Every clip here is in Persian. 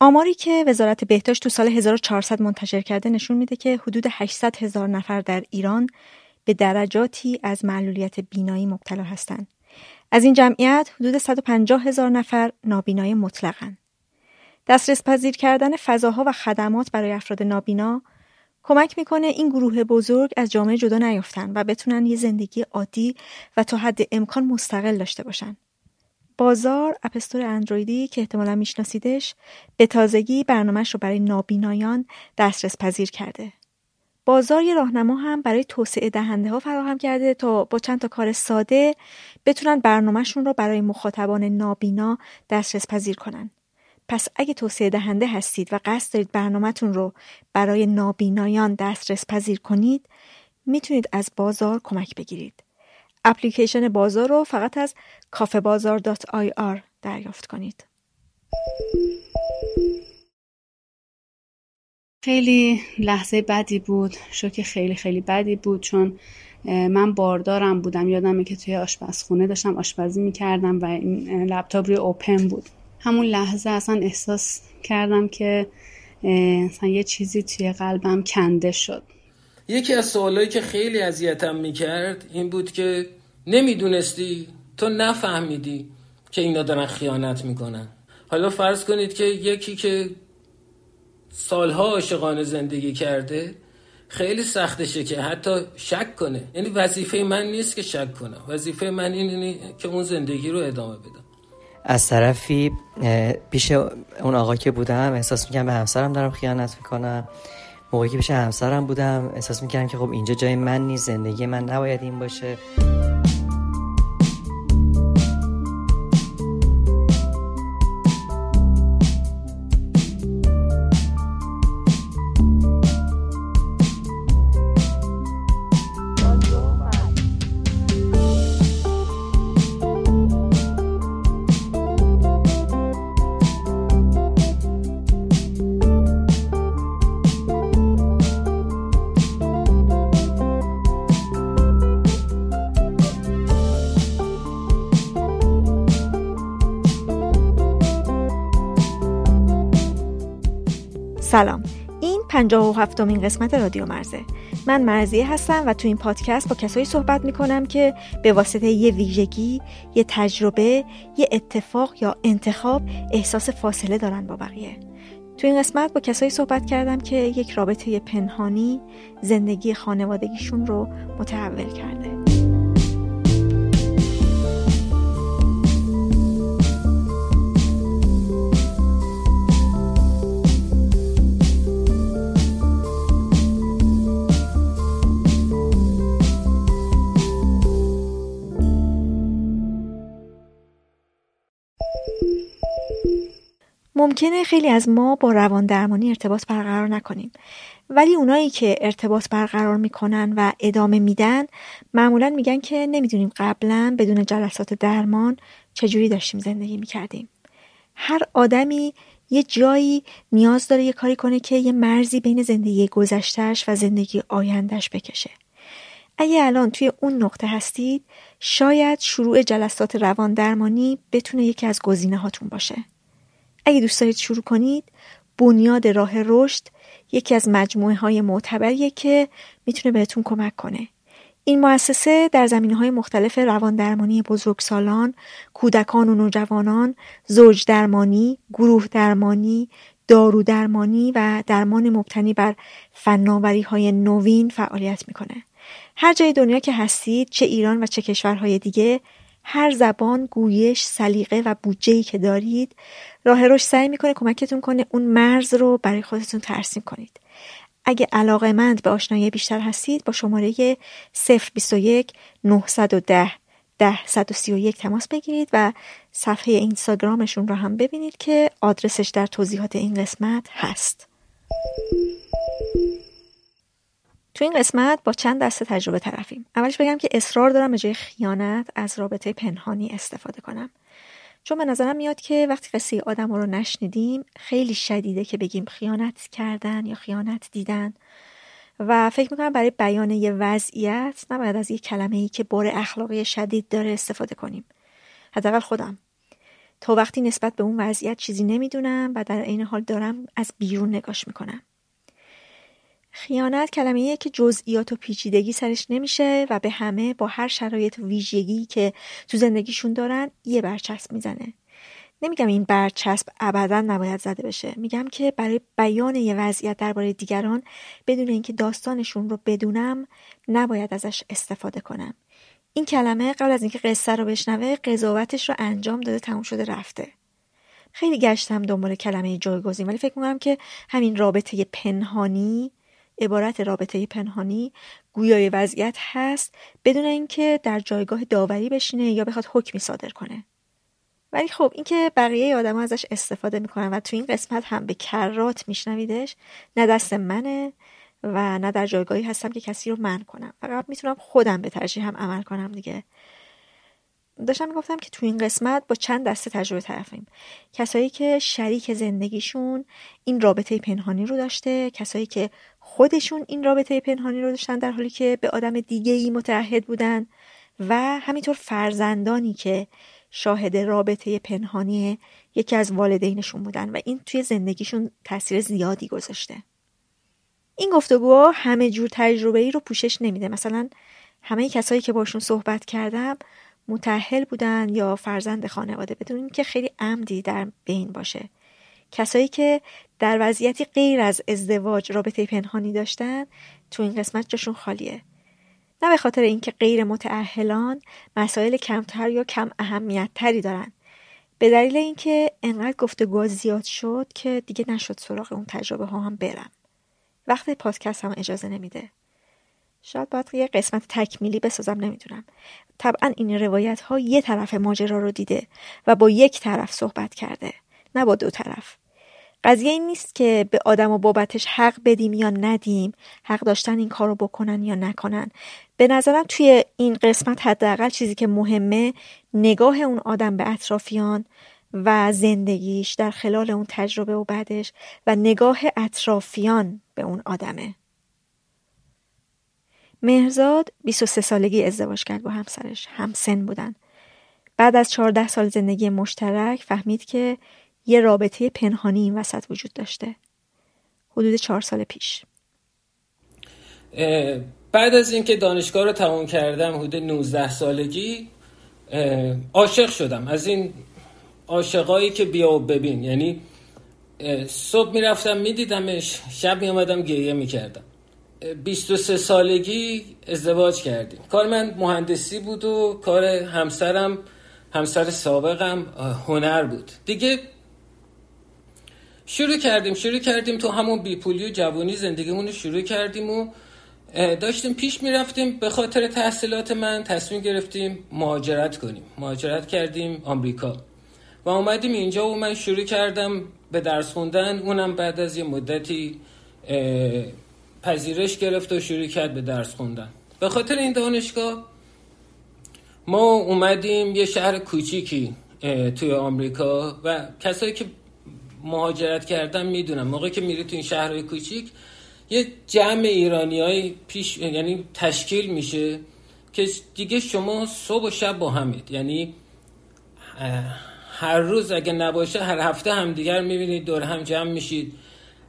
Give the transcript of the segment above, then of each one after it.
آماری که وزارت بهداشت تو سال 1400 منتشر کرده نشون میده که حدود 800 هزار نفر در ایران به درجاتی از معلولیت بینایی مبتلا هستند. از این جمعیت حدود 150 هزار نفر نابینای مطلقن. دسترس پذیر کردن فضاها و خدمات برای افراد نابینا کمک می‌کنه این گروه بزرگ از جامعه جدا نیفتن و بتونن یه زندگی عادی و تا حد امکان مستقل داشته باشن. بازار اپستور اندرویدی که احتمالا میشناسیدش به تازگی برنامهش رو برای نابینایان دسترس پذیر کرده. بازار یه راهنما هم برای توسعه دهنده ها فراهم کرده تا با چند تا کار ساده بتونن برنامهشون رو برای مخاطبان نابینا دسترس پذیر کنن. پس اگه توسعه دهنده هستید و قصد دارید برنامهتون رو برای نابینایان دسترس پذیر کنید می‌تونید از بازار کمک بگیرید. اپلیکیشن بازار رو فقط از کافبازار.ir دریافت کنید. خیلی لحظه بدی بود. شوک خیلی خیلی بدی بود چون من باردارم بودم. یادمه که توی آشپزخونه داشتم آشپزی می‌کردم و این لپتاپ روی اوپن بود. همون لحظه اصلا احساس کردم که اصلا یه چیزی توی قلبم کنده شد. یکی از سوالایی که خیلی اذیتم می‌کرد این بود که نمی‌دونستی؟ تو نفهمیدی که اینا دارن خیانت می‌کنن. حالا فرض کنید که یکی که سالها عاشقانه زندگی کرده خیلی سختشه که حتی شک کنه. یعنی وظیفه من نیست که شک کنم. وظیفه من اینه که اون زندگی رو ادامه بدم. از طرفی پیش اون آقا که بودم احساس می‌کنم به همسرم دارم خیانت می‌کنم. موقعی که پیش همسرم بودم احساس می‌کردم که خب اینجا جای من نیست زندگی من نباید این باشه. پنجاه و هفتمین قسمت رادیو مرزه. من مرزیه هستم و تو این پادکست با کسایی صحبت می‌کنم که به واسطه یه ویژگی، یه تجربه، یه اتفاق یا انتخاب احساس فاصله دارن با بقیه. تو این قسمت با کسایی صحبت کردم که یک رابطه پنهانی زندگی خانوادگیشون رو متحول کرده. ممکنه خیلی از ما با روان درمانی ارتباط برقرار نکنیم. ولی اونایی که ارتباط برقرار می‌کنن و ادامه میدن معمولا میگن که نمی‌دونیم قبلا بدون جلسات درمان چجوری داشتیم زندگی می‌کردیم. هر آدمی یه جایی نیاز داره یه کاری کنه که یه مرزی بین زندگی گذشتهش و زندگی آیندهش بکشه. اگه الان توی اون نقطه هستید شاید شروع جلسات روان درمانی بتونه یکی از گزینه هاتون باشه. اگه دوست دارید شروع کنید بنیاد راه رشد یکی از مجموعه های معتبریه که می‌تونه بهتون کمک کنه این مؤسسه در زمینه های مختلف روان درمانی بزرگسالان، کودکان و نوجوانان، زوج درمانی، گروه درمانی، دارو درمانی و درمان مبتنی بر فناوری های نوین فعالیت می‌کنه. هر جای دنیا که هستید چه ایران و چه کشورهای دیگه هر زبان گویش سلیقه و بودجه که دارید راه رشد سعی می‌کنه کمکتون کنه اون مرز رو برای خودتون ترسیم کنید اگه علاقه مند به آشنایی بیشتر هستید با شماره 021 910 ده 131 تماس بگیرید و صفحه اینستاگرامشون رو هم ببینید که آدرسش در توضیحات این قسمت هست. تو این قسمت با چند دسته تجربه طرفیم. اولش بگم که اصرار دارم به جای خیانت از رابطه پنهانی استفاده کنم. چون به نظرم میاد که وقتی قصه آدم رو نشنیدیم خیلی شدیده که بگیم خیانت کردن یا خیانت دیدن. و فکر می‌کنم برای بیان یه وضعیت نباید از یه کلمه ای که بار اخلاقی شدید داره استفاده کنیم. حداقل خودم. تا وقتی نسبت به اون وضعیت چیزی نمی‌دونم و در این حال دارم از بیرون نگاش می‌کنم. خیانت کلمه که جزئیات و پیچیدگی سرش نمیشه و به همه با هر شرایط و ویژگی که تو زندگیشون دارن یه برچسب می‌زنه. نمیگم این برچسب ابدا نباید زده بشه. میگم که برای بیان یه وضعیت درباره دیگران بدون اینکه داستانشون رو بدونم نباید ازش استفاده کنم. این کلمه قبل از اینکه قصه رو بشنوه قضاوتش رو انجام داده تموم شده رفته. خیلی گشتم دنبال کلمه جایگزین ولی فکر می‌کنم که همین رابطه پنهانی عبارت رابطه پنهانی گویای وضعیت هست بدون اینکه در جایگاه داوری بشینه یا بخواد حکمی صادر کنه. ولی خب اینکه بقیه آدم ازش استفاده می‌کنن و تو این قسمت هم به کرات میشنویدش نه دست منه و نه در جایگاهی هستم که کسی رو من کنم. فقط می‌تونم خودم به ترجیح هم عمل کنم دیگه. داشتم می‌گفتم که تو این قسمت با چند دسته تجربه طرفیم. کسایی که شریک زندگیشون این رابطه پنهانی رو داشته کسایی که خودشون این رابطه پنهانی رو داشتن در حالی که به آدم دیگه ای متعهد بودن و همینطور فرزندانی که شاهد رابطه پنهانی یکی از والدینشون بودن و این توی زندگیشون تاثیر زیادی گذاشته. این گفتگوها همه جور تجربه ای رو پوشش نمیده. مثلا همه کسایی که باشون صحبت کردم متحل بودن یا فرزند خانواده بدون که خیلی عمدی در بین باشه. کسایی که در وضعیتی غیر از ازدواج رابطه پنهانی داشتن تو این قسمت جاشون خالیه. نه به خاطر اینکه غیر متعهلان مسائل کمتر یا کم اهمیت تری دارن. به دلیل اینکه انقدر گفتگو زیاد شد که دیگه نشد سراغ اون تجربه ها هم برم. وقتی پادکست هم اجازه نمیده. شاید باید یه قسمت تکمیلی بسازم نمی‌دونم. طبعا این روایت ها یه طرف ماجرا رو دیده و با یک طرف صحبت کرده نه با دو طرف. قضیه این نیست که به آدم و بابتش حق بدیم یا ندیم حق داشتن این کارو بکنن یا نکنن. به نظرم توی این قسمت حداقل چیزی که مهمه نگاه اون آدم به اطرافیان و زندگیش در خلال اون تجربه و بعدش و نگاه اطرافیان به اون آدمه. مهرزاد 23 سالگی ازدواج کرد با همسرش. همسن بودن. بعد از 14 سال زندگی مشترک فهمید که یه رابطه پنهانی این وسط وجود داشته. حدود چهار سال پیش. بعد از اینکه دانشگاه رو تموم کردم حدود 19 سالگی عاشق شدم. از این عاشقایی که بیا و ببین. یعنی صبح می‌رفتم میدیدمش شب میامدم گریه می‌کردم. 23 سالگی ازدواج کردیم. کار من مهندسی بود و کار همسرم همسر سابقم هنر بود. دیگه شروع کردیم شروع کردیم تو همون بیپولی و جوانی زندگیمون رو شروع کردیم و داشتیم پیش می‌رفتیم. به خاطر تحصیلات من تصمیم گرفتیم مهاجرت کنیم. مهاجرت کردیم آمریکا. و اومدیم اینجا و من شروع کردم به درس خوندن. اونم بعد از یه مدتی پذیرش گرفت و شروع کرد به درس خوندن. به خاطر این دانشگاه ما اومدیم یه شهر کوچیکی توی آمریکا و کسایی که مهاجرت کردن می‌دونم موقعی که میری تو این شهرهای کوچیک یه جمع ایرانی های پیش یعنی تشکیل میشه که دیگه شما صبح و شب با همید. یعنی هر روز اگه نباشه هر هفته هم دیگر می‌بینید دور هم جمع میشید.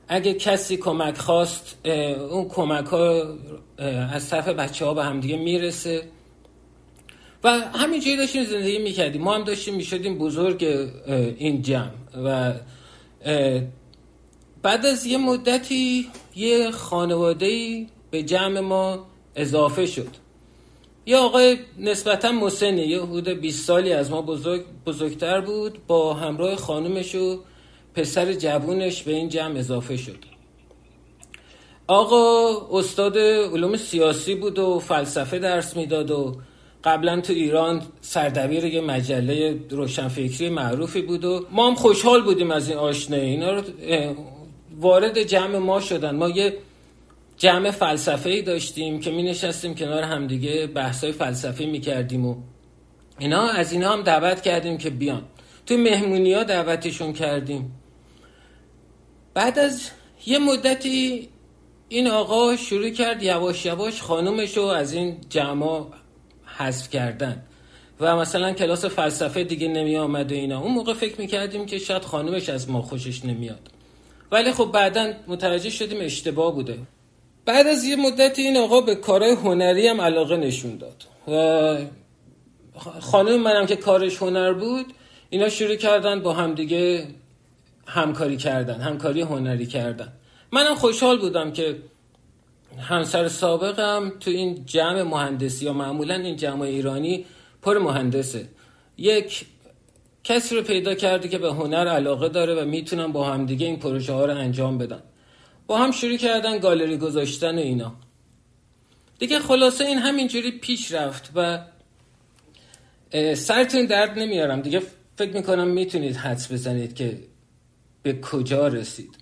اگه کسی کمک خواست اون کمک ها از طرف بچه ها به هم دیگه می‌رسه. و همینجوری داشتیم زندگی می‌کردیم. ما هم داشتیم می‌شدیم بزرگ این جمع. و بعد از یه مدتی یه خانواده به جمع ما اضافه شد. یه آقای نسبتا مسنی یه حدود 20 سالی از ما بزرگ بزرگتر بود با همراه خانومش و پسر جوونش به این جمع اضافه شد. آقا استاد علوم سیاسی بود و فلسفه درس می‌داد و قبلا تو ایران سردبیر یه مجله روشنفکری معروفی بود و ما هم خوشحال بودیم از این آشنایی. اینا رو وارد جمع ما شدن. ما یه جمع فلسفه ای داشتیم که می نشستیم کنار همدیگه بحث های فلسفی می کردیم و اینا. از اینا هم دعوت کردیم که بیان. تو مهمونی ها دعوتشون کردیم. بعد از یه مدتی این آقا شروع کرد یواش یواش خانومش رو از این جمع حذف کردن. و مثلا کلاس فلسفه دیگه نمی آمد و اینا. اون موقع فکر می‌کردیم که شاید خانومش از ما خوشش نمیاد. ولی خب بعدا متوجه شدیم اشتباه بوده. بعد از یه مدت این آقا به کارهای هنری هم علاقه نشون داد. و خانم منم که کارش هنر بود اینا شروع کردن با همدیگه همکاری کردن همکاری هنری کردن. منم خوشحال بودم که همسر سابقم تو این جمع مهندسی یا معمولا این جمع ایرانی پر مهندسه. یک کسی رو پیدا کرده که به هنر علاقه داره و می‌تونن با همدیگه این پروژه ها رو انجام بدن با هم شروع کردن گالری گذاشتن و اینا. دیگه خلاصه این همینجوری پیش رفت و سرتون درد نمیارم. دیگه فکر می‌کنم می‌تونید حدس بزنید که به کجا رسید؟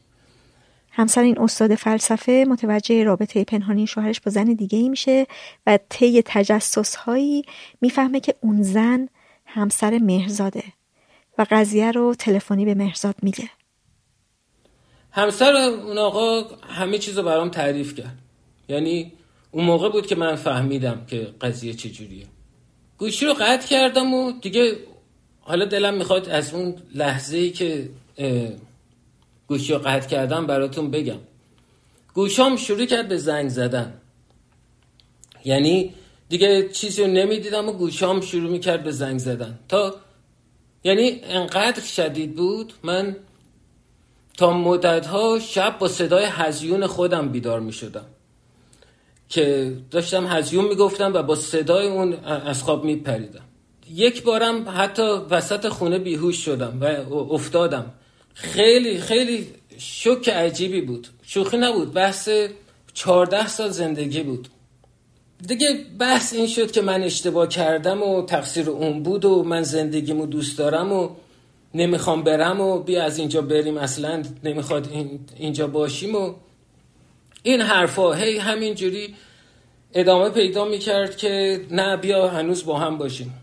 همسر این استاد فلسفه متوجه رابطه پنهانی شوهرش با زن دیگه ای میشه و طی تجسس هایی می‌فهمه که اون زن همسر مهرزاده و قضیه رو تلفنی به مهرزاد میگه. همسر اون آقا همه چیز رو برام تعریف کرد. یعنی اون موقع بود که من فهمیدم که قضیه چجوریه گوشی رو قطع کردم و دیگه حالا دلم می‌خواد از اون لحظه ای که گوشی رو قطع کردم براتون بگم. گوشام شروع کرد به زنگ زدن. یعنی دیگه چیزی رو نمی‌دیدم و گوشام شروع می‌کرد به زنگ زدن. تا یعنی انقدر شدید بود من تا مدتها شب با صدای هزیون خودم بیدار می‌شدم. که داشتم هزیون می‌گفتم و با صدای اون از خواب میپریدم. یک بارم حتی وسط خونه بیهوش شدم و افتادم. خیلی خیلی شک عجیبی بود. شوخی نبود. بحث چهارده سال زندگی بود. دیگه بحث این شد که من اشتباه کردم و تقصیر اون بود و من زندگیمو دوست دارم و نمی‌خوام برم و بیا از اینجا بریم اصلا نمی‌خواد اینجا باشیم و این حرفا. هی همینجوری ادامه پیدا می‌کرد که نه بیا هنوز با هم باشیم.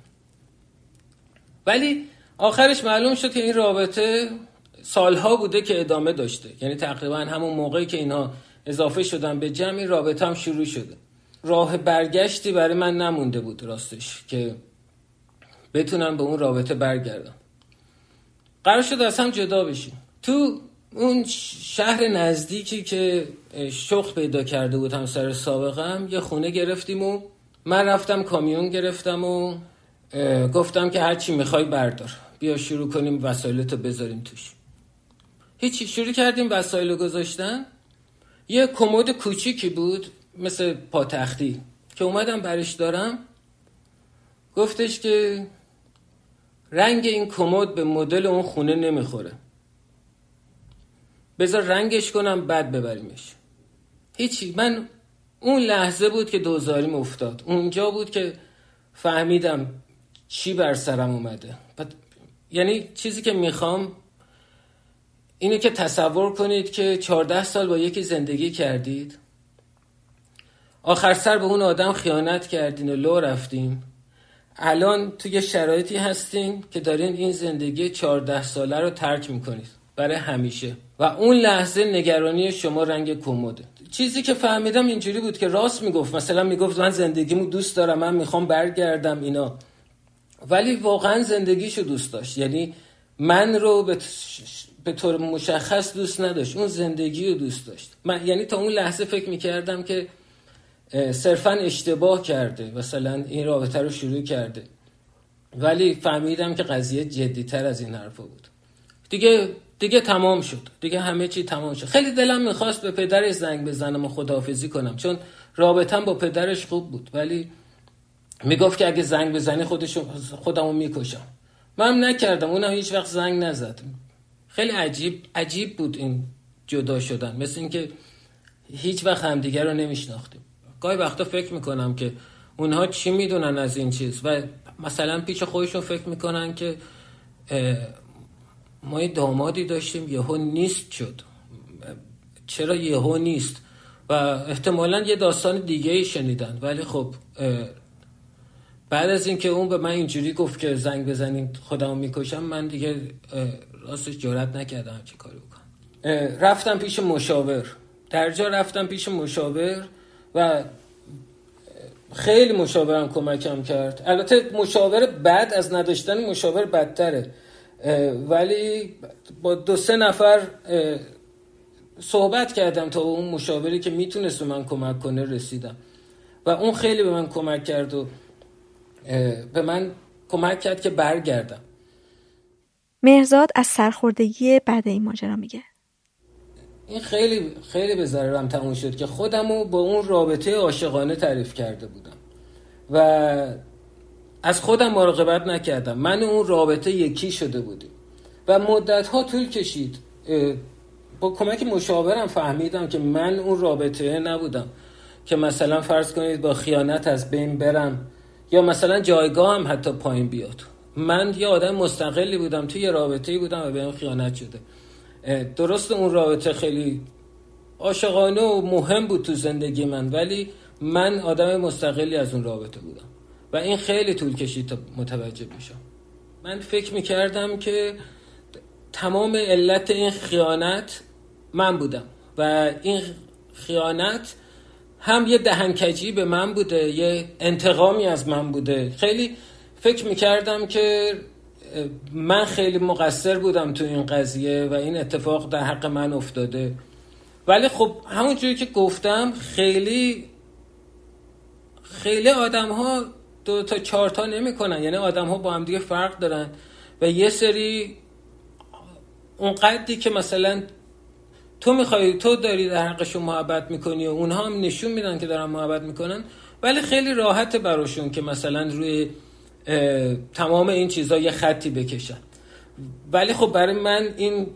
ولی آخرش معلوم شد که این رابطه سالها بوده که ادامه داشته. یعنی تقریبا همون موقعی که اینا اضافه شدن به جمع رابطه هم شروع شده. راه برگشتی برای من نمونده بود راستش که بتونم به اون رابطه برگردم. قرار شد از هم جدا بشیم. تو اون شهر نزدیکی که شغل پیدا کرده بود همسر سابقم یه خونه گرفتیم و من رفتم کامیون گرفتم و گفتم که هرچی می‌خوای بردار. بیا شروع کنیم وسایلتو بذاریم توش. هیچی شروع کردیم وسایل گذاشتن. یه کمد کوچیکی بود مثل پاتختی که اومدم برش دارم. گفتش که رنگ این کمد به مدل اون خونه نمی‌خوره. بذار رنگش کنم بعد ببریمش. هیچی. من اون لحظه بود که دوزاریم افتاد. اونجا بود که فهمیدم چی بر سرم اومده. یعنی چیزی که می‌خوام اینه که تصور کنید که 14 سال با یکی زندگی کردید. آخر سر به اون آدم خیانت کردین و لو رفتین. الان توی شرایطی هستین که دارین این زندگی 14 ساله رو ترک می‌کنید برای همیشه. و اون لحظه نگرانی شما رنگ کموده چیزی که فهمیدم اینجوری بود که راست می‌گفت. مثلا می‌گفت من زندگیمو دوست دارم من می‌خوام برگردم اینا. ولی واقعا زندگیشو دوست داشت. یعنی من رو به به طور مشخص دوست نداشت. اون زندگی رو دوست داشت. من یعنی تا اون لحظه فکر می‌کردم که صرفا اشتباه کرده. مثلا این رابطه رو شروع کرده. ولی فهمیدم که قضیه جدیتر از این حرفا بود. دیگه دیگه تمام شد. دیگه همه چی تمام شد. خیلی دلم می‌خواست به پدرش زنگ بزنم و خداحافظی کنم. چون رابطم با پدرش خوب بود. ولی می‌گفت که اگه زنگ بزنی خودشو خودمو می‌کشم. من نکردم. اونم هیچ وقت زنگ نزد. خیلی عجیب عجیب بود این جدا شدن. مثل اینکه هیچ وقت همدیگر رو نمیشناختیم. گاهی وقتا فکر می‌کنم که اونها چی می‌دونن از این چیز؟ و مثلا پیش خودشون فکر می‌کنن که ما یه دامادی داشتیم یهو نیست شد. چرا یهو نیست؟ و احتمالا یه داستان دیگه ای شنیدن. ولی خب بعد از اینکه اون به من اینجوری گفت که زنگ بزنین خودمو می‌کشم من دیگه راستش جرات نکردم چی کاری بکنم. رفتم پیش مشاور. در جا رفتم پیش مشاور و خیلی مشاورم کمکم کرد. البته مشاور بعد از نداشتن مشاور بدتره. ولی با دو سه نفر صحبت کردم تا اون مشاوری که می‌تونست به من کمک کنه رسیدم. و اون خیلی به من کمک کرد و به من کمک کرد که برگردم. مرزاد از سرخوردگی بعد این ماجرا میگه. این خیلی خیلی به ضررم تموم شد که خودمو با اون رابطه عاشقانه تعریف کرده بودم. و از خودم مراقبت نکردم. من اون رابطه یکی شده بودیم. و مدت ها طول کشید. با کمک مشاورم فهمیدم که من اون رابطه نبودم. که مثلا فرض کنید با خیانت از بین برم. یا مثلا جایگاه هم حتی پایین بیاد. من یه آدم مستقلی بودم توی یه رابطه بودم و بهم خیانت شده. درست اون رابطه خیلی عاشقانه و مهم بود تو زندگی من ولی من آدم مستقلی از اون رابطه بودم. و این خیلی طول کشید تا متوجه بشم. من فکر می‌کردم که تمام علت این خیانت من بودم. و این خیانت هم یه دهنکجی به من بوده یه انتقامی از من بوده. خیلی فکر می‌کردم که من خیلی مقصر بودم تو این قضیه و این اتفاق در حق من افتاده. ولی خب همون جوری که گفتم خیلی خیلی آدم ها دو تا چهار تا نمی کنن یعنی آدم ها با هم دیگه فرق دارن. و یه سری اون قدری که مثلا تو می‌خوای تو داری در حقشون محبت می‌کنی و اونها هم نشون میدن که دارن محبت می‌کنن. ولی خیلی راحت براشون که مثلا روی تمام این چیزا یه خطی بکشن. ولی خب برای من این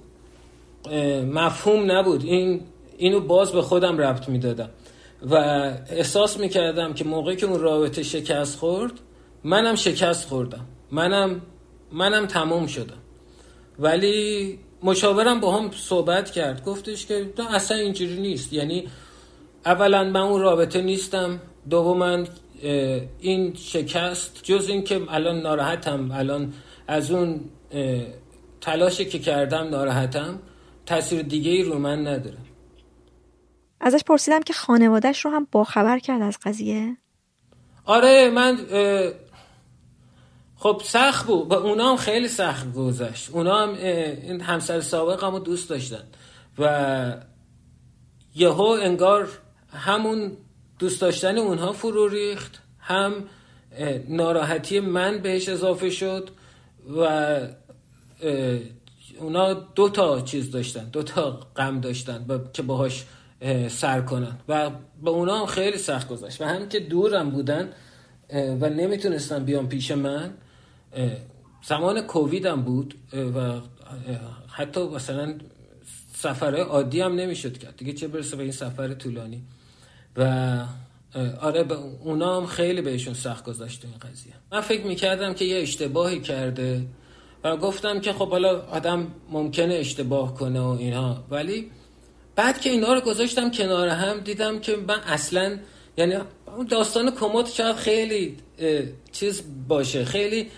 مفهوم نبود. این اینو باز به خودم ربط می‌دادم. و احساس می‌کردم که موقعی که اون رابطه شکست خورد منم شکست خوردم. منم منم تموم شدم. ولی مشاورم با هم صحبت کرد. گفتش که اصلا اینجوری نیست. یعنی اولا من اون رابطه نیستم. دوما این شکست جز این که الان ناراحتم. الان از اون تلاشی که کردم ناراحتم. تاثیر دیگه ای رو من نداره. ازش پرسیدم که خانوادهش رو هم باخبر کرد از قضیه؟ آره من خب سخت بود. با اونا هم خیلی سخت گذشت. اونا هم این همسر سابق هم دوست داشتن. و یهو انگار همون دوست داشتن اونها فرو ریخت. هم ناراحتی من بهش اضافه شد و اونا دو تا چیز داشتن. دو تا غم داشتن با... که باهاش سر کنن. و با اونا هم خیلی سخت گذشت. و هم که دورم بودن و نمی‌تونستن بیان پیش من زمان کووید هم بود و حتی مثلا سفر عادی هم نمی‌شد کرد. دیگه چه برسه به این سفر طولانی؟ و آره به اونا هم خیلی بهشون سخت گذاشت این قضیه. من فکر می‌کردم که یه اشتباهی کرده و گفتم که خب حالا آدم ممکنه اشتباه کنه و اینها. ولی بعد که اینا رو گذاشتم کنار هم دیدم که من اصلا یعنی اون داستان کموت شاید خیلی چیز باشه. خیلی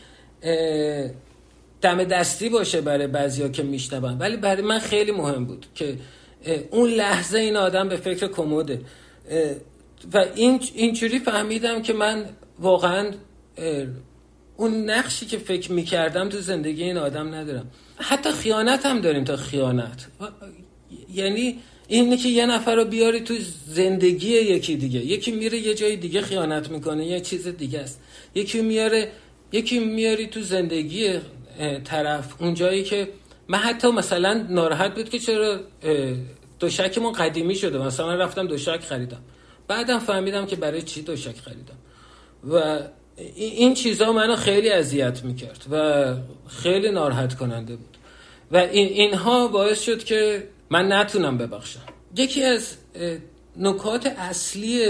دم دستی باشه برای بعضیا که میشنون. ولی برای من خیلی مهم بود که اون لحظه این آدم به فکر کموده و این اینجوری فهمیدم که من واقعا اون نقشی که فکر می‌کردم تو زندگی این آدم ندارم. حتی خیانت هم داریم تا خیانت. یعنی اینه که یه نفر رو بیاری تو زندگی یکی دیگه. یکی میره یه جای دیگه خیانت می‌کنه یه چیز دیگه است. یکی میاره یکی میاری تو زندگی طرف. اون جایی که من حتی مثلا ناراحت بود که چرا دوشکمون قدیمی شده. مثلا من رفتم دوشک خریدم. بعدم فهمیدم که برای چی دوشک خریدم. و این چیزها منو خیلی اذیت می‌کرد و خیلی ناراحت کننده بود. و این اینها باعث شد که من نتونم ببخشم. یکی از نکات اصلی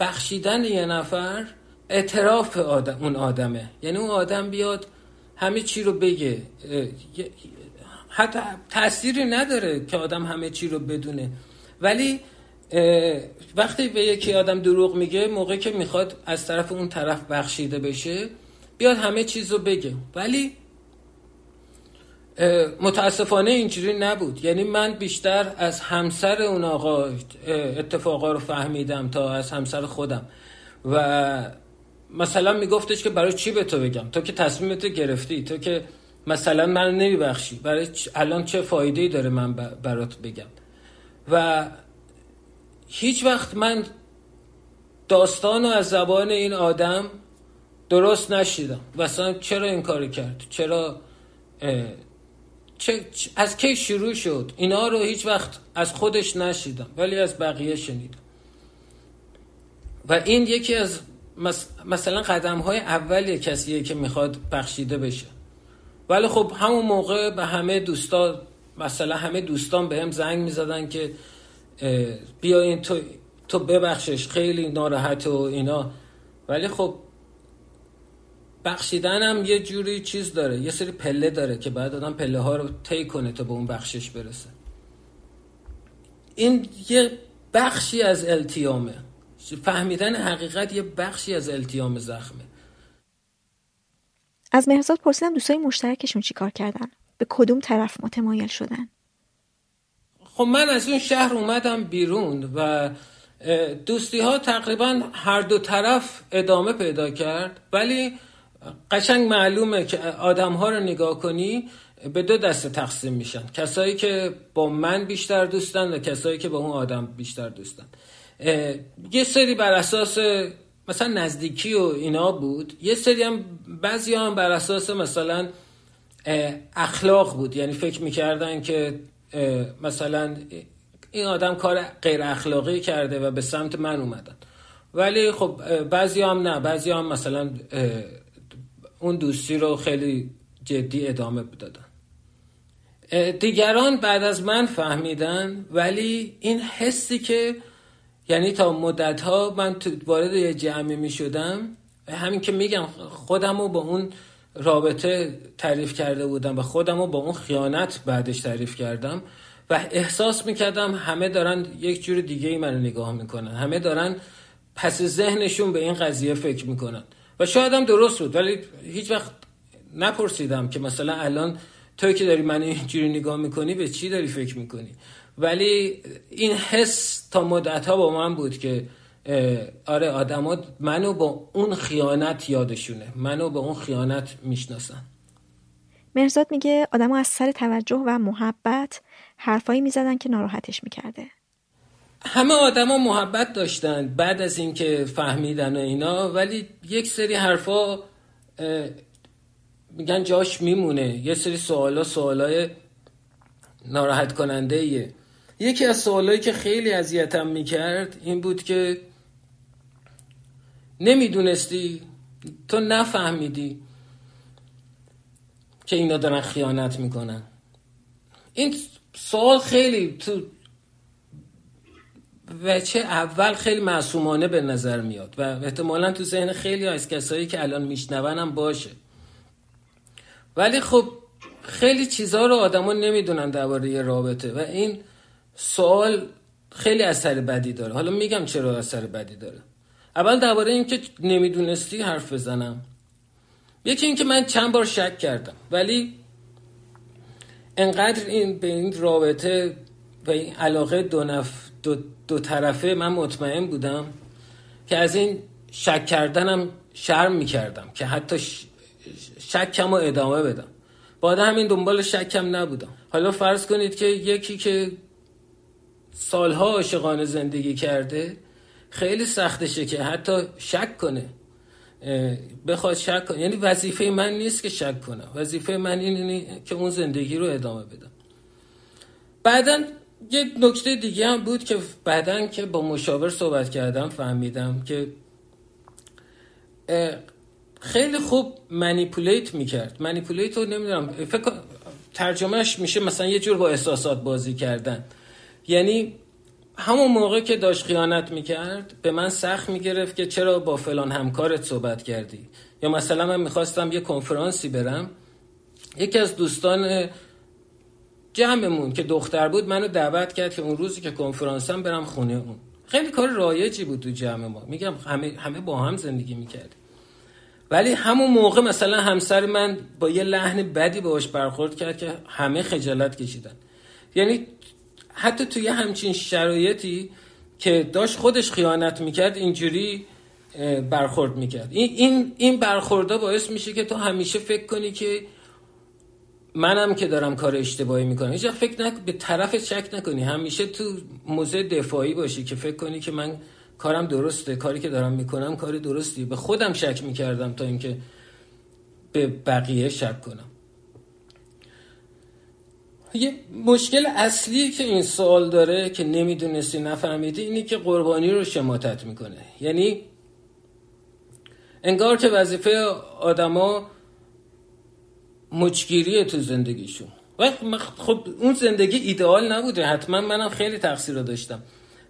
بخشیدن یه نفر اعتراف آدم اون آدمه. یعنی اون آدم بیاد همه چی رو بگه. حتی تأثیری نداره که آدم همه چی رو بدونه. ولی وقتی به یکی آدم دروغ میگه موقعی که می‌خواد از طرف اون طرف بخشیده بشه بیاد همه چیز رو بگه. ولی متاسفانه اینجوری نبود. یعنی من بیشتر از همسر اون آقا اتفاقا رو فهمیدم تا از همسر خودم. و مثلا میگفتش که برای چی به تو بگم؟ تو که تصمیمت گرفتی تو که مثلا من نمیبخشی. برای الان چه فایده داره من برات بگم؟ و هیچ وقت من داستان از زبان این آدم درست نشیدم. مثلا چرا این کار کرد؟ چرا چه، از کی شروع شد؟ اینا رو هیچ وقت از خودش نشیدم ولی از بقیه شنیدم. و این یکی از مثلا قدم های اولی کسیه که می‌خواد بخشیده بشه. ولی خب همون موقع به همه دوستان مثلا همه دوستان به هم زنگ می‌زدن که بیا این تو, تو ببخشش خیلی ناراحت و اینا. ولی خب بخشیدن هم یه جوری چیز داره یه سری پله داره که باید آدم پله ها رو طی کنه تا به اون بخشش برسه. این یه بخشی از التیامه. فهمیدن حقیقت یه بخشی از التیام زخمه. از مهرزاد پرسیدم دوستای مشترکشون چیکار کردن؟ به کدوم طرف متمایل شدن؟ خب من از اون شهر اومدم بیرون و دوستی ها تقریبا هر دو طرف ادامه پیدا کرد ولی قشنگ معلومه که آدم ها رو نگاه کنی به دو دسته تقسیم میشن. کسایی که با من بیشتر دوستن و کسایی که با اون آدم بیشتر دوستن. یه سری بر اساس مثلا نزدیکی و اینا بود. یه سری هم بعضی هم بر اساس مثلا اخلاق بود. یعنی فکر می‌کردن که مثلا این آدم کار غیر اخلاقی کرده و به سمت من اومدن. ولی خب بعضی هم نه. بعضی هم مثلا اون دوستی رو خیلی جدی ادامه دادن. دیگران بعد از من فهمیدن ولی این حسی که یعنی تا مدت ها من وارد یه جمعی می شدم همین که میگم خودم رو با اون رابطه تعریف کرده بودم و خودم رو با اون خیانت بعدش تعریف کردم و احساس می‌کردم همه دارن یک جور دیگه ای منو نگاه می‌کنن. همه دارن پس ذهنشون به این قضیه فکر می‌کنن. و شاید هم درست بود ولی هیچ وقت نپرسیدم که مثلا الان توی که داری من اینجوری نگاه می‌کنی به چی داری فکر می‌کنی؟ ولی این حس تا مدت ها با من بود که آره آدما منو با اون خیانت یادشونه. منو با اون خیانت می‌شناسن. مرزاد میگه آدما از سر توجه و محبت حرفایی می‌زدن که ناراحتش می‌کرده. همه آدما محبت داشتن بعد از اینکه فهمیدن و اینا ولی یک سری حرفا میگن جاش میمونه. یه سری سوالا سوالای ناراحت کننده ایه. یکی از سوالایی که خیلی اذیتم می‌کرد این بود که نمی‌دونستی تو نفهمیدی که اینا دارن خیانت می‌کنن. این سوال خیلی تو وچه اول خیلی معصومانه به نظر میاد و احتمالا تو ذهن خیلی از کسایی که الان میشنونم باشه. ولی خب خیلی چیزها رو آدما نمی‌دونن درباره رابطه و این سوال خیلی اثر بدی داره. حالا میگم چرا اثر بدی داره. اول درباره اینکه نمی‌دونستی حرف بزنم. یکی اینکه من چند بار شک کردم ولی انقدر این به این رابطه و این علاقه دو, نف دو, دو طرفه من مطمئن بودم که از این شک کردنم شرم می‌کردم که حتی شکم رو ادامه بدم. بعد همین دنبال شکم نبودم. حالا فرض کنید که یکی که سالها عاشقانه زندگی کرده خیلی سختشه که حتی شک کنه. بخواد شک کنه. یعنی وظیفه من نیست که شک کنم. وظیفه من اینه که اون زندگی رو ادامه بدم. بعدا یه نکته دیگه هم بود که بعدا که با مشاور صحبت کردم فهمیدم که خیلی خوب منیپولیت می‌کرد. منیپولیت رو نمی‌دونم فکر ترجمهش میشه مثلا یه جور با احساسات بازی کردن. یعنی همون موقع که داشت خیانت می‌کرد به من سخت می‌گرفت که چرا با فلان همکارت صحبت کردی؟ یا مثلا من می‌خواستم یه کنفرانسی برم. یکی از دوستان جمعمون که دختر بود منو دعوت کرد که اون روزی که کنفرانسم برم خونه اون. خیلی کار رایجی بود تو جمع ما. میگم همه, همه با هم زندگی می‌کرد ولی همون موقع مثلا همسر من با یه لحن بدی باش برخورد کرد که همه خجالت کشیدن. یعنی حتی توی همچین شرایطی که داشت خودش خیانت می‌کرد اینجوری برخورد می‌کرد. این این این برخوردا باعث میشه که تو همیشه فکر کنی که منم که دارم کار اشتباهی می‌کنم. هیچ فکر نک به طرف شک نکنی. همیشه تو موزه دفاعی باشی که فکر کنی که من کارم درسته. کاری که دارم می‌کنم کاری درستی. به خودم شک می‌کردم تا اینکه به بقیه شک کنم. یه مشکل اصلی که این سوال داره که نمی‌دونستی نفهمیدی اینی که قربانی رو شماتت می‌کنه. یعنی انگار که وظیفه آدما مچگیریه تو زندگیشون. خب اون زندگی ایدئال نبوده. حتما منم خیلی تقصیر رو داشتم.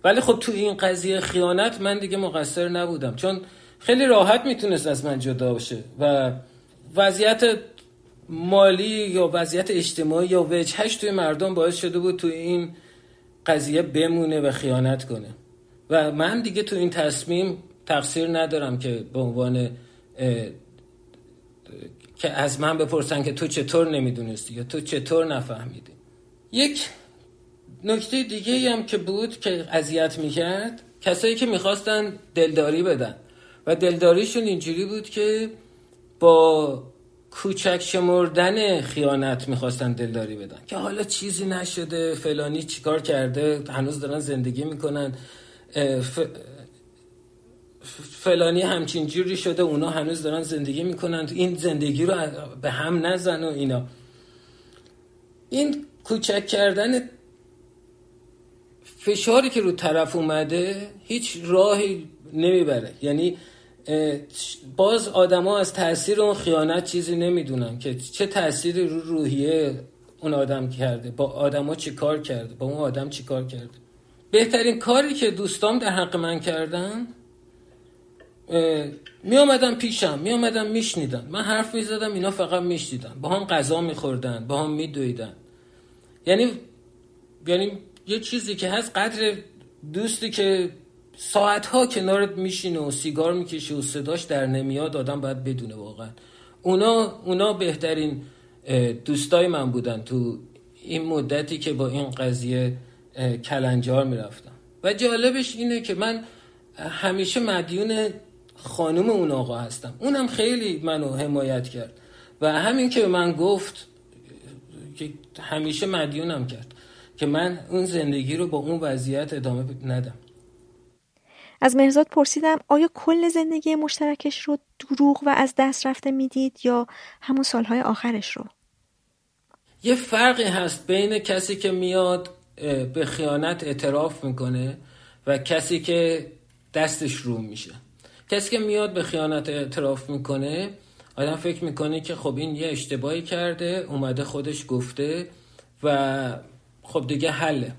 ولی خب تو این قضیه خیانت من دیگه مقصر نبودم. چون خیلی راحت می‌تونست از من جدا باشه و وضعیت مالی یا وضعیت اجتماعی یا وجهش توی مردم باعث شده بود تو این قضیه بمونه و خیانت کنه. و من دیگه تو این تصمیم تقصیر ندارم که به عنوان که از من بپرسن که تو چطور نمی‌دونستی یا تو چطور نفهمیدی. یک نکته دیگه هم که بود که اذیت می‌کرد کسایی که می‌خواستن دلداری بدن. و دلداریشون اینجوری بود که با کوچک شمردن خیانت می‌خواستن دلداری بدن. که حالا چیزی نشده فلانی چیکار کرده هنوز دارن زندگی می‌کنن. فلانی همچین جوری شده اونا هنوز دارن زندگی می‌کنن. این زندگی رو به هم نزن و اینا. این کوچک کردن فشاری که رو طرف اومده هیچ راهی نمی‌بره. یعنی باز آدما از تاثیر اون خیانت چیزی نمی‌دونن که چه تأثیری رو روحیه اون آدم کرده با آدما چی کار کرده با اون آدم چی کار کرده. بهترین کاری که دوستام در حق من کردن می آمدن پیشم می آمدن میشنیدن. من حرف می زدم اینا فقط میشنیدن. با هم غذا میخوردن با هم میدویدن. یعنی یعنی یه چیزی که هست قدر دوستی که ساعتها کنارت میشینه و سیگار می‌کشه و صداش در نمیاد آدم باید بدونه واقعا. اونا اونا بهترین دوستای من بودن تو این مدتی که با این قضیه کلنجار می‌رفتم. و جالبش اینه که من همیشه مدیون خانم اون آقا هستم. اونم خیلی منو حمایت کرد. و همین که من گفت که همیشه مدیونم کرد که من اون زندگی رو با اون وضعیت ادامه ندم از مهرزاد پرسیدم آیا کل زندگی مشترکش رو دروغ و از دست رفته می‌دید یا همون سالهای آخرش رو؟ یه فرقی هست بین کسی که میاد به خیانت اعتراف می‌کنه و کسی که دستش رو میشه. کسی که میاد به خیانت اعتراف می‌کنه آدم فکر می‌کنه که خب این یه اشتباهی کرده اومده خودش گفته و خب دیگه حله.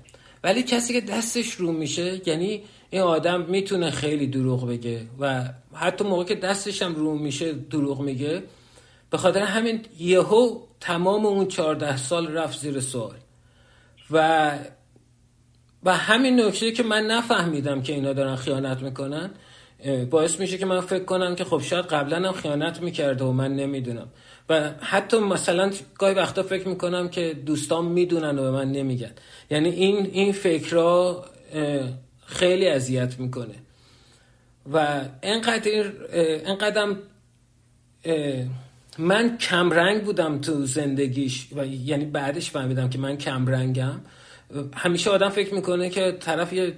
ولی کسی که دستش رو میشه یعنی این آدم می‌تونه خیلی دروغ بگه و حتی موقع که دستش هم رو میشه دروغ میگه. به خاطر همین یهو تمام اون چهارده سال رفت زیر سوال. و و همین نکته که من نفهمیدم که اینا دارن خیانت می‌کنن باعث میشه که من فکر کنم که خب شاید قبلا هم خیانت می‌کرده و من نمی‌دونم. و حتی مثلا گاهی وقتا فکر می‌کنم که دوستان می‌دونن و به من نمیگن. یعنی این این فکرها خیلی اذیت می‌کنه. و اینقدر اینقدر من کمرنگ بودم تو زندگیش و یعنی بعدش فهمیدم که من کمرنگم. همیشه آدم فکر می‌کنه که طرف یه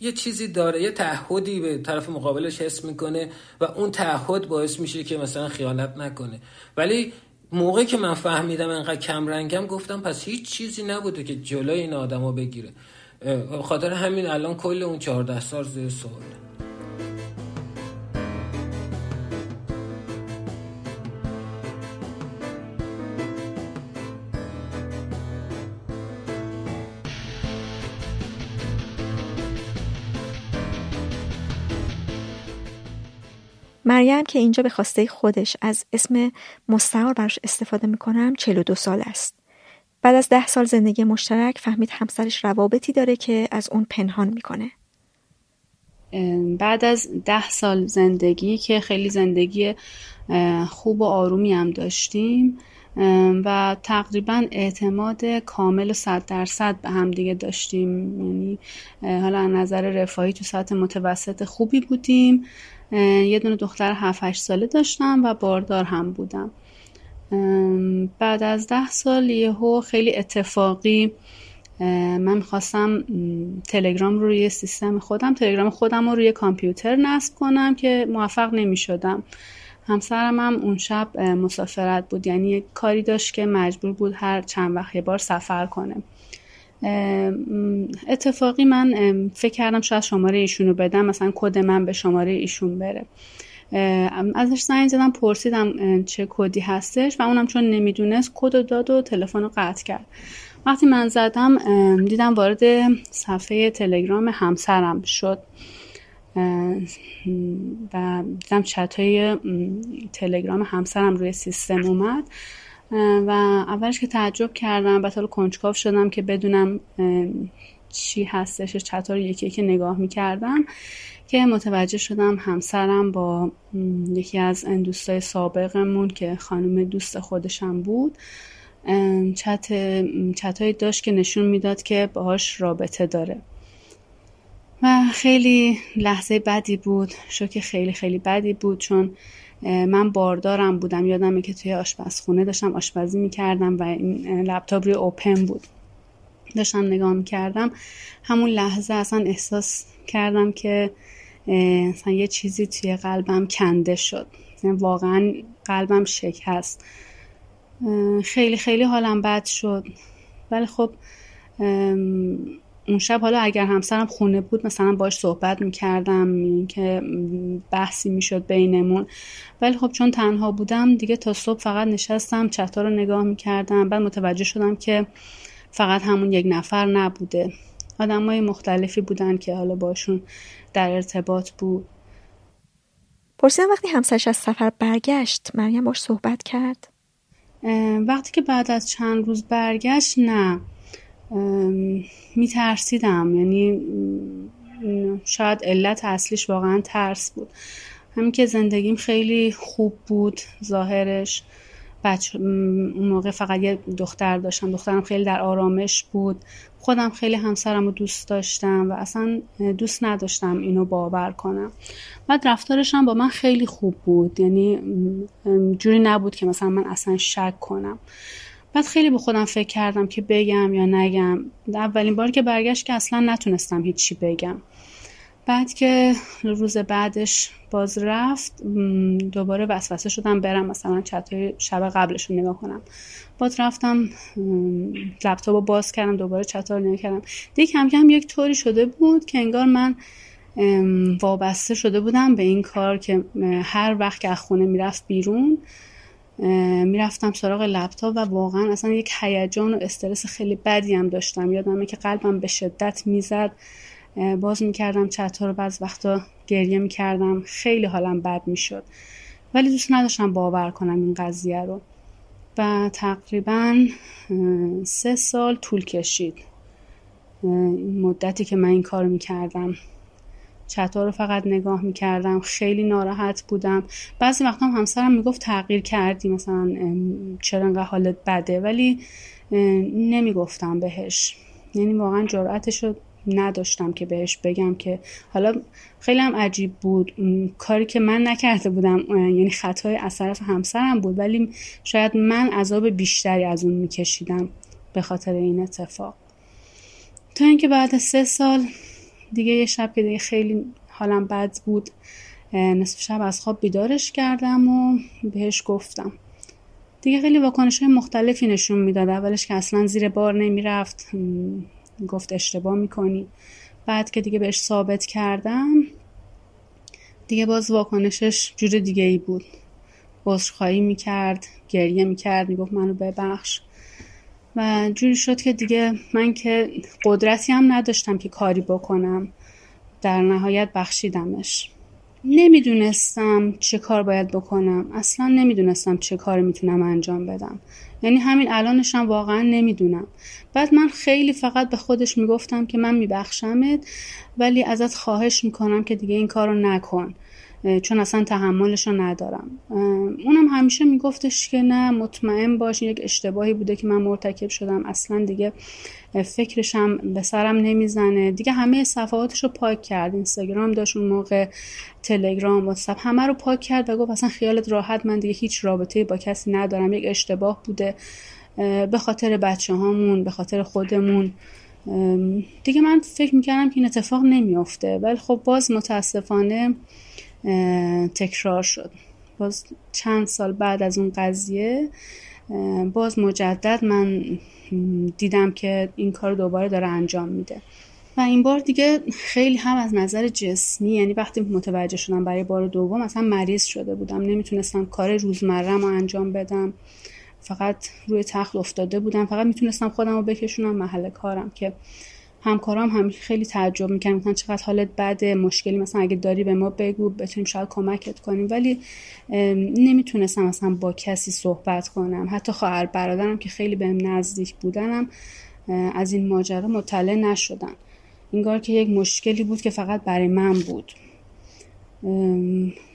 یه چیزی داره یه تعهدی به طرف مقابلش حس می‌کنه و اون تعهد باعث میشه که مثلا خیانت نکنه. ولی موقعی که من فهمیدم انقدر کم رنگم گفتم پس هیچ چیزی نبوده که جلوی این آدما بگیره. خاطر همین الان کل اون 14 سال زیر سواله مریم که اینجا به خواسته خودش از اسم مستعار براش استفاده می‌کنم 42 سال است. بعد از ده سال زندگی مشترک فهمید همسرش روابطی داره که از اون پنهان می‌کنه. بعد از ده سال زندگی که خیلی زندگی خوب و آرومی هم داشتیم و تقریبا اعتماد کامل و صد درصد به هم دیگه داشتیم. یعنی حالا نظر رفاهی تو سطح متوسط خوبی بودیم. یه دونه دختر 7 8 ساله داشتم و باردار هم بودم. بعد از ده سال یهو خیلی اتفاقی من می‌خواستم تلگرام رو روی سیستم خودم تلگرام خودم رو روی کامپیوتر نصب کنم که موفق نمی‌شدم. همسرم هم اون شب مسافرت بود یعنی کاری داشت که مجبور بود هر چند وقت یه بار سفر کنه. اتفاقی من فکر کردم شاید شماره ایشون رو بدم مثلا کد من به شماره ایشون بره. ازش زنگ زدم پرسیدم چه کدی هستش و اونم چون نمی‌دونست کد داد و تلفن رو قطع کرد. وقتی من زدم دیدم وارد صفحه تلگرام همسرم شد. و دیدم چت های تلگرام همسرم روی سیستم اومد. و اولش که تعجب کردم و کنجکاو شدم که بدونم چی هستش چطور یکی یکی نگاه می‌کردم. که متوجه شدم همسرم با یکی از دوستای سابقمون که خانم دوست خودشم بود چت چتایی داشت که نشون می‌داد که باهاش رابطه داره. و خیلی لحظه بدی بود شوک خیلی خیلی بدی بود چون من باردارم بودم یادمه که توی آشپزخونه داشتم آشپزی می‌کردم و این لپتاپ روی اوپن بود. داشتم نگاه می‌کردم. همون لحظه اصلا احساس کردم که اصلا یه چیزی توی قلبم کنده شد. یعنی واقعا قلبم شکست. خیلی خیلی حالم بد شد. ولی خب اون شب حالا اگر همسرم خونه بود مثلا باش صحبت می‌کردم که بحثی می‌شد بینمون. ولی خب چون تنها بودم دیگه تا صبح فقط نشستم چتا رو نگاه می‌کردم. بعد متوجه شدم که فقط همون یک نفر نبوده. آدم های مختلفی بودن که حالا باشون در ارتباط بود. پرسیدم وقتی همسرش از سفر برگشت مریم باش صحبت کرد؟ وقتی که بعد از چند روز برگشت نه. میترسیدم. یعنی شاید علت اصلیش واقعا ترس بود. همین که زندگیم خیلی خوب بود ظاهرش. بچه اون موقع فقط یه دختر داشتم. دخترم خیلی در آرامش بود. خودم خیلی همسرم رو دوست داشتم و اصلا دوست نداشتم اینو باور کنم. بعد رفتارشم با من خیلی خوب بود. یعنی جوری نبود که مثلا من اصلا شک کنم. بعد خیلی به خودم فکر کردم که بگم یا نگم. اولین بار که برگشت که اصلا نتونستم هیچی بگم. بعد که روز بعدش باز رفت دوباره وسوسه شدم برم مثلا چطور شب قبلش رو نگاه کنم. باز رفتم لپتاپ رو باز کردم دوباره چطور نگاه کردم. دیگه کم کم یک طوری شده بود که انگار من وابسته شده بودم به این کار که هر وقت که از خونه می‌رفت بیرون می‌رفتم سراغ لپتاپ و واقعا اصلا یک هیجان و استرس خیلی بدی هم داشتم. یادمه که قلبم به شدت می‌زد. باز می‌کردم چت رو بعض وقتا گریه می‌کردم. خیلی حالم بد می‌شد. ولی دوست نداشتم باور کنم این قضیه رو. و تقریبا سه سال طول کشید. مدتی که من این کار می‌کردم. چطور رو فقط نگاه می‌کردم. خیلی ناراحت بودم. بعضی وقتا هم همسرم می‌گفت تغییر کردی. مثلا چرا انقدر حالت بده؟ ولی نمی‌گفتم بهش. یعنی واقعا جرأتش رو نداشتم که بهش بگم که حالا خیلی هم عجیب بود. کاری که من نکرده بودم یعنی خطای از طرف همسرم بود ولی شاید من عذاب بیشتری از اون میکشیدم به خاطر این اتفاق. تا اینکه بعد سه سال دیگه یه شب که دیگه خیلی حالم بد بود نصف شب از خواب بیدارش کردم و بهش گفتم. دیگه خیلی واکنش های مختلفی نشون می‌داد. اولش که اصلا زیر بار نمی‌رفت. گفت اشتباه می‌کنی. بعد که دیگه بهش ثابت کردم دیگه باز واکنشش جور دیگه ای بود. عذرخواهی می‌کرد گریه می‌کرد می‌گفت منو ببخش. و جوری شد که دیگه من که قدرتی هم نداشتم که کاری بکنم. در نهایت بخشیدمش. نمی‌دونستم چه کار باید بکنم. اصلا نمی‌دونستم چه کار می‌تونم انجام بدم. یعنی همین الانشم واقعا نمی‌دونم. بعد من خیلی فقط به خودش می‌گفتم که من میبخشمت ولی ازت خواهش می‌کنم که دیگه این کارو نکن چون اصلا تحملش رو ندارم. اونم همیشه میگفتش که نه مطمئن باش یک اشتباهی بوده که من مرتکب شدم. اصلا دیگه فکرشم به سرم نمی‌زنه. دیگه همه صفحاتش رو پاک کرد. اینستاگرام داشت اون موقع تلگرام واتساپ همه رو پاک کرد و گفت اصلا خیالت راحت من دیگه هیچ رابطه با کسی ندارم. یک اشتباه بوده. به خاطر بچه هامون به خاطر خودمون. دیگه من فکر می‌کردم که این اتفاق نمیافته. ولی خب باز متاسفانه تکرار شد. باز چند سال بعد از اون قضیه باز مجدد من دیدم که این کار دوباره داره انجام میده. و این بار دیگه خیلی هم از نظر جسمی یعنی وقتی متوجه شدم برای بار دوم اصلا مریض شده بودم. نمی‌تونستم کار روزمرم رو انجام بدم. فقط روی تخت افتاده بودم. فقط می‌تونستم خودم رو بکشونم محل کارم که همکارام هم خیلی تعجب می‌کنن مثلا چقدر حالت بده مشکلی مثلا اگه داری به ما بگو بتونیم شاید کمکت کنیم. ولی نمی‌تونستم مثلا با کسی صحبت کنم. حتی خواهر برادرم که خیلی بهم نزدیک بودنم از این ماجرا مطلع نشدن. انگار که یک مشکلی بود که فقط برای من بود.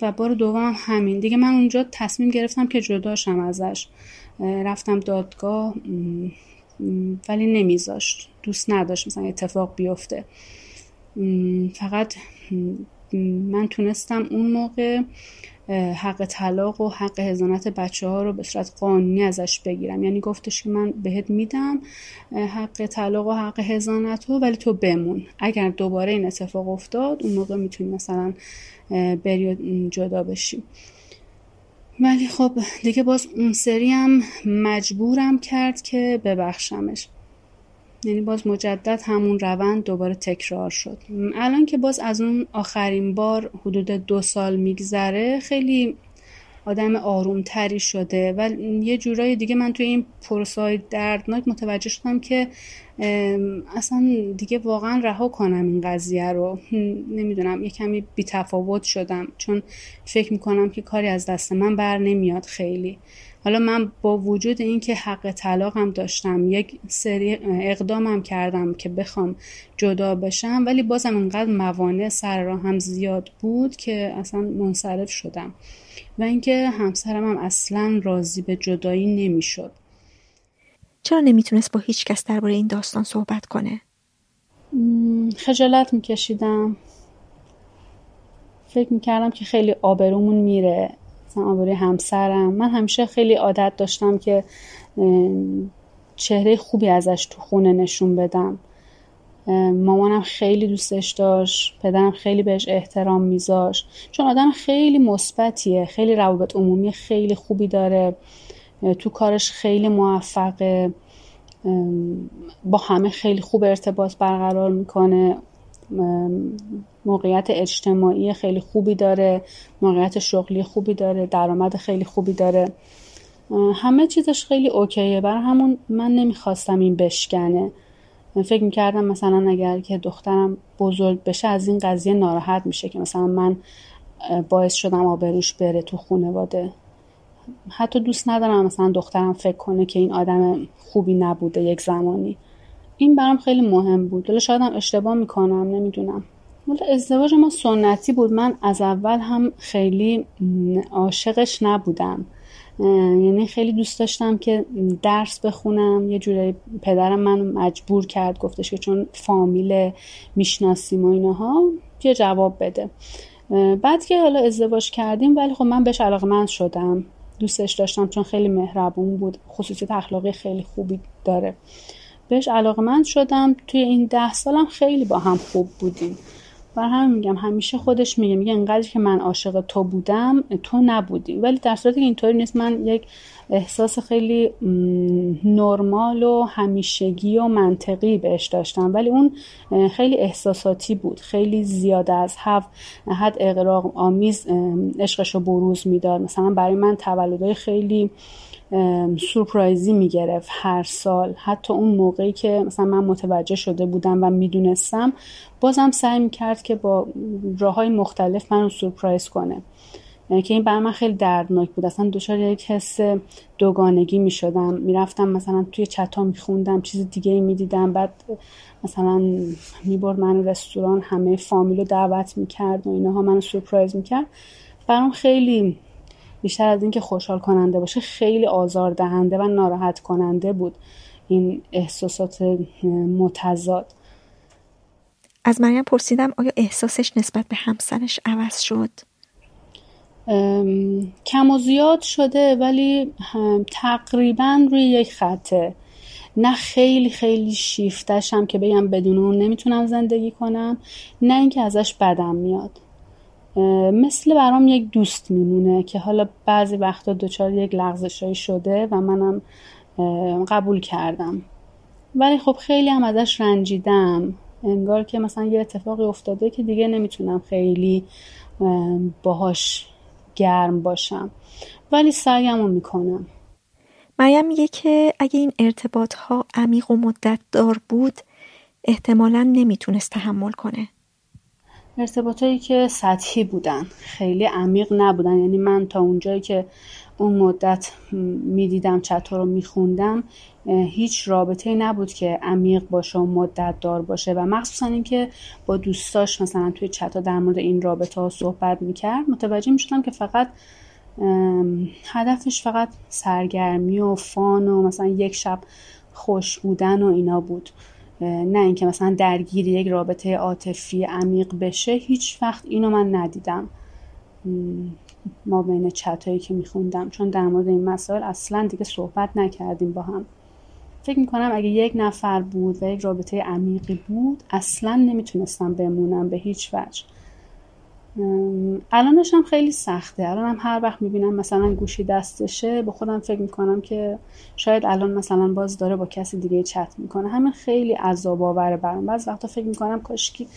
و بار دوم همین. دیگه من اونجا تصمیم گرفتم که جداشم ازش. رفتم دادگاه. ولی نمیذاشت. دوست نداشت مثلا اتفاق بیفته. فقط من تونستم اون موقع حق طلاق و حق هزانت بچه ها رو به صورت قانونی ازش بگیرم. یعنی گفتش که من بهت میدم حق طلاق و حق هزانت رو ولی تو بمون. اگر دوباره این اتفاق افتاد اون موقع می‌تونی مثلا بری جدا بشیم ولی خب دیگه باز اون سری هم مجبورم کرد که ببخشمش. یعنی باز مجدد همون روند دوباره تکرار شد. الان که باز از اون آخرین بار حدود دو سال میگذره خیلی آدم آرومتری شده و یه جورای دیگه من توی این پروسای دردناک متوجه شدم که اصلا دیگه واقعا رها کنم این قضیه رو. نمی‌دونم یه کمی بیتفاوت شدم. چون فکر می‌کنم که کاری از دست من بر نمیاد خیلی. حالا من با وجود اینکه حق طلاقم داشتم یک سری اقدامم کردم که بخوام جدا بشم ولی بازم انقدر موانع سر هم زیاد بود که اصلا منصرف شدم. و اینکه همسرم هم اصلا راضی به جدایی نمی‌شد. چرا نمی‌تونست با هیچ کس درباره این داستان صحبت کنه؟ خجالت میکشیدم. فکر می‌کردم که خیلی آبرومون میره. مثلا آبروی همسرم. من همیشه خیلی عادت داشتم که چهره خوبی ازش تو خونه نشون بدم. مامانم خیلی دوستش داشت پدرم خیلی بهش احترام میذاشت. چون آدم خیلی مثبتیه خیلی روابط عمومی خیلی خوبی داره. تو کارش خیلی موفقه. با همه خیلی خوب ارتباط برقرار می‌کنه. موقعیت اجتماعی خیلی خوبی داره موقعیت شغلی خوبی داره درآمد خیلی خوبی داره. همه چیزش خیلی اوکیه. برای همون من نمی‌خواستم این بشکنه. فکر می‌کردم مثلا اگر که دخترم بزرگ بشه از این قضیه ناراحت میشه که مثلا من باعث شدم آبروش بره تو خونواده حتی دوست ندارم مثلا دخترم فکر کنه که این آدم خوبی نبوده یک زمانی. این برام خیلی مهم بود. حالا شاید هم اشتباه می‌کنم نمی‌دونم. ازدواج ما سنتی بود. من از اول هم خیلی عاشقش نبودم. یعنی خیلی دوست داشتم که درس بخونم. یه جوری پدرم منو مجبور کرد گفتش که چون فامیل می‌شناسیم و اینها یه جواب بده. بعد که حالا ازدواج کردیم ولی خب من بهش علاقه من شدم. دوستش داشتم چون خیلی مهربون بود. خصوصیت اخلاقی خیلی خوبی داره. بهش علاقه من شدم. توی این ده سالم خیلی با هم خوب بودیم. و هم میگم همیشه خودش میگه میگه انقدر که من عاشق تو بودم تو نبودی. ولی در صورتی که اینطوری نیست من یک احساس خیلی نرمال و همیشگی و منطقی بهش داشتم. ولی اون خیلی احساساتی بود. خیلی زیاده از حد حد اقراق آمیز عشقش رو بروز می‌داد. مثلا برای من تولدهای خیلی سورپرایزی می‌گرفت هر سال. حتی اون موقعی که مثلا من متوجه شده بودم و می‌دونستم بازم سعی می‌کرد که با راه های مختلف منو سورپرایز کنه. که این برای من خیلی دردناک بود. اصلا دچار یک حس دوگانگی می شدم می‌رفتم مثلا توی چتا میخوندم چیز دیگه ای می‌دیدم. بعد مثلا می‌برد من رستوران همه فامیل رو دعوت می‌کرد و اینها منو سورپرایز می‌کرد. برام خیلی بیشتر از اینکه خوشحال کننده باشه خیلی آزار دهنده و ناراحت کننده بود این احساسات متضاد. از مریم پرسیدم آیا احساسش نسبت به همسرش عوض شد؟ کم و زیاد شده ولی تقریبا روی یک خطه. نه خیلی خیلی شیفتشم که بگم بدون اون نمی‌تونم زندگی کنم نه اینکه ازش بدم میاد. مثل برام یک دوست میمونه که حالا بعضی وقتا دچار یک لغزشایی شده و منم قبول کردم. ولی خب خیلی هم ازش رنجیدم. انگار که مثلا یه اتفاقی افتاده که دیگه نمی‌تونم خیلی باهاش گرم باشم. ولی سعیم رو می‌کنم. مریم میگه که اگه این ارتباط ها عمیق و مدت دار بود احتمالا نمی‌تونست تحمل کنه. ارتباطایی که سطحی بودن خیلی عمیق نبودن. یعنی من تا اونجایی که اون مدت می‌دیدم چطور رو میخوندم هیچ رابطه نبود که عمیق باشه و مدت دار باشه. و مخصوصا اینکه با دوستاش مثلا توی چتا در مورد این رابطه ها صحبت می‌کرد متوجه می‌شدم که فقط هدفش فقط سرگرمی و فان و مثلا یک شب خوش بودن و اینا بود. نه اینکه مثلا درگیر یک رابطه عاطفی عمیق بشه هیچ وقت اینو من ندیدم. ما بین چتایی که میخوندم. چون در مورد این مسائل اصلا دیگه صحبت نکردیم با هم. فکر می‌کنم اگه یک نفر بود و یک رابطه عمیقی بود اصلا نمی‌تونستم بمونم به هیچ وجه. الانش هم خیلی سخته. الان هم هر وقت می‌بینم مثلا گوشی دستشه با خودم فکر می‌کنم که شاید الان مثلا باز داره با کسی دیگه چت می‌کنه. همین خیلی عذاب آوره برام. بعض وقتا فکر می‌کنم کاشکی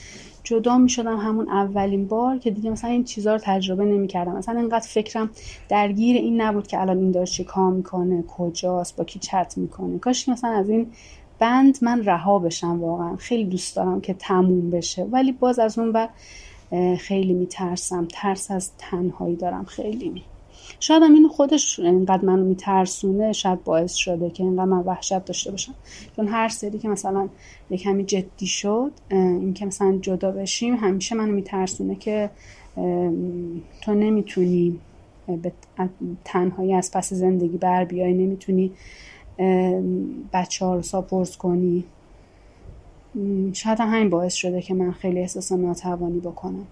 جدا می‌شدم همون اولین بار که دیگه مثلا این چیزها رو تجربه نمی‌کردم. مثلا اینقدر فکرم درگیر این نبود که الان این داره چی کار می‌کنه کجاست با کی چت می‌کنه. کاش مثلا از این بند من رها بشم واقعا. خیلی دوست دارم که تموم بشه. ولی باز از اون بر خیلی میترسم. ترس از تنهایی دارم خیلی. شاید هم این خودش اینقدر منو میترسونه شاید باعث شده که اینقدر من وحشت داشته باشم. چون هر سری که مثلا یک کمی جدی شد این که مثلا جدا بشیم همیشه منو میترسونه که تو نمی‌تونی به تنهایی از پس زندگی بر بیای نمی‌تونی بچه ها رو ساپورت کنی. شاید همین باعث شده که من خیلی احساس ناتوانی بکنم.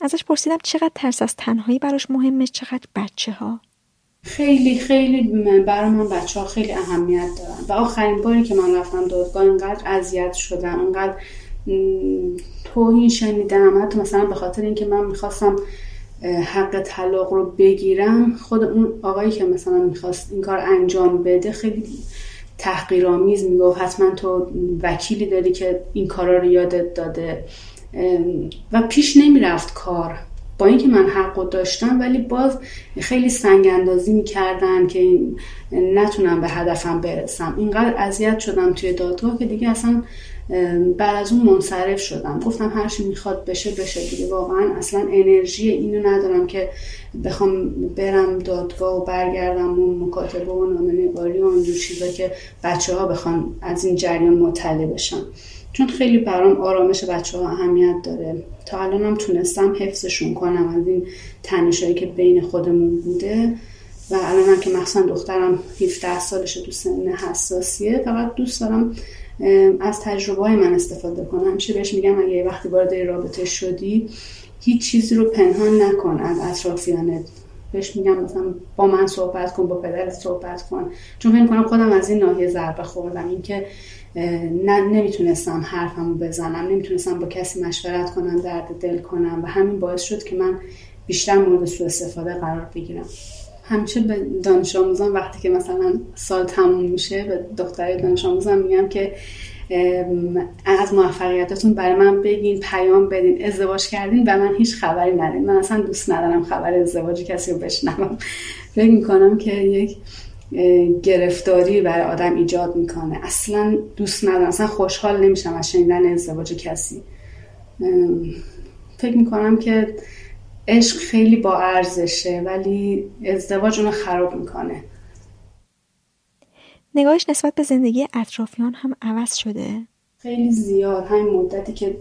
ازش پرسیدم چقدر ترس از تنهایی براش مهمه چقدر بچه ها خیلی خیلی برای من بچه ها خیلی اهمیت دارن. و آخرین باری که من رفتم دادگاه اینقدر اذیت شدم اینقدر توهین شنیدم. حتی مثلا به خاطر اینکه من می‌خواستم حق طلاق رو بگیرم خود اون آقایی که مثلا می‌خواست این کار انجام بده خیلی تحقیرآمیز می‌گفت. حتما تو وکیلی داری که این کارا رو یادت داده. و پیش نمی‌رفت کار. با اینکه من حق داشتم ولی باز خیلی سنگ اندازی می‌کردن که نتونم به هدفم برسم. اینقدر اذیت شدم توی دادگاه که دیگه اصلا بعد از اون منصرف شدم. گفتم هر چی می‌خواد بشه بشه دیگه. واقعا اصلا انرژی اینو ندارم که بخوام برم دادگاه و برگردم و مکاتبه و نامه نگاری و اونجور چیزا که بچه ها بخوان از این جریان مطلع بشن. چون خیلی برام آرامش بچه ها اهمیت داره. تا الانم تونستم حفظشون کنم از این تنشایی که بین خودمون بوده. و الانم که مخصوصا دخترم 17 سالشه تو سن حساسیه فقط دوست دارم از تجربه های من استفاده کنم همیشه بهش میگم؟ اگه وقتی وارد رابطه شدی هیچ چیزی رو پنهان نکن از اطرافیانت. بهش میگم مثلا با من صحبت کن با پدرت صحبت کن. چون فکر کنم خودم از این ناحیه ضربه خوردم. اینکه نه نمی‌تونستم حرفمو بزنم نمی‌تونستم با کسی مشورت کنم درد دل کنم و همین باعث شد که من بیشتر مورد سوء استفاده قرار بگیرم. همیشه به دانش آموزان وقتی که مثلا سال تموم میشه به دختری دانش آموزان میگم که از موفقیتتون برای من بگین پیام بدین ازدواج کردین و من هیچ خبری ندین من اصلا دوست ندارم خبر ازدواج کسی رو بشنوم. فکر می‌کنم که یک گرفتاری برای آدم ایجاد می‌کنه. اصلا دوست ندارم اصلا خوشحال نمیشم از شنیدن ازدواج کسی. فکر می‌کنم که عشق خیلی با ارزشه ولی ازدواج اونو خراب می‌کنه. نگاهش نسبت به زندگی اطرافیان هم عوض شده؟ خیلی زیاد. همین مدتی که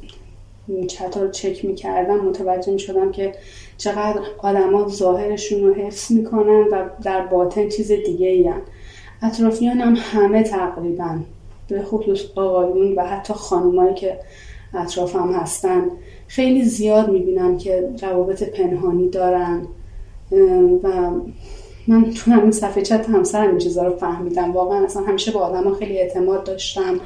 چطور رو چک می‌کردم متوجه می‌شدم که چقدر آدما ظاهرشون رو حفظ می‌کنن و در باطن چیز دیگه ای اطرافیان هم همه تقریبا به خصوص آقایون و حتی خانمایی که اطرافم هستن خیلی زیاد می‌بینم که روابط پنهانی دارن. و من تو همین صفحه چت همسرم این چیزا رو فهمیدم. واقعا اصلا همیشه با آدم خیلی اعتماد داشتم.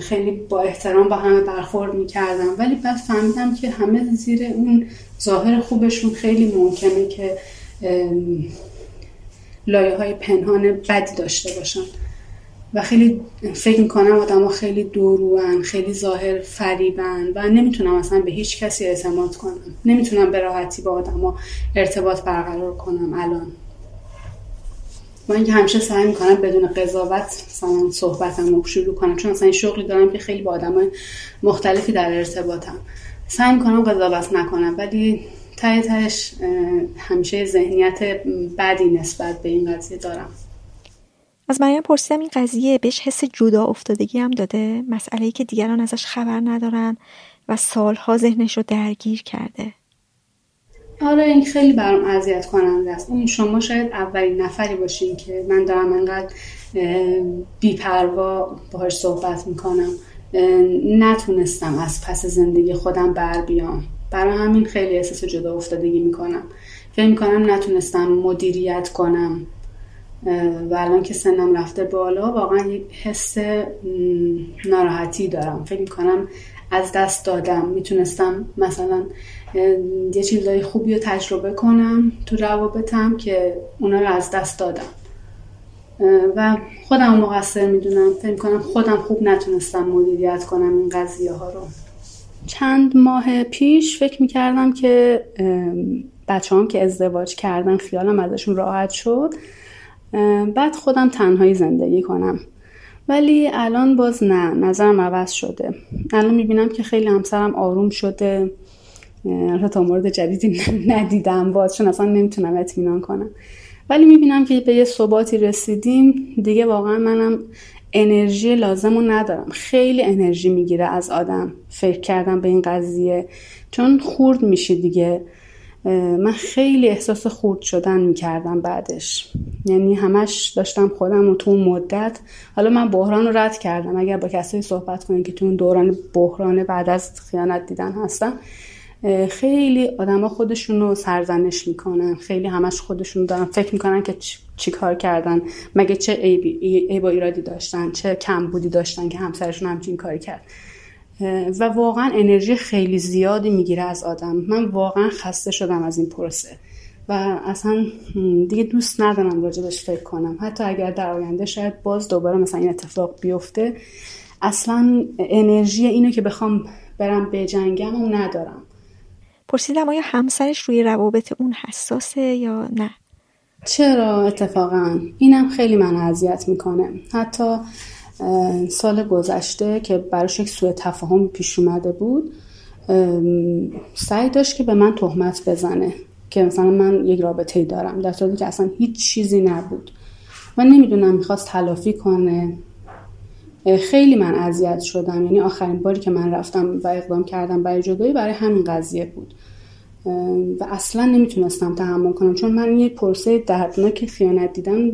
خیلی با احترام با همه برخورد می‌کردم. ولی بعد فهمیدم که همه زیر اون ظاهر خوبشون خیلی ممکنه که لایه های پنهان بدی داشته باشن. و خیلی فکر می‌کنم آدم ها خیلی دوروان خیلی ظاهر فریبن و نمی‌تونم اصلا به هیچ کسی اعتماد کنم. نمی‌تونم به راحتی با آدم ارتباط برقرار کنم الان. من اینکه همیشه سعی می‌کنم بدون قضاوت مثلا صحبتم رو شروع کنم چون مثلا این شغلی دارم که خیلی با آدم مختلفی در ارتباطم. سعی می‌کنم قضاوت نکنم ولی ته تهش همیشه ذهنیت بدی نسبت به این قضیه دارم. از مریم پرسیدم این قضیه بهش حس جدا افتادگی هم داده؟ مسئله ای که دیگران ازش خبر ندارن و سالها ذهنش رو درگیر کرده. آره این خیلی برام اذیت کننده است. اون شما شاید اولین نفری باشین که من دارم انقدر بیپروا باهاش صحبت می‌کنم. نتونستم از پس زندگی خودم بر بیام. برای همین خیلی احساس جدا افتادگی می‌کنم. فکر می‌کنم نتونستم مدیریت کنم. و الان که سنم رفته بالا واقعا یک حس ناراحتی دارم. فکر می‌کنم از دست دادم. می‌تونستم مثلا یه چیزای خوبی رو تجربه کنم تو روابطم که اونا رو از دست دادم. و خودم مقصر می‌دونم. فکر کنم خودم خوب نتونستم مدیریت کنم این قضیه ها رو. چند ماه پیش فکر می‌کردم که بچه هم که ازدواج کردن خیالم ازشون راحت شد. بعد خودم تنهایی زندگی کنم. ولی الان باز نه نظرم عوض شده. الان می‌بینم که خیلی همسرم آروم شده. تا مورد جدیدی ندیدم. باز چون اصلا نمی‌تونم اطمینان کنم. ولی می‌بینم که به یه ثباتی رسیدیم دیگه واقعا منم انرژی لازم رو ندارم. خیلی انرژی می‌گیره از آدم. فکر کردم به این قضیه. چون خورد میشی دیگه. من خیلی احساس خورد شدن می‌کردم بعدش. یعنی همش داشتم خودم و تو اون مدت. حالا من بحران رو رد کردم. اگر با کسی صحبت کنیم که تو اون دوران بحران بعد از خیانت دیدن هستم خیلی آدما خودشون رو سرزنش می‌کنن. خیلی همش خودشون دارن فکر می‌کنن که چی کار کردن. مگه چه عیب و ایرادی داشتن چه کم بودی داشتن که همسرشون همچین کاری کرد. و واقعا انرژی خیلی زیادی می‌گیره از آدم. من واقعا خسته شدم از این پروسه. و اصلا دیگه دوست ندارم راجبش فکر کنم. حتی اگر در آینده شاید باز دوباره مثلا این اتفاق بیفته اصلا انرژی اینو که بخوام برم بجنگم و ندارم. پرسیدم آیا همسرش روی روابط اون حساسه یا نه؟ چرا؟ اتفاقا. اینم خیلی من اذیت می‌کنه. حتی سال گذشته که براش یک سوء تفاهم پیش اومده بود سعی داشت که به من تهمت بزنه که مثلا من یک رابطه ای دارم در صورتی که اصلا هیچ چیزی نبود. من نمی‌دونم می‌خواست تلافی کنه. خیلی من اذیت شدم. یعنی آخرین باری که من رفتم و اقدام کردم برای جدایی برای همین قضیه بود. و اصلا نمی‌تونستم تحمل کنم. چون من یه پرسه دردناک خیانت دیدم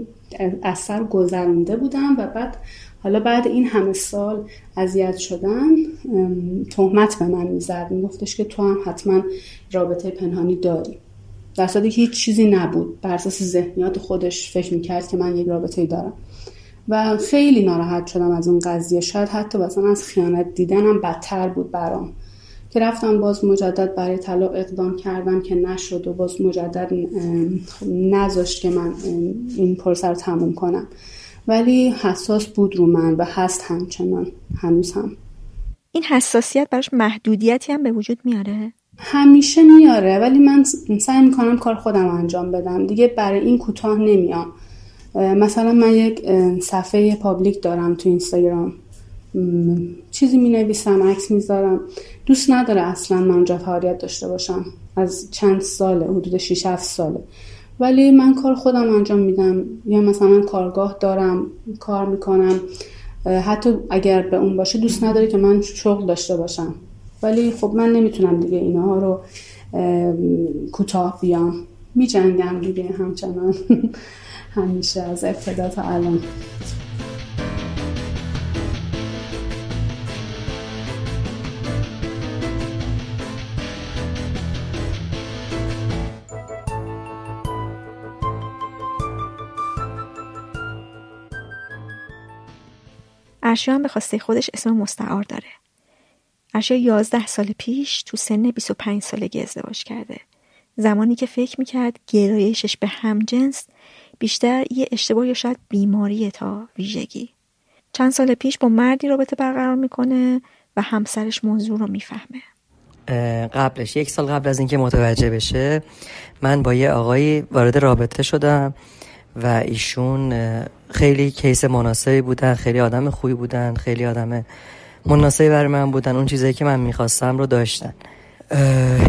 اثر گذرونده بودم و بعد حالا بعد این همه سال اذیت شدن تهمت به من می‌زد. میگفتش که تو هم حتما رابطه پنهانی داری. در صورتی که هیچ چیزی نبود. بر اساس ذهنیات خودش فکر می‌کرد که من یک رابطه دارم. و خیلی ناراحت شدم از اون قضیه. شاید حتی مثلا از خیانت دیدنم بدتر بود برام. که رفتم باز مجدد برای طلاق اقدام کردم که نشد و باز مجدد نذاشت که من این پرسه رو تموم کنم. ولی حساس بود رو من و هست همچنان. هنوز هم. این حساسیت براش محدودیتی هم به وجود میاره؟ همیشه میاره ولی من سعی می‌کنم کار خودم انجام بدم. دیگه برای این کوتاه نمیام. مثلا من یک صفحه پابلیک دارم تو اینستاگرام. چیزی می نویسم عکس می‌ذارم. دوست نداره اصلا من اونجا فعالیت داشته باشم. از چند ساله حدود 6 7 ساله. ولی من کار خودم انجام میدم. یا مثلا کارگاه دارم کار می‌کنم. حتی اگر به اون باشه دوست نداره که من شغل داشته باشم. ولی خب من نمی‌تونم دیگه اینها رو کوتاه بیام. میجنگم دیگه همچنان. همیشه از ابتدا تا الان. ارشیا هم به خواسته خودش اسم مستعار داره. ارشیا یازده سال پیش تو سن 25 سالگی ازدواج کرده. زمانی که فکر می‌کرد گرایشش به همجنس بیشتر یه اشتباه یا شاید بیماریه تا ویژگی. چند سال پیش با مردی رابطه برقرار می‌کنه و همسرش موضوع رو می‌فهمه. قبلش یک سال قبل از اینکه متوجه بشه من با یه آقایی وارد رابطه شدم و ایشون خیلی کیس مناسبی بودن خیلی آدم خوبی بودن خیلی آدم مناسبی برای من بودن. اون چیزایی که من می‌خواستم رو داشتن.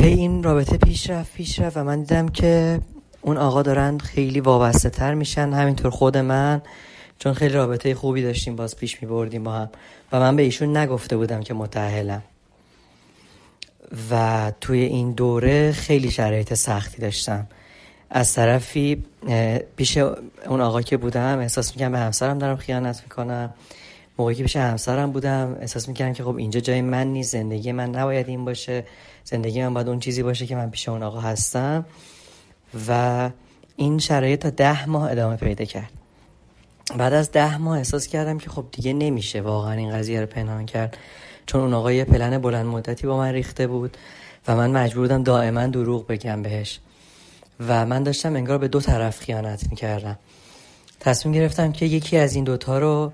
هی این رابطه پیش رفت پیش رفت و من دیدم که اون آقا دارن خیلی وابسته تر میشن. همینطور خود من چون خیلی رابطه خوبی داشتیم باز پیش میبردیم با هم. و من به ایشون نگفته بودم که متحلم و توی این دوره خیلی شرایط سختی داشتم. از طرفی پیش اون آقا که بودم احساس می‌کنم به همسرم دارم خیانت می‌کنم. موقعی که پیش همسرم بودم احساس می‌کردم که خب اینجا جای من نیست زندگی من نباید این باشه. زندگی من باید اون چیزی باشه که من پیش اون آقا هستم. و این شرایط تا ده ماه ادامه پیدا کرد. بعد از ده ماه احساس کردم که خب دیگه نمیشه واقعا این قضیه رو پنهان کرد. چون اون آقا یه پلن بلند مدتی با من ریخته بود و من مجبور بودم دائما دروغ بگم بهش. و من داشتم انگار به دو طرف خیانت می‌کردم. تصمیم گرفتم که یکی از این دوتا رو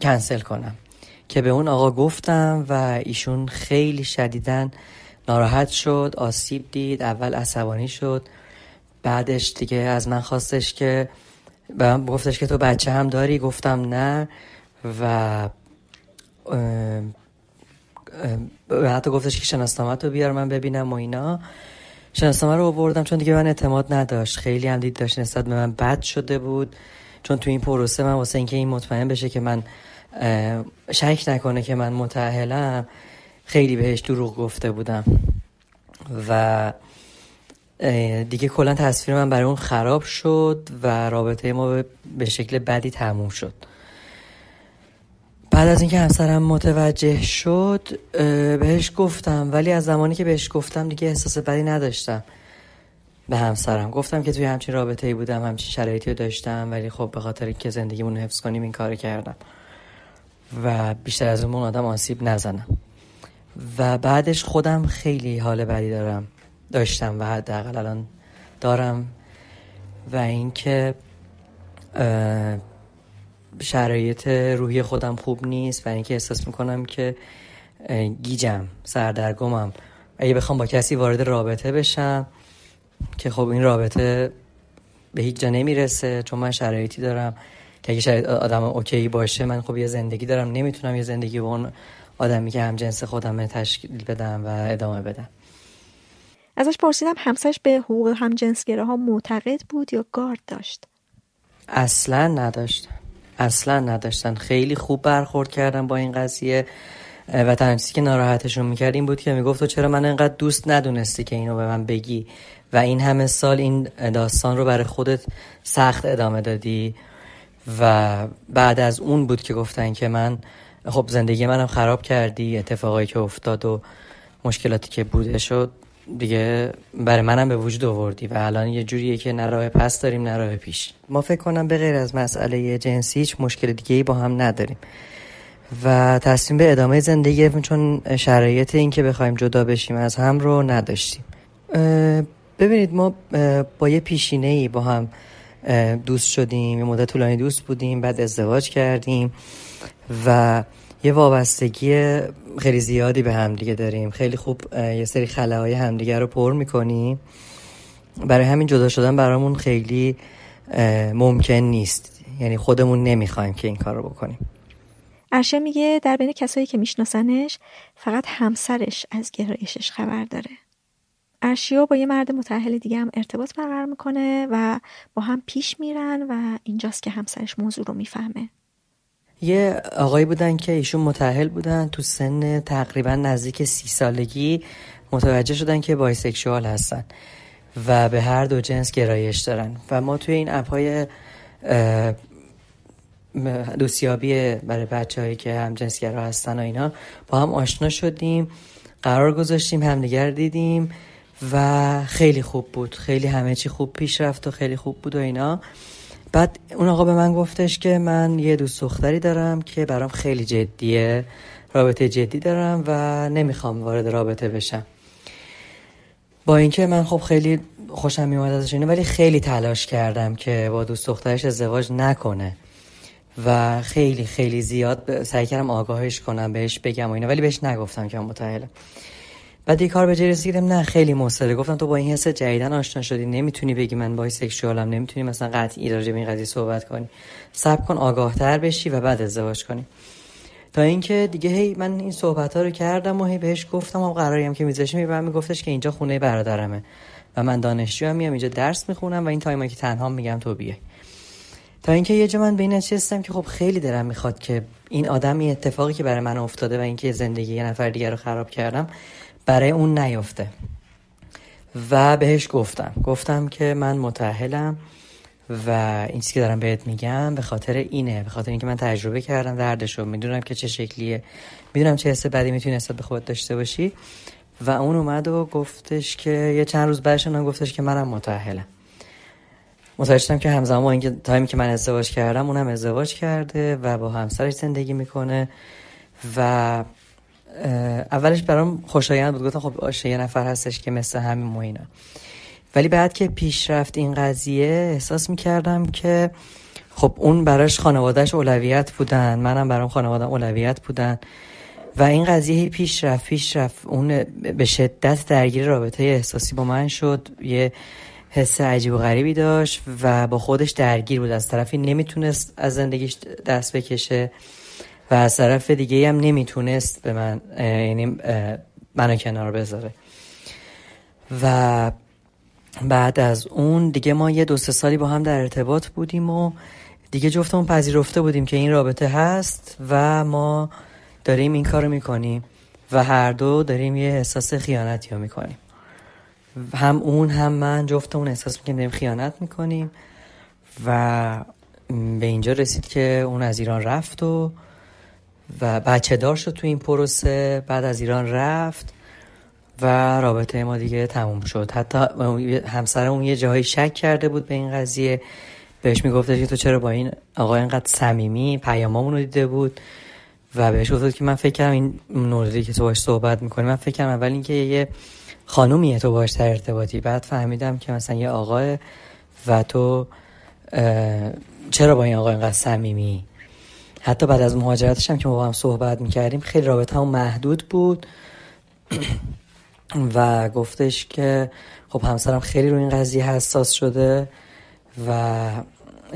کنسل کنم. که به اون آقا گفتم و ایشون خیلی شدیدن ناراحت شد آسیب دید اول عصبانی شد. بعدش دیگه از من خواستش که من گفتش که تو بچه هم داری؟ گفتم نه. و حتی گفتش که شناسنامه رو بیار من ببینم و اینا. شناسنامه رو آوردم چون دیگه من اعتماد نداشت. خیلی هم دید داشت نسبت به من بد شده بود. چون تو این پروسه من واسه اینکه این مطمئن بشه که من شک نکنه که من متأهلم خیلی بهش دروغ گفته بودم. و دیگه کلا تصویر من برای اون خراب شد و رابطه ما به شکل بدی تموم شد. بعد از اینکه همسرم متوجه شد بهش گفتم. ولی از زمانی که بهش گفتم دیگه احساس بدی نداشتم به همسرم. گفتم که توی همچین رابطه ای بودم همچین شرایطی رو داشتم ولی خب به خاطر که زندگیمون حفظ کنیم این کار کردم. و بیشتر از اون آدم آسیب نزنم. و بعدش خودم خیلی حال بدی دارم داشتم و حداقل الان دارم. و اینکه شرایط روحی خودم خوب نیست و اینکه احساس می‌کنم که گیجم سردرگمم. اگه بخوام با کسی وارد رابطه بشم که خب این رابطه به هیچ جا نمی‌رسه چون من شرایطی دارم که اگه شاید آدم اوکی باشه من خب یه زندگی دارم نمی‌تونم یه زندگی با اون آدمی که هم جنس خودم تشکیل بدم و ادامه بدم. ازش پرسیدم همسرش به حقوق هم ها معتقد بود یا گارد داشت؟ اصلا نداشت. اصلا نداشتن. خیلی خوب برخورد کردن با این قضیه. و تنها که ناراحتشون می‌کرد این بود که می‌گفت تو چرا من انقدر دوست ندونستی که اینو به من بگی؟ و این همه سال این داستان رو برای خودت سخت ادامه دادی. و بعد از اون بود که گفتن که من خب زندگی منم خراب کردی اتفاقایی که افتاد و مشکلاتی که بوده شد. دیگه برای منم به وجود آوردی و الان یه جوریه که نه پس داریم نه پیش. ما فکر کنم به غیر از مسئله جنسی هیچ مشکل دیگه ای با هم نداریم. و تصمیم به ادامه زندگی گرفتیم چون شرایط این که بخوایم جدا بشیم از هم رو نداشتیم. ببینید ما با یه پیشینه ای با هم دوست شدیم یه مدت طولانی دوست بودیم بعد ازدواج کردیم و یه وابستگی خیلی زیادی به همدیگه داریم. خیلی خوب یه سری خلاهای همدیگه رو پر می‌کنیم. برای همین جدا شدن برامون خیلی ممکن نیست. یعنی خودمون نمی‌خوایم که این کار رو بکنیم. ارشه میگه در بین کسایی که میشناسنش فقط همسرش از گرایشش خبر داره. ارشیا با یه مرد متحل دیگه هم ارتباط برقرار می‌کنه و با هم پیش میرن و اینجاست که همسرش موضوع رو می‌فهمه. یه آقایی بودن که ایشون متحل بودن تو سن تقریبا نزدیک سی سالگی متوجه شدن که بایسکشوال هستن و به هر دو جنس گرایش دارن. و ما توی این اپهای دوستیابی برای بچه هایی که هم جنسگرا هستن و اینا با هم آشنا شدیم قرار گذاشتیم همدیگر دیدیم و خیلی خوب بود. خیلی همه چی خوب پیش رفت و خیلی خوب بود و اینا. بعد اون آقا به من گفتش که من یه دوست دختری دارم که برام خیلی جدیه رابطه جدی دارم و نمی‌خوام وارد رابطه بشم. با اینکه من خب خیلی خوشم میومد ازش اینه ولی خیلی تلاش کردم که با دوست دخترش ازدواج نکنه و خیلی خیلی زیاد سعی کردم آگاهش کنم بهش بگم و اینا ولی بهش نگفتم که من متأهلم بعد یه کار به جای رسیدم نه خیلی مصره گفتم تو با این حس جدیدن آشنا شدی نمی‌تونی بگی من بای سکشوالم نمی‌تونی مثلا قطعی راجع به این قضیه صحبت کنی. صبر کن آگاه تر بشی و بعد ازدواج کنی. تا اینکه دیگه هی من این صحبت ها رو کردم و هی بهش گفتم و قراری هم که میذاشیم می‌برم میگفتش که اینجا خونه برادرمه و من دانشجو میام اینجا درس می‌خونم و این تایما که تنها میگم تو بیای. تا اینکه یه جا من نشستم که خب خیلی دلم می‌خواد که این آدم این اتفاقی که برای من افتاده و اینکه زندگی یه نفر دیگر رو خراب کردم برای اون نیفته و بهش گفتم. گفتم که من متحلم و این چیزی که دارم بهت میگم به خاطر اینه. به خاطر اینکه من تجربه کردم دردشو. می‌دونم که چه شکلیه. می‌دونم چه حس بدی می‌تونی نسبت به خودت داشته باشی. و اون اومد و گفتش که یه چند روز بعدش گفتش که منم متأهلم. متوجه که همزمان اینکه تایمی که من ازدواج کردم اونم ازدواج کرده و با همسرش زندگی می‌کنه و اولش برام خوشایند بود. گفتم خب آشه یه نفر هستش که مثل همین موینا ولی بعد که پیش رفت این قضیه احساس می‌کردم که خب اون براش خانوادهش اولویت بودن. منم برام خانواده اولویت بودن. و این قضیه پیش رفت پیش رفت اون به شدت درگیر رابطه احساسی با من شد. یه حس عجیب و غریبی داشت و با خودش درگیر بود. از طرفی نمی‌تونست از زندگیش دست بکشه. و از طرف دیگه هم نمی‌تونست به من یعنی منو کنار بذاره. و بعد از اون دیگه ما یه دو سه سالی با هم در ارتباط بودیم و دیگه جفتمون پذیرفته بودیم که این رابطه هست و ما داریم این کارو می‌کنیم و هر دو داریم یه احساس خیانتی رو می‌کنیم. هم اون هم من جفتمون احساس می‌کنیم داریم خیانت می‌کنیم و به اینجا رسید که اون از ایران رفت و و بچه دار شد تو این پروسه بعد از ایران رفت و رابطه ما دیگه تموم شد. حتی همسر اون یه جایی شک کرده بود به این قضیه. بهش می‌گفته که تو چرا با این آقای اینقدر صمیمی؟ پیامامون رو دیده بود و بهش گفته که من فکر کردم این نوردی که تو باش صحبت می‌کنی من فکر کردم اول اینکه یه خانومیه تو باش در ارتباطی. بعد فهمیدم که مثلا یه آقای و تو چرا با این آقای اینقدر صمیمی؟ حتی بعد از مهاجرتش هم که ما با هم صحبت می‌کردیم خیلی رابطه هم محدود بود. و گفتش که خب همسرم خیلی رو این قضیه حساس شده و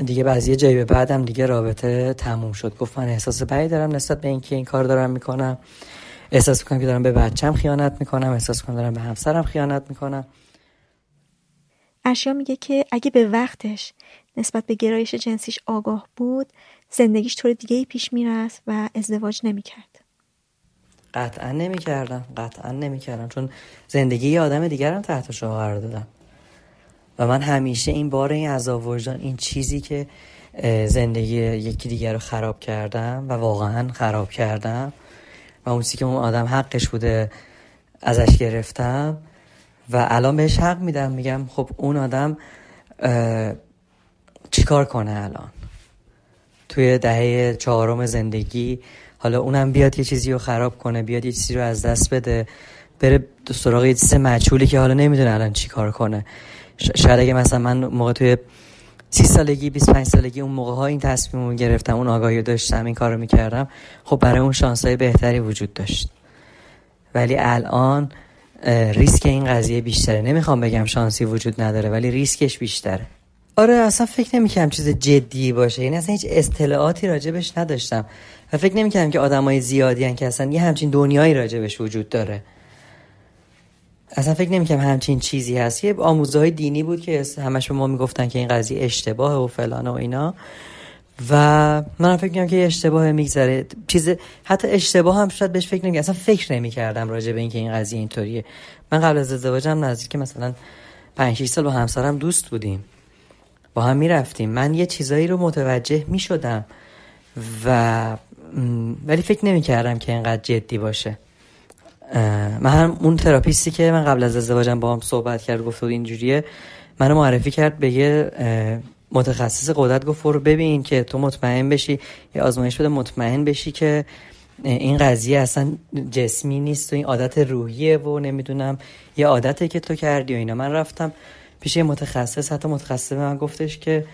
دیگه بعضی جایی به بعدم دیگه رابطه تموم شد. گفت من احساس بدی دارم نسبت به اینکه این کار دارم می‌کنم. احساس می‌کنم که دارم به بچم خیانت می‌کنم. احساس می‌کنم دارم به همسرم خیانت می‌کنم. اشیا میگه که اگه به وقتش نسبت به گرایش جنسیش آگاه بود زندگیش طور دیگه ای پیش می‌رفت و ازدواج نمی‌کرد. قطعا نمی‌کردم قطعا نمی‌کردم چون زندگی یه آدم دیگرم تحت شما قرار دادم. و من همیشه این بار این عذاب وجدان این چیزی که زندگی یکی دیگر رو خراب کردم و واقعا خراب کردم و اون که اون آدم حقش بوده ازش گرفتم و الان بهش حق میدم میگم خب اون آدم چیکار کنه الان؟ توی دهه چهارم زندگی. حالا اونم بیاد یه چیزی رو خراب کنه بیاد یه چیزی رو از دست بده بره سراغ یه چیز مجهولی که حالا نمی‌دونه الان چی کار کنه. شاید اگه مثلا من موقع توی سی سالگی 25 سالگی اون موقع ها این تصمیم رو گرفتم اون آگاهی داشتم این کار رو می‌کردم خب برای اون شانس بهتری وجود داشت. ولی الان ریسک این قضیه بیشتره. نمی‌خوام بگم شانسی وجود نداره ولی ریسکش بیشتره. آره اصلا فکر نمی‌کنم چیز جدی باشه. یعنی اصلا هیچ اطلاعاتی راجبش نداشتم. و فکر نمی‌کنم که آدمای زیادی هن که اصلا یه همچین دنیایی راجبش وجود داره. اصلا فکر نمی‌کنم همچین چیزی هست. یه آموزه های دینی بود که همش به ما می‌گفتن که این قضیه اشتباه و فلان و اینا. و من فکر می‌کنم که اشتباه میگذره. چیز حتی اشتباه هم شاید بهش فکر نمی‌کنم اصلا فکر نمی‌کردم راجع به اینکه این قضیه اینطوریه. من قبل از ازدواجم نزدیک مثلا 5 سال با همسرم دوست بودیم. هم می‌رفتیم. من یه چیزایی رو متوجه می‌شدم و ولی فکر نمی‌کردم که اینقدر جدی باشه. من هم اون تراپیستی که من قبل از ازدواجم با هم صحبت کرد گفت اینجوریه. منو معرفی کرد به یه متخصص قدرت گفت رو ببین که تو مطمئن بشی یه آزمایش بده مطمئن بشی که این قضیه اصلا جسمی نیست و این عادت روحیه و نمی‌دونم یه عادته که تو کردی و اینا. من رفتم پیش متخصص حتی متخصص من گفتش که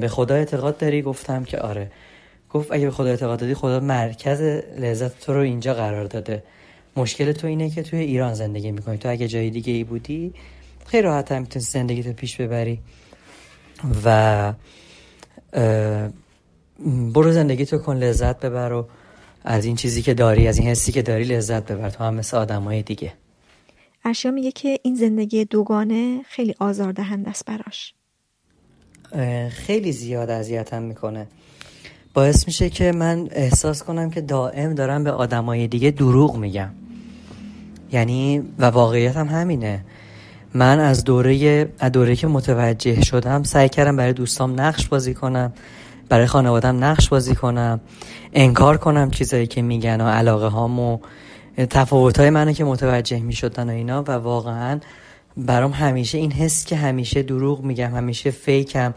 به خدا اعتقاد داری؟ گفتم که آره. گفت اگه به خدا اعتقاد دادی خدا مرکز لذت تو رو اینجا قرار داده. مشکل تو اینه که توی ایران زندگی می‌کنی. تو اگه جای دیگه ای بودی خیلی راحت هم می‌تونی زندگی تو پیش ببری. و برو زندگی تو کن لذت ببر و از این چیزی که داری از این حسی که داری لذت ببر. تو هم مثل آدم های دیگه. ارشیا میگه که این زندگی دوگانه خیلی آزاردهنده است براش. خیلی زیاد اذیتم می‌کنه. باعث میشه که من احساس کنم که دائم دارم به آدمای دیگه دروغ میگم. یعنی و واقعیت هم همینه. من از دوره از دوره که متوجه شدم سعی کردم برای دوستام نقش بازی کنم برای خانوادم نقش بازی کنم انکار کنم چیزایی که میگن و علاقه هام و تفاوت های منو که متوجه می‌شدن و اینا و واقعا برام همیشه این حس که همیشه دروغ میگم همیشه فیکم.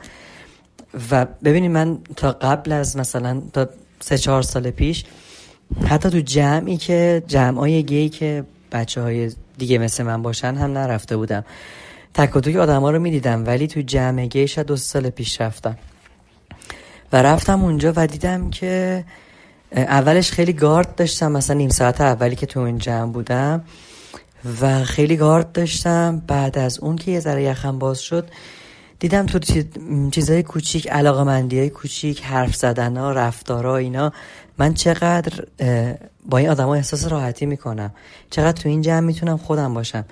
و ببینید من تا قبل از مثلا تا سه چهار سال پیش حتی تو جمعی که جمعای گی که بچه های دیگه مثل من باشن هم نرفته بودم. تک و توی آدم ها رو می‌دیدم ولی تو جمع گی شاید دو سال پیش رفتم. و رفتم اونجا و دیدم که اولش خیلی گارد داشتم مثلا نیم ساعت اولی که تو این جمع بودم و خیلی گارد داشتم. بعد از اون که یه ذره یخم باز شد دیدم تو چیزای کوچیک علاقه مندی های کوچیک حرف زدن ها رفتارا اینا. من چقدر با این آدم ها احساس راحتی می‌کنم. چقدر تو این جمع می‌تونم خودم باشم.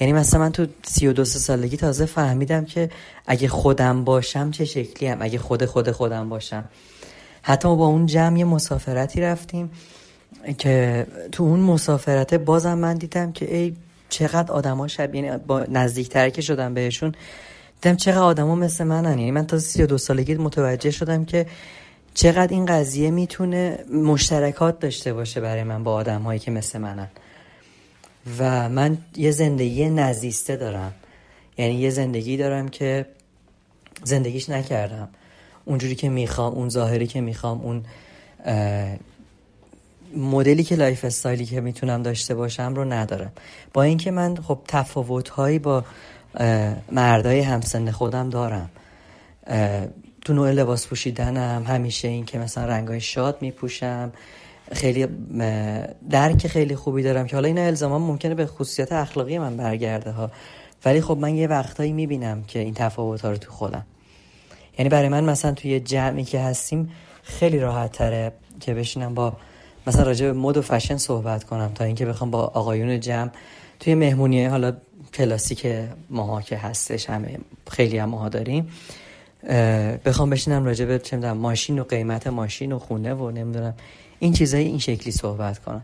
یعنی مثلا من تو سی و دو سالگی تازه فهمیدم که اگه خودم باشم چه شکلی هم اگه خود خود خودم باشم. حتی با اون جمع مسافرتی رفتیم که تو اون مسافرت بازم من دیدم که ای چقدر آدما شب یعنی با نزدیکتر که شدم بهشون. دیدم چقدر آدما مثل منن. یعنی من تا 32 سالگی متوجه شدم که چقدر این قضیه می‌تونه مشترکات داشته باشه برای من با آدم هایی که مثل منن. و من یه زندگی نزیسته دارم. یعنی یه زندگی دارم که زندگیش نکردم. اونجوری که می‌خوام اون ظاهری که می‌خوام اون مدلی که lifestyle ی که می‌تونم داشته باشم رو ندارم. با اینکه من خب تفاوت هایی با مردای همسن خودم دارم. تو نوع لباس پوشیدنم همیشه این که مثلا رنگای شاد میپوشم. خیلی درک خیلی خوبی دارم که حالا این الزاما ممکنه به خصوصیت اخلاقی من برگرده ها. ولی خب من یه وقتایی می‌بینم که این تفاوت ها رو تو خودم. یعنی برای من مثلا توی جمعی که هستیم خیلی راحت تره که بشینم با مثلا راجع به مد و فشن صحبت کنم تا اینکه بخوام با آقایون جمع توی مهمونی حالا کلاسیک ماها که هستش همه خیلی هم ماها داریم بخوام بشینم راجع به چه ماشین و قیمت ماشین و خونه و نمی‌دونم این چیزای این شکلی صحبت کنم.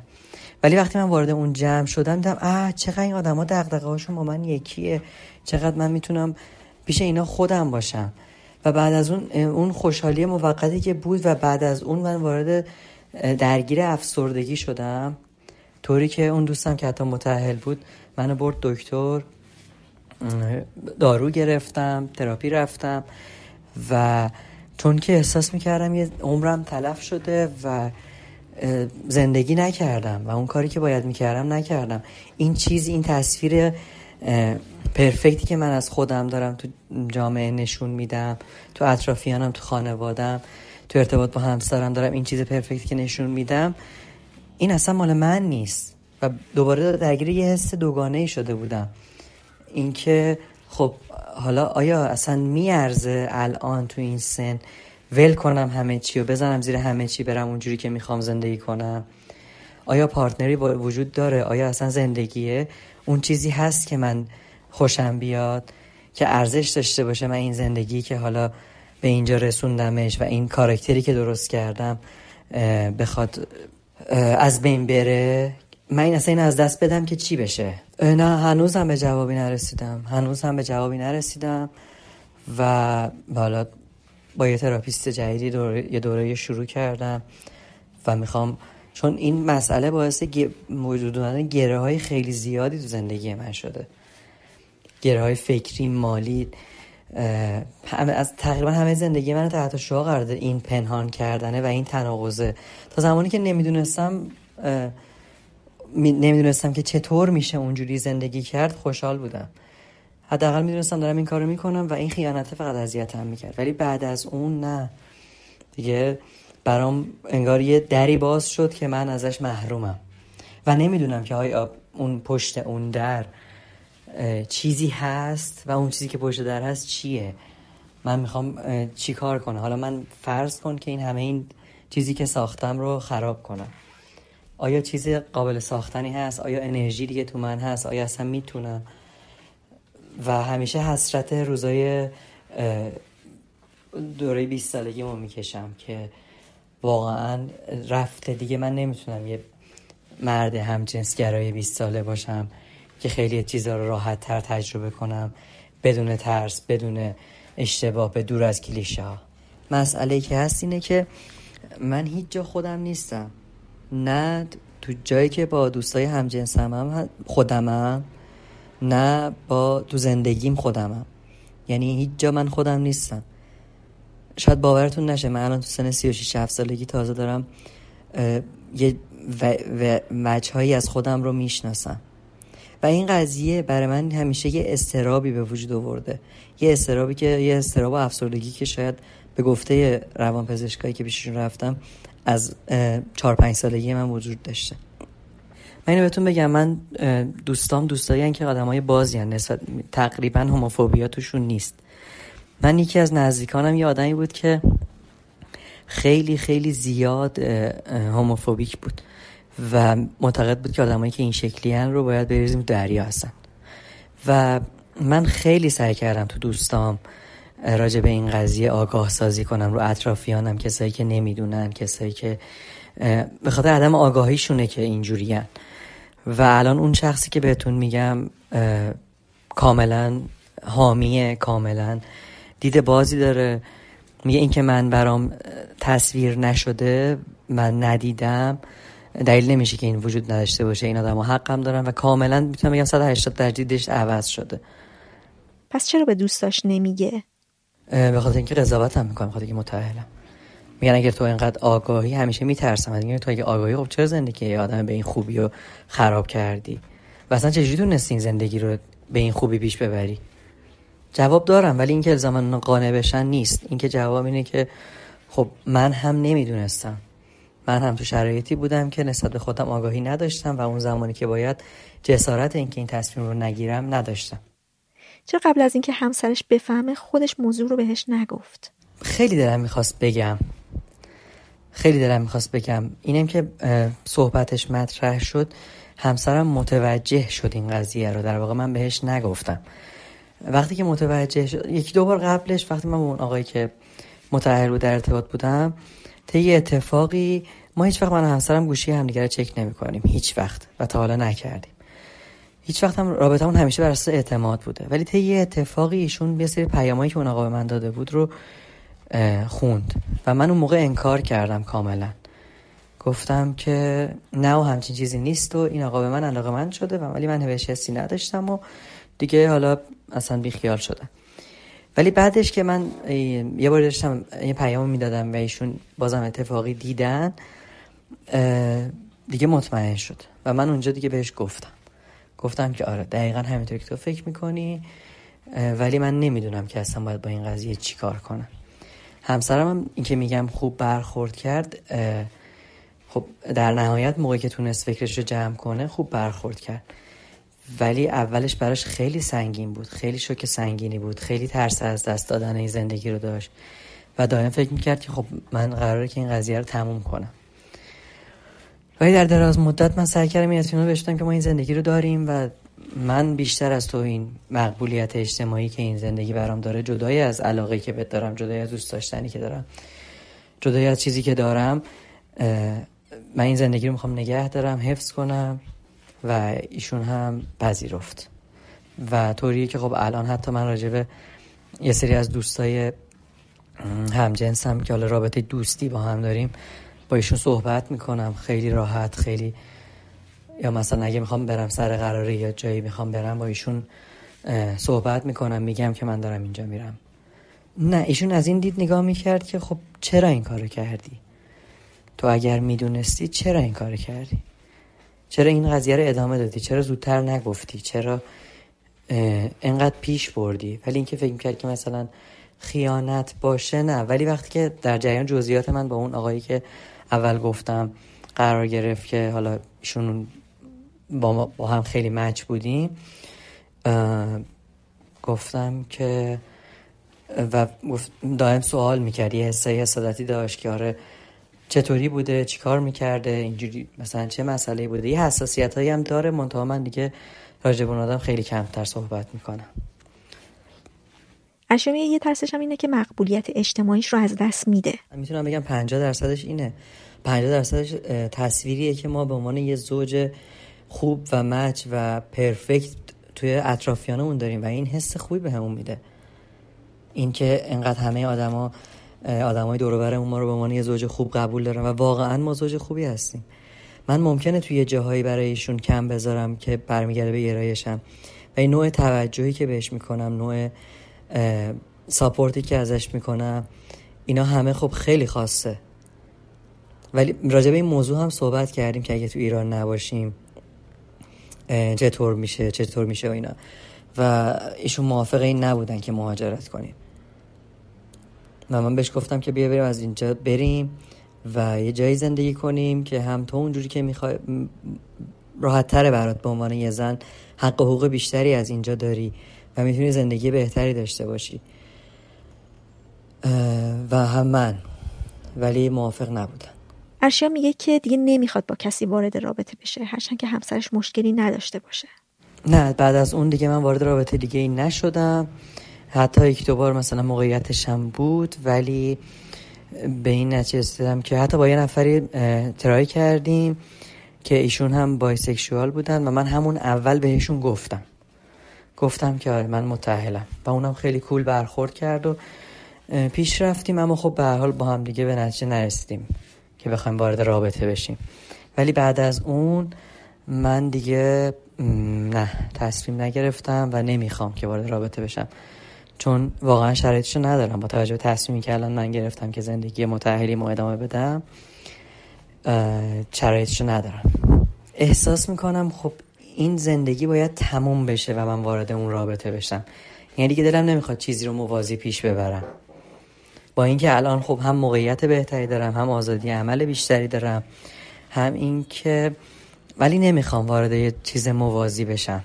ولی وقتی من وارد اون جمع شدم دیدم اه چقدر این آدما دغدغه هاشون با من یکیه چقدر من می‌تونم پیش اینا خودم باشم. و بعد از اون اون خوشحالی موقتی که بود و بعد از اون من وارد درگیر افسردگی شدم. طوری که اون دوستم که حتی متأهل بود منو برد دکتر دارو گرفتم تراپی رفتم و چون که احساس می‌کردم یه عمرم تلف شده و زندگی نکردم و اون کاری که باید می‌کردم نکردم. این چیز این تصویر پرفکتی که من از خودم دارم تو جامعه نشون میدم تو اطرافیانم تو خانوادم تو ارتباط با همسرم دارم این چیز پرفکتی که نشون میدم. این اصلا مال من نیست و دوباره درگیر یه حس دوگانه ای شده بودم. اینکه خب حالا آیا اصلا میارزه الان تو این سن ول کنم همه چی و بزنم زیر همه چی برم اونجوری که می‌خوام زندگی کنم؟ آیا partner ی وجود داره؟ آیا اصلا زندگیه؟ اون چیزی هست که من خوشم بیاد که ارزش داشته باشه من این زندگی که حالا به اینجا رسوندمش و این character ی که درست کردم بخواد از بین بره. من این اصلا این از دست بدم که چی بشه؟ نه هنوز هم به جوابی نرسیدم. هنوز هم به جوابی نرسیدم و حالا با یه therapist جدیدی دوره، یه دوره شروع کردم و می‌خوام چون این مسئله باعث وجود دادن گره های خیلی زیادی تو زندگی من شده. گره های فکری مالی همه از تقریبا همه زندگی من تحت شعا قرار این پنهان کردنه و این تناقضه. تا زمانی که نمی‌دونستم نمی‌دونستم که چطور میشه اونجوری زندگی کرد خوشحال بودم. حداقل می‌دونستم دارم این کارو می‌کنم و این خیانته فقط اذیتم می‌کرد. ولی بعد از اون نه. دیگه برام انگار یه دری باز شد که من ازش محرومم. و نمی‌دونم که آیا اون پشت اون در چیزی هست و اون چیزی که پشت در هست چیه؟ من می‌خوام چی کار کنم؟ حالا من فرض کن که این همه این چیزی که ساختم رو خراب کنم. آیا چیز قابل ساختنی هست؟ آیا انرژی دیگه تو من هست؟ آیا اصلا می‌تونم؟ و همیشه حسرت روزای دوره 20 سالگی ما می‌کشم که واقعا رفته. دیگه من نمی‌تونم یه مرد همجنسگرای 20 ساله باشم که خیلی چیزا رو راحت تر تجربه کنم بدون ترس بدون اشتباه به دور از کلیشه ها مسئله که هست اینه که من هیچ جا خودم نیستم. نه تو جایی که با دوستای همجنسم هم خودمم نه با تو زندگیم خودمم. یعنی هیچ جا من خودم نیستم. شاید باورتون نشه من الان تو سن 36 7 سالگی تازه دارم یه وجه هایی از خودم رو می‌شناسم. و این قضیه برای من همیشه یه استرابی به وجود آورده. یه استرابی که یه استراب افسردگی که شاید به گفته روان پزشکایی که پیششون رفتم از چهار پنج سالگی من وجود داشته. من اینو بهتون بگم من دوستام دوستایی که آدم های بازی هن نسبت تقریبا هموفوبیا توشون نیست. من یکی از نزدیکانم یه آدمی بود که خیلی خیلی زیاد هموفوبیک بود و معتقد بود که آدمایی که این شکلی هن رو باید بریزیم دریا هستن. و من خیلی سعی کردم تو دوستام راجع به این قضیه آگاه سازی کنم رو اطرافیانم کسایی که نمی‌دونن کسایی که به خاطر عدم آگاهیشونه که اینجوری و الان اون شخصی که بهتون میگم کاملا حامیه کاملا دید بازی داره. میگه اینکه من برام تصویر نشده من ندیدم. دلیل نمیشه که این وجود نداشته باشه. این آدم حقم دارن و کاملا می‌تونم بگم 180 درجه دیدش عوض شده. پس چرا به دوستاش نمیگه؟ به خاطر اینکه قضاوت هم می‌کنم خاطر اینکه متأهلم. میگن اگر تو اینقدر آگاهی همیشه میترسم. از تو اگه آگاهی خب چرا زندگی آدم به این خوبی رو خراب کردی؟ و اصلا چجوری تونستی این زندگی رو به این خوبی پیش ببری؟ جواب دارم ولی اینکه الزاما قانع بشن نیست. اینکه جواب اینه که خب من هم نمی‌دونستم. من هم تو شرایطی بودم که نسبت به خودم آگاهی نداشتم و اون زمانی که باید جسارت اینکه این تصمیم رو نگیرم نداشتم. چرا قبل از اینکه همسرش بفهمه خودش موضوع رو بهش نگفت؟ خیلی دلم می‌خواست بگم. خیلی دلم می‌خواست بگم. اینم که صحبتش مطرح شد. همسرم متوجه شد این قضیه رو. در واقع من بهش نگفتم. وقتی که متوجه شد یکی دو بار قبلش وقتی من با اون آقایی که متأهل بود در ارتباط بودم طی اتفاقی ما هیچ وقت من همسرم گوشی همدیگه رو چک نمی کنیم هیچ وقت و تا حالا نکردیم. هیچ وقت هم رابطمون همیشه بر اساس اعتماد بوده. ولی طی اتفاقی ایشون یه سری پیامایی که اون آقا به من داده بود رو خوند. و من اون موقع انکار کردم کاملا. گفتم که نه و همچین چیزی نیست و این آقا به من علاقه من شده و ولی من بهش حسی نداشتم و دیگه حالا اصلا بیخیال شدم. ولی بعدش که من یه بار داشتم یه پیام می‌دادم و ایشون بازم اتفاقی دیدن دیگه مطمئن شد. و من اونجا دیگه بهش گفتم. گفتم که آره دقیقا همینطور که تو فکر می‌کنی ولی من نمی‌دونم که اصلا باید با این قضیه چی کار کنم. همسرم هم این که میگم خوب برخورد کرد خب در نهایت موقعی که تونست فکرش رو جمع کنه خوب برخورد کرد. ولی اولش براش خیلی سنگین بود. خیلی شوک سنگینی بود. خیلی ترس از دست دادن این زندگی رو داشت. و دائم فکر می‌کرد که خب من قراره که این قضیه رو تموم کنم. ولی در دراز مدت من سعی کردم این بشتم که ما این زندگی رو داریم و من بیشتر از تو این مقبولیت اجتماعی که این زندگی برام داره جدای از علاقه که بهت دارم جدای از دوست داشتنی که دارم جدای از چیزی که دارم من این زندگی رو می‌خوام نگه دارم حفظ کنم. و ایشون هم پذیرفت. و طوریه که خب الان حتی من راجبه یه سری از دوستای همجنس هم که حالا رابطه دوستی با هم داریم با ایشون صحبت می‌کنم. خیلی راحت خیلی یا مثلا اگه می‌خوام برم سر قراری یا جایی می‌خوام برم با ایشون صحبت می‌کنم میگم که من دارم اینجا میرم. نه ایشون از این دید نگاه می‌کرد که خب چرا این کارو کردی؟ تو اگر می‌دونستی چرا این کارو کردی؟ چرا این قضیه رو ادامه دادی؟ چرا زودتر نگفتی؟ چرا انقدر پیش بردی؟ ولی اینکه فکر می‌کرد که مثلا خیانت باشه نه. ولی وقتی که در جریان جزئیات من با اون آقایی که اول گفتم قرار گرفت که حالا ایشون با, با هم خیلی مچ بودیم گفتم که و دائم سوال می‌کرد. یه حسه حسادتی داشت که آره چطوری بوده؟ چیکار می‌کرده؟ اینجوری مثلا چه مسئله بوده؟ یه حساسیت هایی هم داره. منتها من دیگه راجب آدم خیلی کمتر صحبت می‌کنم. اشمی یه ترسش هم اینه که مقبولیت اجتماعیش رو از دست میده. می‌تونم بگم 50 درصدش اینه. 50 درصدش تصویریه که ما به عنوان یه زوج خوب و مچ و پرفکت توی اطرافیانمون داریم و این حس خوبی به همون میده. اینکه انقدر همه آدما آدمای دور ما رو به عنوان یه زوج خوب قبول دارن و واقعا ما زوج خوبی هستیم. من ممکنه توی یه جاهایی برای ایشون کم بذارم که برمیگرده به گرایشم. و این نوع توجهی که بهش می‌کنم نوع ساپورتی که ازش می‌کنم اینا همه خب خیلی خاصه. ولی راجع به این موضوع هم صحبت کردیم که اگه تو ایران نباشیم چطور میشه چطور میشه و اینا. و ایشون موافق این نبودن که مهاجرت کنیم. و من بهش گفتم که بیا بریم از اینجا بریم و یه جایی زندگی کنیم که هم تو اونجوری که می‌خوای راحت تره برات به عنوان یه زن حق و حقوق بیشتری از اینجا داری و می‌تونی زندگی بهتری داشته باشی. و هم من ولی موافق نبودن ارشیا میگه که دیگه نمی‌خواد با کسی وارد رابطه بشه هرچند که همسرش مشکلی نداشته باشه. نه بعد از اون دیگه من وارد رابطه دیگه ای نشدم. حتی یک دوبار مثلا موقعیتشم بود ولی به این نتیجه رسیدم که حتی با یه نفری ترای کردیم که ایشون هم بایسکشوال بودن و من همون اول بهشون گفتم. گفتم که آره من متحلم و اونم خیلی کول برخورد کرد و پیش رفتیم اما خب به حال با هم دیگه به نتیجه نرسیدیم که بخوایم وارد رابطه بشیم. ولی بعد از اون من دیگه نه تصمیم نگرفتم و نمی‌خوام که وارد رابطه بشم. چون واقعا شرایطشو ندارم. با توجه به تصمیمی که الان من گرفتم که زندگی متحلی ما ادامه بدم شرایطشو ندارم. احساس می‌کنم خب این زندگی باید تموم بشه و من وارد اون رابطه بشم. یعنی دیگه دلم نمی‌خواد چیزی رو موازی پیش ببرم. با اینکه الان خب هم موقعیت بهتری دارم هم آزادی عمل بیشتری دارم هم اینکه ولی نمی‌خوام وارد یه چیز موازی بشم.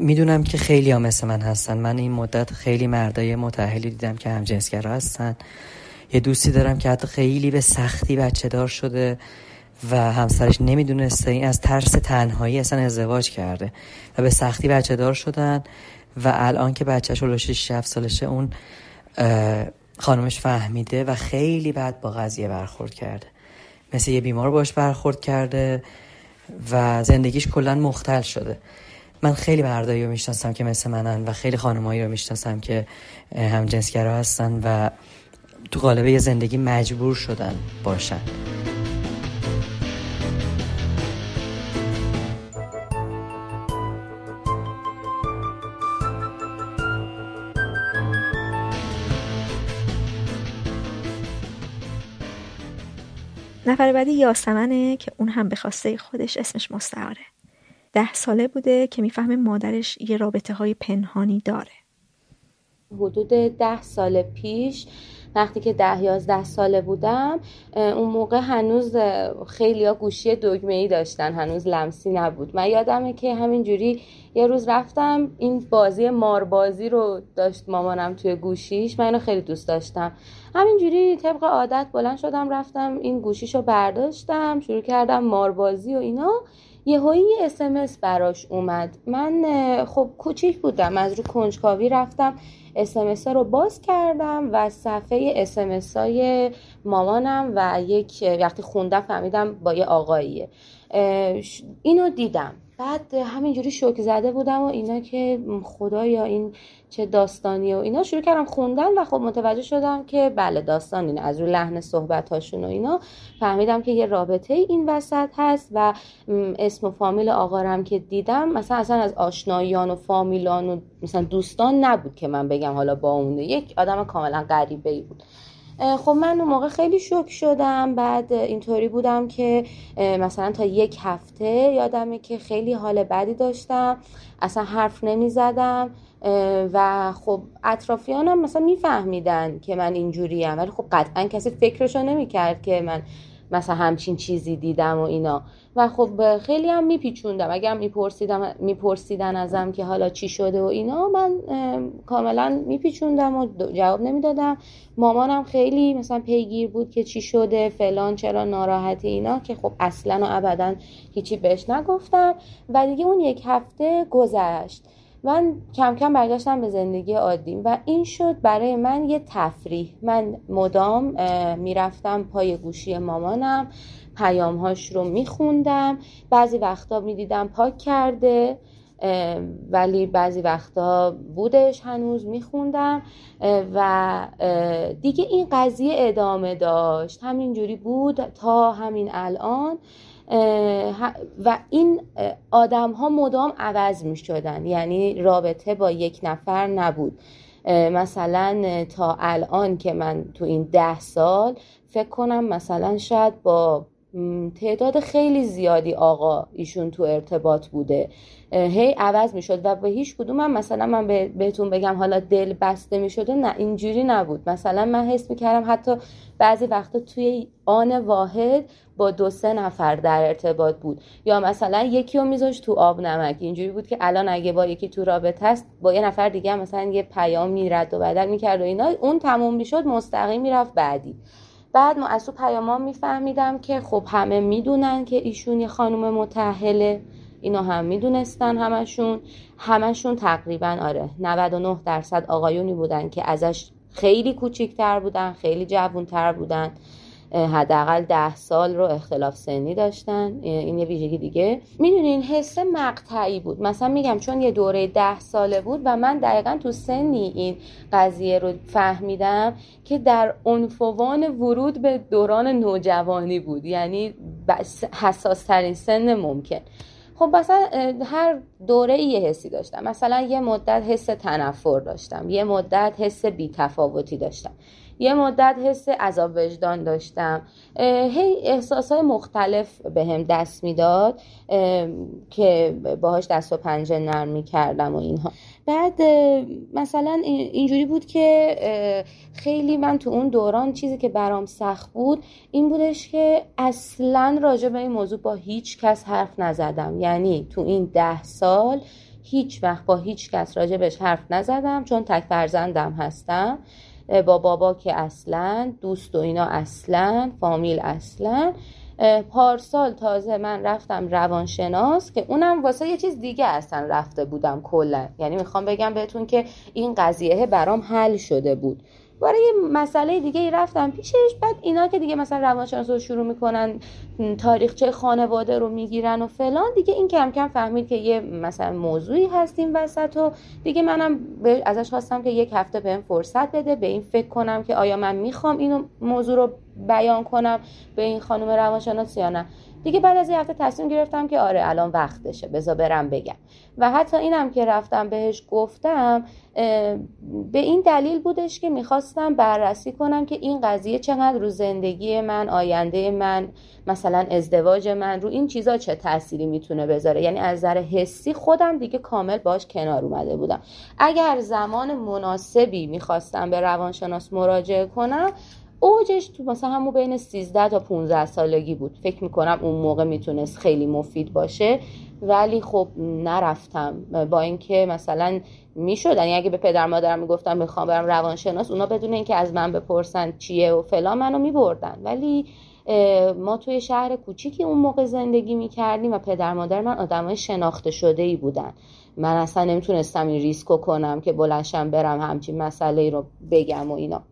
می‌دونم که خیلی ها مثل من هستن. من این مدت خیلی مردای متحلی دیدم که هم جنسگرا هستن. یه دوستی دارم که حتی خیلی به سختی بچه دار شده و همسرش نمی‌دونسته. این از ترس تنهایی اصلا ازدواج کرده و به سختی بچه دار شدن و الان که بچهش رو 6 سالشه اون خانمش فهمیده و خیلی بعد با قضیه برخورد کرده. مثل یه بیمار باش برخورد کرده و زندگیش کلا مختل شده. من خیلی مردایی رو می‌شناسم که مثل منن و خیلی خانمایی رو می‌شناسم که هم جنسگرا هستن و تو قالب یه زندگی مجبور شدن باشن. نفر بعدی یاسمنه که اون هم به خواسته خودش اسمش مستعاره. ده ساله بوده که می‌فهمه مادرش یه رابطه های پنهانی داره. حدود ده سال پیش وقتی که ده یازده ساله بودم اون موقع هنوز خیلی ها گوشی دگمه ای داشتن هنوز لمسی نبود. من یادمه که همینجوری یه روز رفتم این بازی ماربازی رو داشت مامانم توی گوشیش من اینو خیلی دوست داشتم. همینجوری طبق عادت بلند شدم رفتم این گوشیش رو برداشتم شروع کردم ماربازی و اینا. یه یه اسمس براش اومد. من خب کوچیک بودم. از رو کنجکاوی رفتم. اسمس رو باز کردم و صفحه اسمس های مامانم و یک وقتی خوندم فهمیدم با یه آقاییه. اینو دیدم. بعد همینجوری شوک زده بودم و اینا که خدایا این چه داستانیه و اینا شروع کردم خوندن و خب متوجه شدم که بله داستان اینه. از رو لحن صحبت هاشون و اینا فهمیدم که یه رابطه این وسط هست و اسم و فامیل آقارم که دیدم مثلا اصلا از آشنایان و فامیلان و مثلا دوستان نبود که من بگم حالا با اونه یک آدم کاملا غریبه ای بود. خب من اون موقع خیلی شوک شدم. بعد اینطوری بودم که مثلا تا یک هفته یادمه که خیلی حال بدی داشتم. اصلا حرف نمی زدم و خب اطرافیانم مثلا میفهمیدن که من اینجوریم. ولی خب قطعا کسی فکرشو نمی‌کرد که من مثلا همچین چیزی دیدم و اینا. و خب خیلی هم میپیچوندم. اگر میپرسیدم میپرسیدن ازم که حالا چی شده و اینا من کاملا میپیچوندم و جواب نمی‌دادم. مامانم خیلی مثلا پیگیر بود که چی شده فلان چرا ناراحتی اینا که خب اصلا و ابدا هیچی بهش نگفتم. و دیگه اون یک هفته گذشت. من کم کم برگشتم به زندگی عادیم و این شد برای من یه تفریح. من مدام می‌رفتم پای گوشی مامانم. پیامهاش رو میخوندم. بعضی وقتا می‌دیدم پاک کرده ولی بعضی وقتا بودش هنوز میخوندم. و دیگه این قضیه ادامه داشت. همینجوری بود تا همین الان. و این آدم ها مدام عوض می شدن یعنی رابطه با یک نفر نبود. مثلا تا الان که من تو این ده سال فکر کنم مثلا شاید با تعداد خیلی زیادی آقا ایشون تو ارتباط بوده. هی عوض می شد و به هیچ کدوم هم مثلا من بهتون بگم حالا دل بسته می شده نه اینجوری نبود. مثلا من حس می کردم حتی بعضی وقتا توی آن واحد با دو سه نفر در ارتباط بود. یا مثلا یکی رو میذاشت تو آب نمک. اینجوری بود که الان اگه با یکی تو رابطه است با یه نفر دیگه مثلا یه پیام میرد و بدل می‌کرد و اینا اون تموم می‌شد مستقیم می‌رفت بعدی. بعد ما از تو پیامان میفهمیدم که خب همه می‌دونن که ایشون یه خانم متحله اینا هم می‌دونستن همشون. همشون تقریبا آره 99 درصد آقایونی بودن که ازش خیلی کوچیکتر بودن خیلی جوونتر بودن. حداقل ده سال رو اختلاف سنی داشتن. این یه ویژگی دیگه. می‌دونین حس مقطعی بود. مثلا میگم چون یه دوره ده ساله بود و من دقیقا تو سنی این قضیه رو فهمیدم که در عنفوان ورود به دوران نوجوانی بود. یعنی حساس ترین سن ممکن. خب مثلا هر دوره یه حسی داشتم. مثلا یه مدت حس تنفر داشتم. یه مدت حس بیتفاوتی داشتم. یه مدت حس عذاب وجدان داشتم. هی احساس های مختلف به هم دست می‌داد که باهاش دست و پنجه نرم می‌کردم و اینها. بعد مثلا اینجوری بود که خیلی من تو اون دوران چیزی که برام سخت بود این بودش که اصلا راجع به این موضوع با هیچ کس حرف نزدم. یعنی تو این ده سال هیچ وقت با هیچ کس راجع حرف نزدم چون تک فرزندم هستم. با بابا که اصلا دوست و اینا اصلا فامیل اصلا. پارسال تازه من رفتم روانشناس که اونم واسه یه چیز دیگه اصلا رفته بودم کلا. یعنی می‌خوام بگم بهتون که این قضیه برام حل شده بود. برای یه مسئله دیگه رفتم پیشش. بعد اینا که دیگه مثلا روانشناس رو شروع می‌کنن تاریخچه خانواده رو می‌گیرن و فلان دیگه این کم کم فهمید که یه مثلا موضوعی هست این وسط و دیگه منم ازش خواستم که یک هفته بهم فرصت بده به این فکر کنم که آیا من می‌خوام اینو موضوع رو بیان کنم به این خانم روانشناس یا نه. دیگه بعد از یه هفته تصمیم گرفتم که آره الان وقتشه. بذار برم بگم. و حتی اینم که رفتم بهش گفتم به این دلیل بودش که می‌خواستم بررسی کنم که این قضیه چقدر رو زندگی من آینده من مثلا ازدواج من رو این چیزا چه تأثیری می‌تونه بذاره. یعنی از نظر حسی خودم دیگه کامل باش کنار اومده بودم. اگر زمان مناسبی می‌خواستم به روانشناس مراجعه کنم اوجش تو مثلا همون بین 13 تا 15 سالگی بود. فکر می‌کنم اون موقع می‌تونست خیلی مفید باشه. ولی خب نرفتم. با اینکه مثلا می‌شد. یعنی اگه به پدر مادرم می‌گفتم می‌خوام برم روانشناس اونا بدون اینکه از من بپرسن چیه و فلان منو میبردن. ولی ما توی شهر کوچیکی اون موقع زندگی می‌کردیم و پدر مادر من آدمای شناخته شده ای بودن. من اصلا نمی‌تونستم این ریسکو کنم که بلنشم برم همچین مسئله رو بگم و اینا.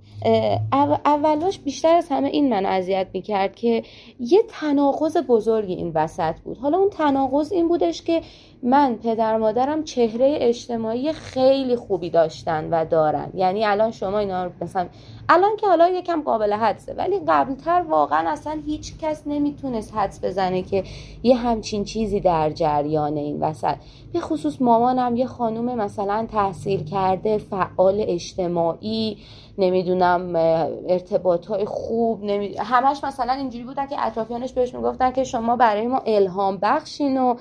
اولاش بیشتر از همه این من اذیت می‌کرد که یه تناقض بزرگی این وسط بود. حالا اون تناقض این بودش که من پدر مادرم چهره اجتماعی خیلی خوبی داشتن و دارن. یعنی الان شما اینا مثلا الان که حالا یکم قابل حدسه ولی قبلتر واقعا اصلا هیچ کس نمی‌تونست حدس بزنه که یه همچین چیزی در جریان این وسط. به خصوص مامانم یه خانوم مثلا تحصیل کرده فعال اجتماعی نمی‌دونم ارتباط های خوب نمی... همش مثلا اینجوری بودن که اطرافیانش بهش می‌گفتن که شما برای ما الهام بخشین و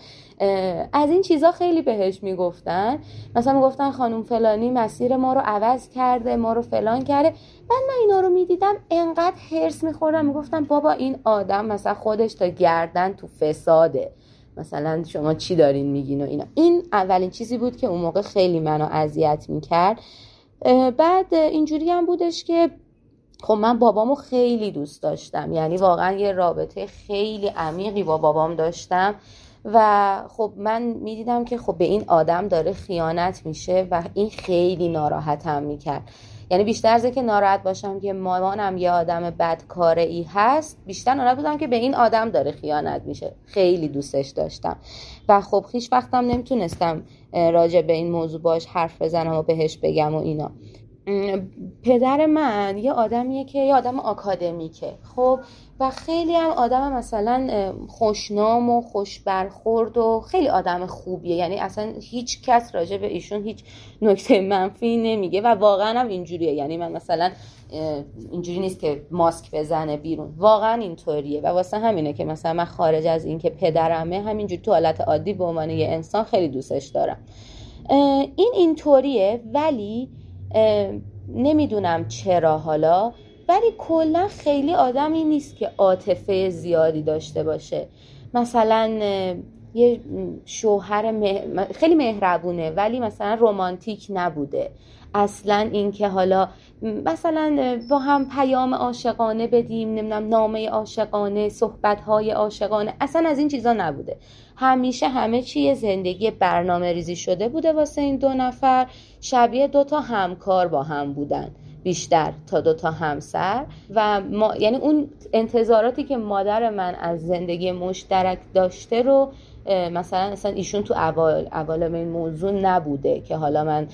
از این چیزا خیلی بهش می‌گفتن. مثلا می‌گفتن خانم فلانی مسیر ما رو عوض کرده ما رو فلان کرده. بعد من اینا رو می‌دیدم انقدر هرس میخوردم می‌گفتم بابا این آدم مثلا خودش تا گردن تو فساده. مثلا شما چی دارین میگین و اینا. این اولین چیزی بود که اون موقع خیلی منو اذیت می‌کرد. بعد اینجوری هم بودش که خب من بابامو خیلی دوست داشتم. یعنی واقعا یه رابطه خیلی عمیقی با بابام داشتم و خب من می‌دیدم که خب به این آدم داره خیانت میشه و این خیلی ناراحتم می‌کرد. یعنی بیشتر از که ناراحت باشم که مامانم یه آدم بدکاره ای هست بیشتر ناراحت بودم که به این آدم داره خیانت میشه. خیلی دوستش داشتم. و خب هیچ وقتم نمی‌تونستم راجع به این موضوع باش حرف بزنم و بهش بگم و اینا. پدر من یه آدمیه که یه آدم آکادمیکه. خب و خیلی هم آدم مثلا خوشنام و خوش برخورد و خیلی آدم خوبیه. یعنی اصلا هیچ کس راجع به ایشون هیچ نکته منفی نمیگه و واقعا هم اینجوریه. یعنی من مثلا اینجوری نیست که ماسک بزنه بیرون. واقعا اینطوریه. و واسه همینه که مثلا من خارج از اینکه پدرمه همینجوری تو حالت عادی به عنوان یه انسان خیلی دوستش دارم. این اینطوریه ولی نمی‌دونم چرا حالا ولی کلا خیلی آدمی نیست که عاطفه زیادی داشته باشه. مثلا یه شوهر خیلی مهربونه ولی مثلا رومانتیک نبوده. اصلا اینکه حالا مثلا با هم پیام عاشقانه بدیم نمی‌دونم نامه عاشقانه صحبت های عاشقانه. اصلا از این چیزا نبوده. همیشه همه چی زندگی برنامه ریزی شده بوده واسه این دو نفر. شبیه دوتا همکار با هم بودن. بیشتر تا دو تا همسر. و ما یعنی اون انتظاراتی که مادر من از زندگی مشترک داشته رو مثلا اصلا ایشون تو اول اول این موضوع نبوده که حالا من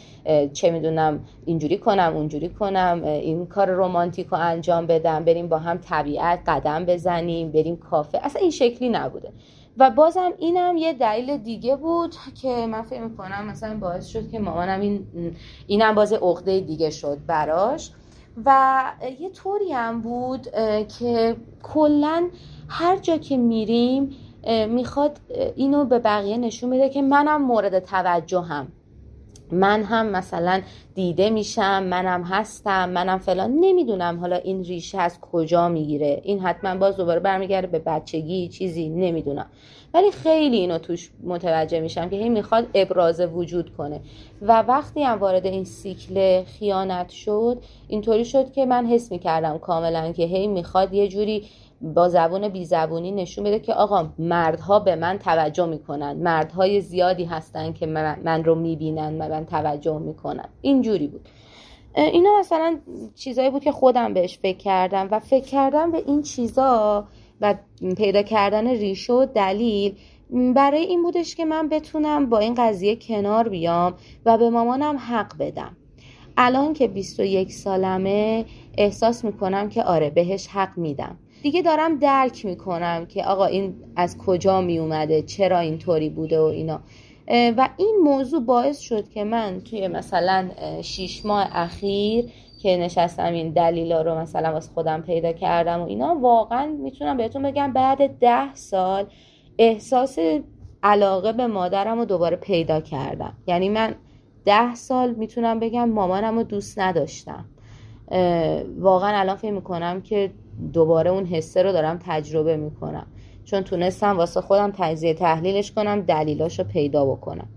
چه می‌دونم اینجوری کنم اونجوری کنم این کار رومانتیک رو انجام بدم بریم با هم طبیعت قدم بزنیم بریم کافه. اصلا این شکلی نبوده. و بازم اینم یه دلیل دیگه بود که من فکر می‌کنم مثلا باعث شد که مامانم این اینم باز عقده دیگه شد براش. و یه طوری هم بود که کلا هر جا که میریم می‌خواد اینو به بقیه نشون میده که منم مورد توجه هم. من هم مثلا دیده میشم منم هستم منم فلان. نمی‌دونم حالا این ریشه از کجا می‌گیره. این حتما باز دوباره برمیگرده به بچگی چیزی نمی‌دونم. ولی خیلی اینو توش متوجه میشم که هی می‌خواد ابراز وجود کنه. و وقتی هم وارد این سیکل خیانت شد اینطوری شد که من حس می‌کردم کاملا که هی می‌خواد یه جوری با زبون بی زبونی نشون بده که آقا مردها به من توجه می‌کنن. مردهای زیادی هستن که من, رو می‌بینن من توجه می‌کنن اینجوری بود. اینا مثلا چیزایی بود که خودم بهش فکر کردم و فکر کردم به این چیزا و پیدا کردن ریشه و دلیل برای این بودش که من بتونم با این قضیه کنار بیام و به مامانم حق بدم. الان که 21 سالمه احساس می‌کنم که آره بهش حق میدم. دیگه دارم درک می‌کنم که آقا این از کجا می اومده چرا اینطوری بوده و اینا. و این موضوع باعث شد که من توی مثلا شیش ماه اخیر که نشستم این دلیلا رو مثلا واسه خودم پیدا کردم و اینا واقعا می‌تونم بهتون بگم بعد ده سال احساس علاقه به مادرم رو دوباره پیدا کردم. یعنی من ده سال می‌تونم بگم مامانم رو دوست نداشتم. واقعا الان فکر می‌کنم که دوباره اون حسه رو دارم تجربه می‌کنم. چون تونستم واسه خودم تجزیه تحلیلش کنم دلیلاش رو پیدا بکنم.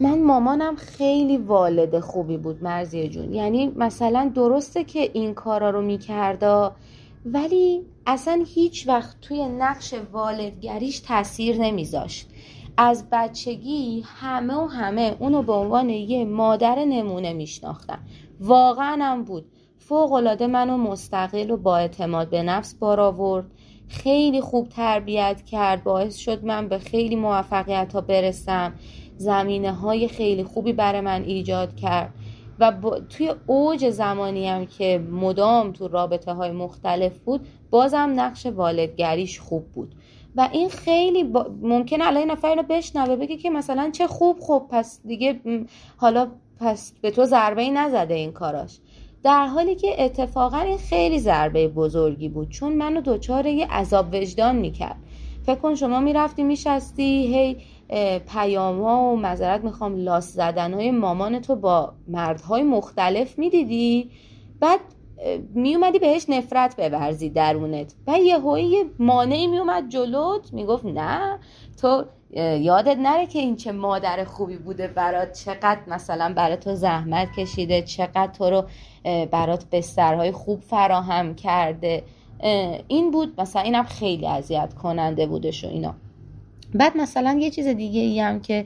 من مامانم خیلی والد خوبی بود مرزیه جون. یعنی مثلا درسته که این کارا رو میکردا ولی اصلا هیچ وقت توی نقش والدگریش تاثیر نمیذاشت. از بچگی همه و همه اونو به عنوان یه مادر نمونه میشناختن. واقعا هم بود. فوق العاده منو مستقل و با اعتماد به نفس بار آورد. خیلی خوب تربیت کرد. باعث شد من به خیلی موفقیت ها برسم. زمینه های خیلی خوبی برای من ایجاد کرد. و توی اوج زمانی هم که مدام تو رابطه های مختلف بود بازم نقش والدگریش خوب بود. و این خیلی با... ممکنه الان نفر اینو بشنوه بگه که مثلا چه خوب خوب پس دیگه حالا پس به تو ضربه ای نزده این کاراش. در حالی که اتفاقا این خیلی ضربه بزرگی بود چون منو دچار یه عذاب وجدان می‌کرد. فکر کن شما می‌رفتی میشستی هی پیام و مذارت می‌خوام لاس زدن های مامان تو با مردهای مختلف می‌دیدی؟ بعد میومدی بهش نفرت بورزی درونت. و یه هایی مانعی میومد جلوت می‌گفت نه تو یادت نره که این چه مادر خوبی بوده برات. چقدر مثلا برات تو زحمت کشیده چقدر تو رو برات بسترهای خوب فراهم کرده. این بود مثلا اینم خیلی اذیت کننده بودش و اینا. بعد مثلا یه چیز دیگه ای هم که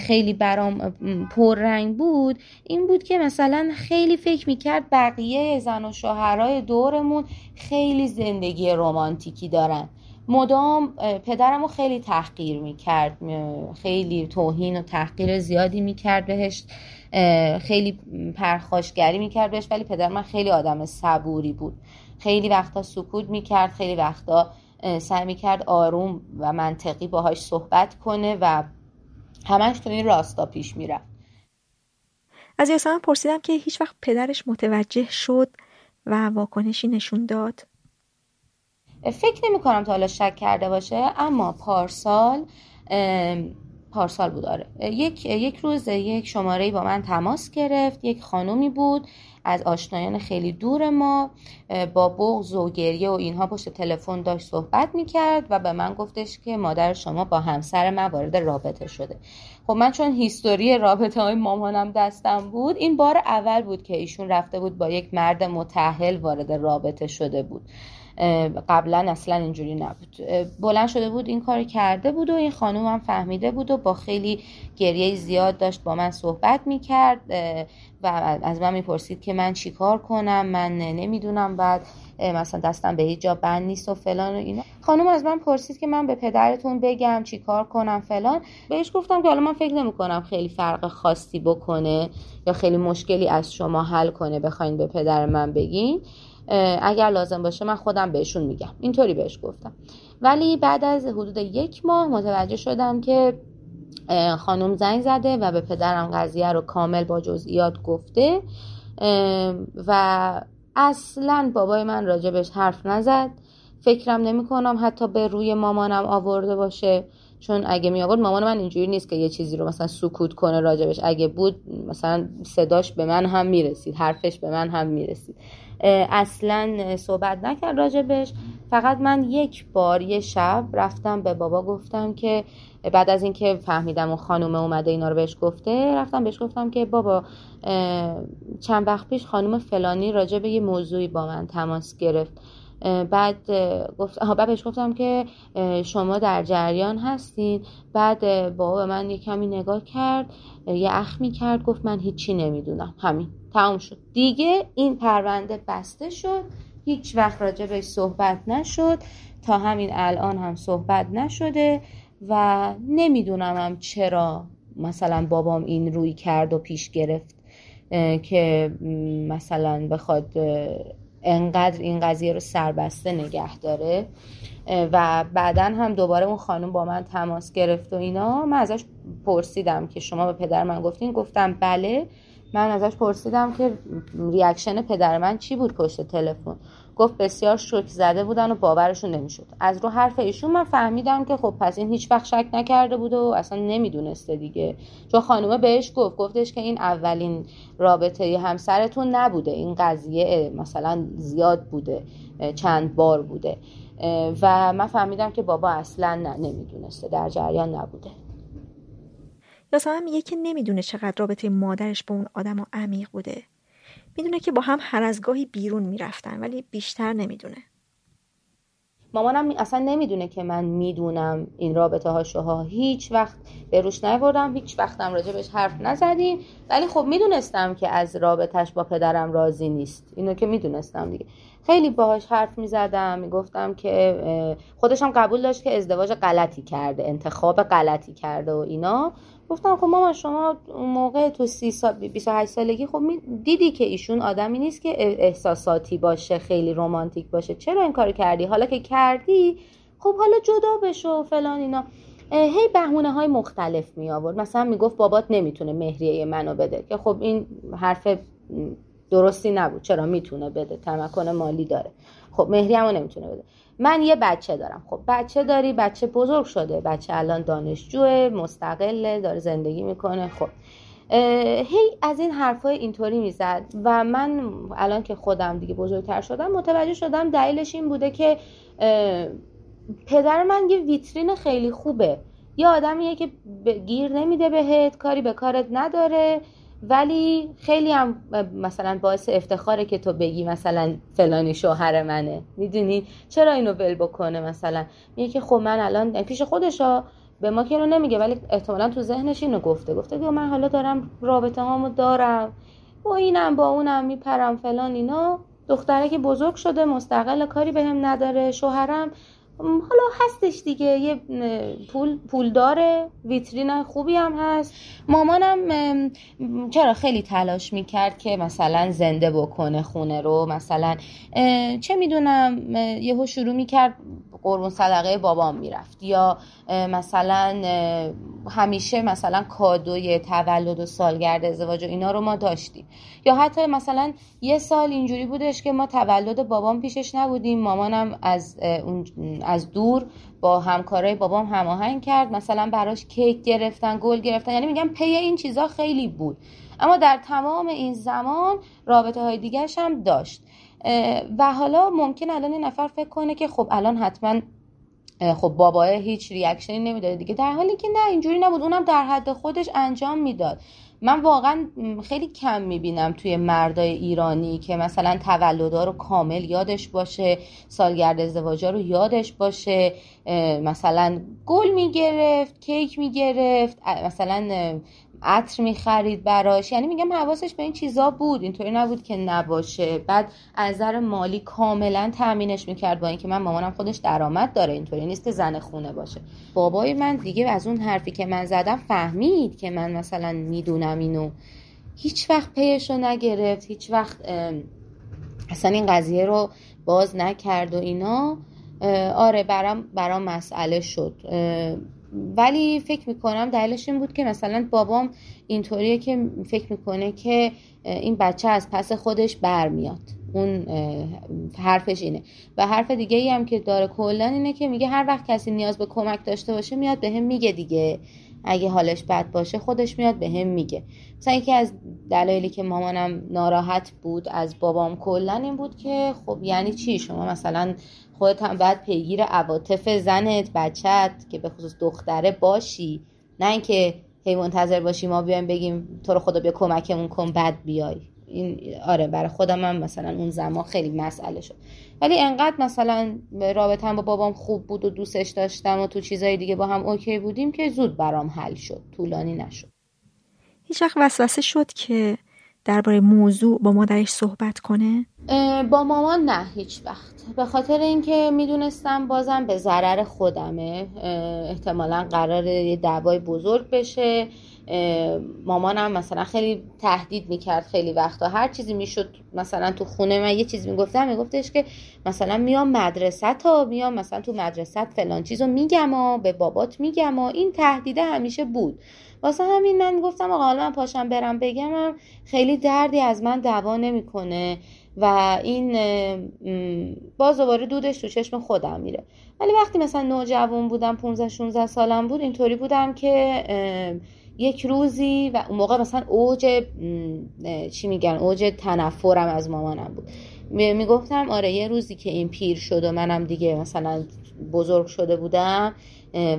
خیلی برام پررنگ بود این بود که مثلا خیلی فکر می‌کرد بقیه زن و شوهرای دورمون خیلی زندگی رمانتیکی دارن. مدام پدرم رو خیلی تحقیر می‌کرد خیلی توهین و تحقیر زیادی می‌کرد بهش. خیلی پرخاشگری می‌کرد بهش ولی پدر من خیلی آدم صبوری بود. خیلی وقتا سکوت می‌کرد خیلی وقتا سعی می‌کرد آروم و منطقی باهاش صحبت کنه و همش تو این راستا پیش می‌رفت. از یاسمن پرسیدم که هیچ وقت پدرش متوجه شد و واکنشی نشون داد؟ فکر نمی کنم تا حالا شک کرده باشه اما پارسال پارسال بود آره. یک, یک روز یک شماره با من تماس گرفت یک خانومی بود از آشنایان خیلی دور ما با بغض و گریه و اینها پشت تلفن داشت صحبت می‌کرد و به من گفتش که مادر شما با همسر من وارد رابطه شده. خب من چون هیستوری رابطه های مامانم دستم بود این بار اول بود که ایشون رفته بود با یک مرد متحل وارد رابطه شده بود. قبلا اصلا اینجوری نبود. بلند شده بود این کار کرده بود و این خانوم هم فهمیده بود و با خیلی گریه زیاد داشت با من صحبت می‌کرد و از من می‌پرسید که من چیکار کنم من نمی‌دونم بعد مثلا دستم به هیچ جا بند نیست و فلان و اینا. خانم از من پرسید که من به پدرتون بگم چیکار کنم فلان. بهش گفتم که حالا من فکر نمی کنم خیلی فرق خاصی بکنه یا خیلی مشکلی از شما حل کنه بخواین به پدر من بگین. اگر لازم باشه من خودم بهشون میگم. اینطوری بهش گفتم. ولی بعد از حدود یک ماه متوجه شدم که خانم زنگ زده و به پدرم قضیه رو کامل با جزئیات گفته و اصلا بابای من راجبش حرف نزد. فکرم نمی کنم حتی به روی مامانم آورده باشه. چون اگه می آورد مامان من اینجوری نیست که یه چیزی رو مثلا سکوت کنه راجبش. اگه بود مثلا صداش به من هم می‌رسید حرفش به من هم می‌رسید. اصلا صحبت نکرد راجبش. فقط من یک بار یه شب رفتم به بابا گفتم که بعد از اینکه فهمیدم اون خانومه اومده اینا رو بهش گفته رفتم بهش گفتم که بابا چند وقت پیش خانوم فلانی راجع به یه موضوعی با من تماس گرفت. بعد گفت بعد بهش گفتم که شما در جریان هستین. بعد بابا به من یه کمی نگاه کرد یه اخمی کرد گفت من هیچی نمی‌دونم. همین. تموم شد. دیگه این پرونده بسته شد. هیچ وقت راجع به صحبت نشد. تا همین الان هم صحبت نشده و نمی‌دونم چرا مثلا بابام این روی کرد و پیش گرفت که مثلا بخواد انقدر این قضیه رو سربسته نگه داره. و بعدا هم دوباره اون خانم با من تماس گرفت و اینا. من ازش پرسیدم که شما به پدر من گفتین. گفتم بله. من ازش پرسیدم که ریاکشن پدر من چی بود پشت تلفن؟ گفت بسیار شوک زده بودن و باورشون نمی‌شد. از رو حرف ایشون من فهمیدم که خب پس این هیچ وقت شک نکرده بود و اصلا نمی‌دونسته دیگه. چون خانومه بهش گفت گفتش که این اولین رابطه همسرتون نبوده. این قضیه مثلا زیاد بوده چند بار بوده. و من فهمیدم که بابا اصلا نه نمی‌دونسته. در جریان نبوده. یاسمن میگه که نمی‌دونه چقدر رابطه مادرش با اون آدم عمیق بوده. می‌دونه که با هم هر از گاهی بیرون می‌رفتن ولی بیشتر نمی‌دونه. مامانم اصلا نمی‌دونه که من می‌دونم این رابطه هاشوها هیچ وقت به روش نبردم هیچ وقتم راجبش حرف نزدیم. ولی خب می‌دونستم که از رابطهش با پدرم راضی نیست. اینو که می‌دونستم دیگه. خیلی باهاش حرف می‌زدم می‌گفتم که خودشم قبول داشت که ازدواج غلطی کرده انتخاب غلطی کرده و اینا. گفتم خب مامان شما موقع تو سی سال 28 سالگی خب دیدی که ایشون آدمی نیست که احساساتی باشه خیلی رومانتیک باشه. چرا این کار کردی؟ حالا که کردی خب حالا جدا بشو فلان اینا. هی بهونه های مختلف می آورد. مثلا می‌گفت بابات نمی‌تونه مهریه منو بده. که خب این حرف درستی نبود. چرا می‌تونه بده؟ تمکن مالی داره. خب مهری همو نمی‌تونه بده. من یه بچه دارم. خب بچه داری بچه بزرگ شده بچه الان دانشجوه مستقله داره زندگی می‌کنه. خب هی از این حرفای اینطوری می‌زد و من الان که خودم دیگه بزرگتر شدم متوجه شدم دلیلش این بوده که پدر من یه ویترین خیلی خوبه. یه آدمیه که گیر نمیده بهت کاری به کارت نداره. ولی خیلی هم مثلا باعث افتخاره که تو بگی مثلا فلانی شوهر منه. می‌دونی؟ چرا اینو ول بکنه مثلا؟ میگه که خب من الان پیش خودشا به ما که رو نمیگه ولی احتمالا تو ذهنش اینو گفته. گفته که من حالا دارم رابطه هامو دارم. با اینم با اونم میپرم فلان اینا. دختره که بزرگ شده مستقل کاری بهم به نداره. شوهرم حالا هستش دیگه. یه پول پول داره. ویترین خوبی هم هست. مامانم چرا خیلی تلاش می‌کرد که مثلا زنده بکنه خونه رو؟ مثلا چه می‌دونم یهو شروع می‌کرد قربون صدقه بابام می‌رفت. یا مثلا همیشه مثلا کادوی تولد و سالگرد ازدواج و اینا رو ما داشتیم. یا حتی مثلا یه سال اینجوری بودش که ما تولد بابام پیشش نبودیم. مامانم از از دور با همکارای بابام هماهنگ کرد. مثلا براش کیک گرفتن گل گرفتن. یعنی میگم پی این چیزا خیلی بود. اما در تمام این زمان رابطه های دیگرش هم داشت. و حالا ممکن الان این نفر فکر کنه که خب الان حتما خب بابای هیچ ریاکشنی نمی‌داده دیگه. در حالی که نه اینجوری نبود. اونم در حد خودش انجام می‌داد. من واقعا خیلی کم می‌بینم توی مردای ایرانی که مثلا تولدا رو کامل یادش باشه سالگرد ازدواجا رو یادش باشه. مثلا گل می‌گرفت کیک می‌گرفت مثلا عطر می‌خرید براش. یعنی میگم حواسش به این چیزا بود. اینطوری نبود که نباشه. بعد از نظر مالی کاملا تامینش می‌کرد با اینکه من مامانم خودش درآمد داره. اینطوری نیست زن خونه باشه. بابای من دیگه از اون حرفی که من زدم فهمید که من مثلا می‌دونم اینو. هیچ وقت پیش نگرفت. هیچ وقت اصلا این قضیه رو باز نکرد و اینا. آره برام برام مسئله شد. ولی فکر می‌کنم دلیلش این بود که مثلا بابام اینطوریه که فکر می‌کنه که این بچه از پس خودش برمیاد. اون حرفش اینه. و حرف دیگه ای هم که داره کلا اینه که میگه هر وقت کسی نیاز به کمک داشته باشه میاد به میگه دیگه. اگه حالش بد باشه خودش میاد به میگه. مثلا یکی از دلایلی که مامانم ناراحت بود از بابام کلا این بود که خب یعنی چی؟ شما مثلا خودت هم باید پیگیر عواطف زنت بچت که به خصوص دختره باشی. نه اینکه هی منتظر باشی ما بیایم بگیم تو رو خدا بیا کمکمون کن بعد بیای. این آره برای خودم هم مثلا اون زمان خیلی مسئله شد. ولی انقدر مثلا رابطم با بابام خوب بود و دوستش داشتم و تو چیزای دیگه با هم اوکی بودیم که زود برام حل شد. طولانی نشد. هیچ وقت وسوسه شد که درباره موضوع با مادرش صحبت کنه؟ با مامان نه هیچ وقت. به خاطر اینکه می‌دونستم بازم به ضرر خودمه. احتمالا قرار یه دعوای بزرگ بشه. مامانم مثلا خیلی تهدید می‌کرد خیلی وقتا. هر چیزی می‌شد مثلا تو خونه من یه چیزی می‌گفتم میگفتش که مثلا میام مدرسه تا میام مثلا تو مدرسه فلان چیزو میگم و به بابات میگم و این تهدیده همیشه بود. واسه همین من گفتم آقا حالا پاشم برم بگم خیلی دردی از من دوا نمی‌کنه و این باز دوباره دودش تو چشم خودم میره. ولی وقتی مثلا نوجوان بودم 15 16 سالم بود اینطوری بودم که یک روزی و اون موقع مثلا اوج چی میگن اوج تنفرم از مامانم بود. می‌گفتم آره یه روزی که این پیر شد و منم دیگه مثلا بزرگ شده بودم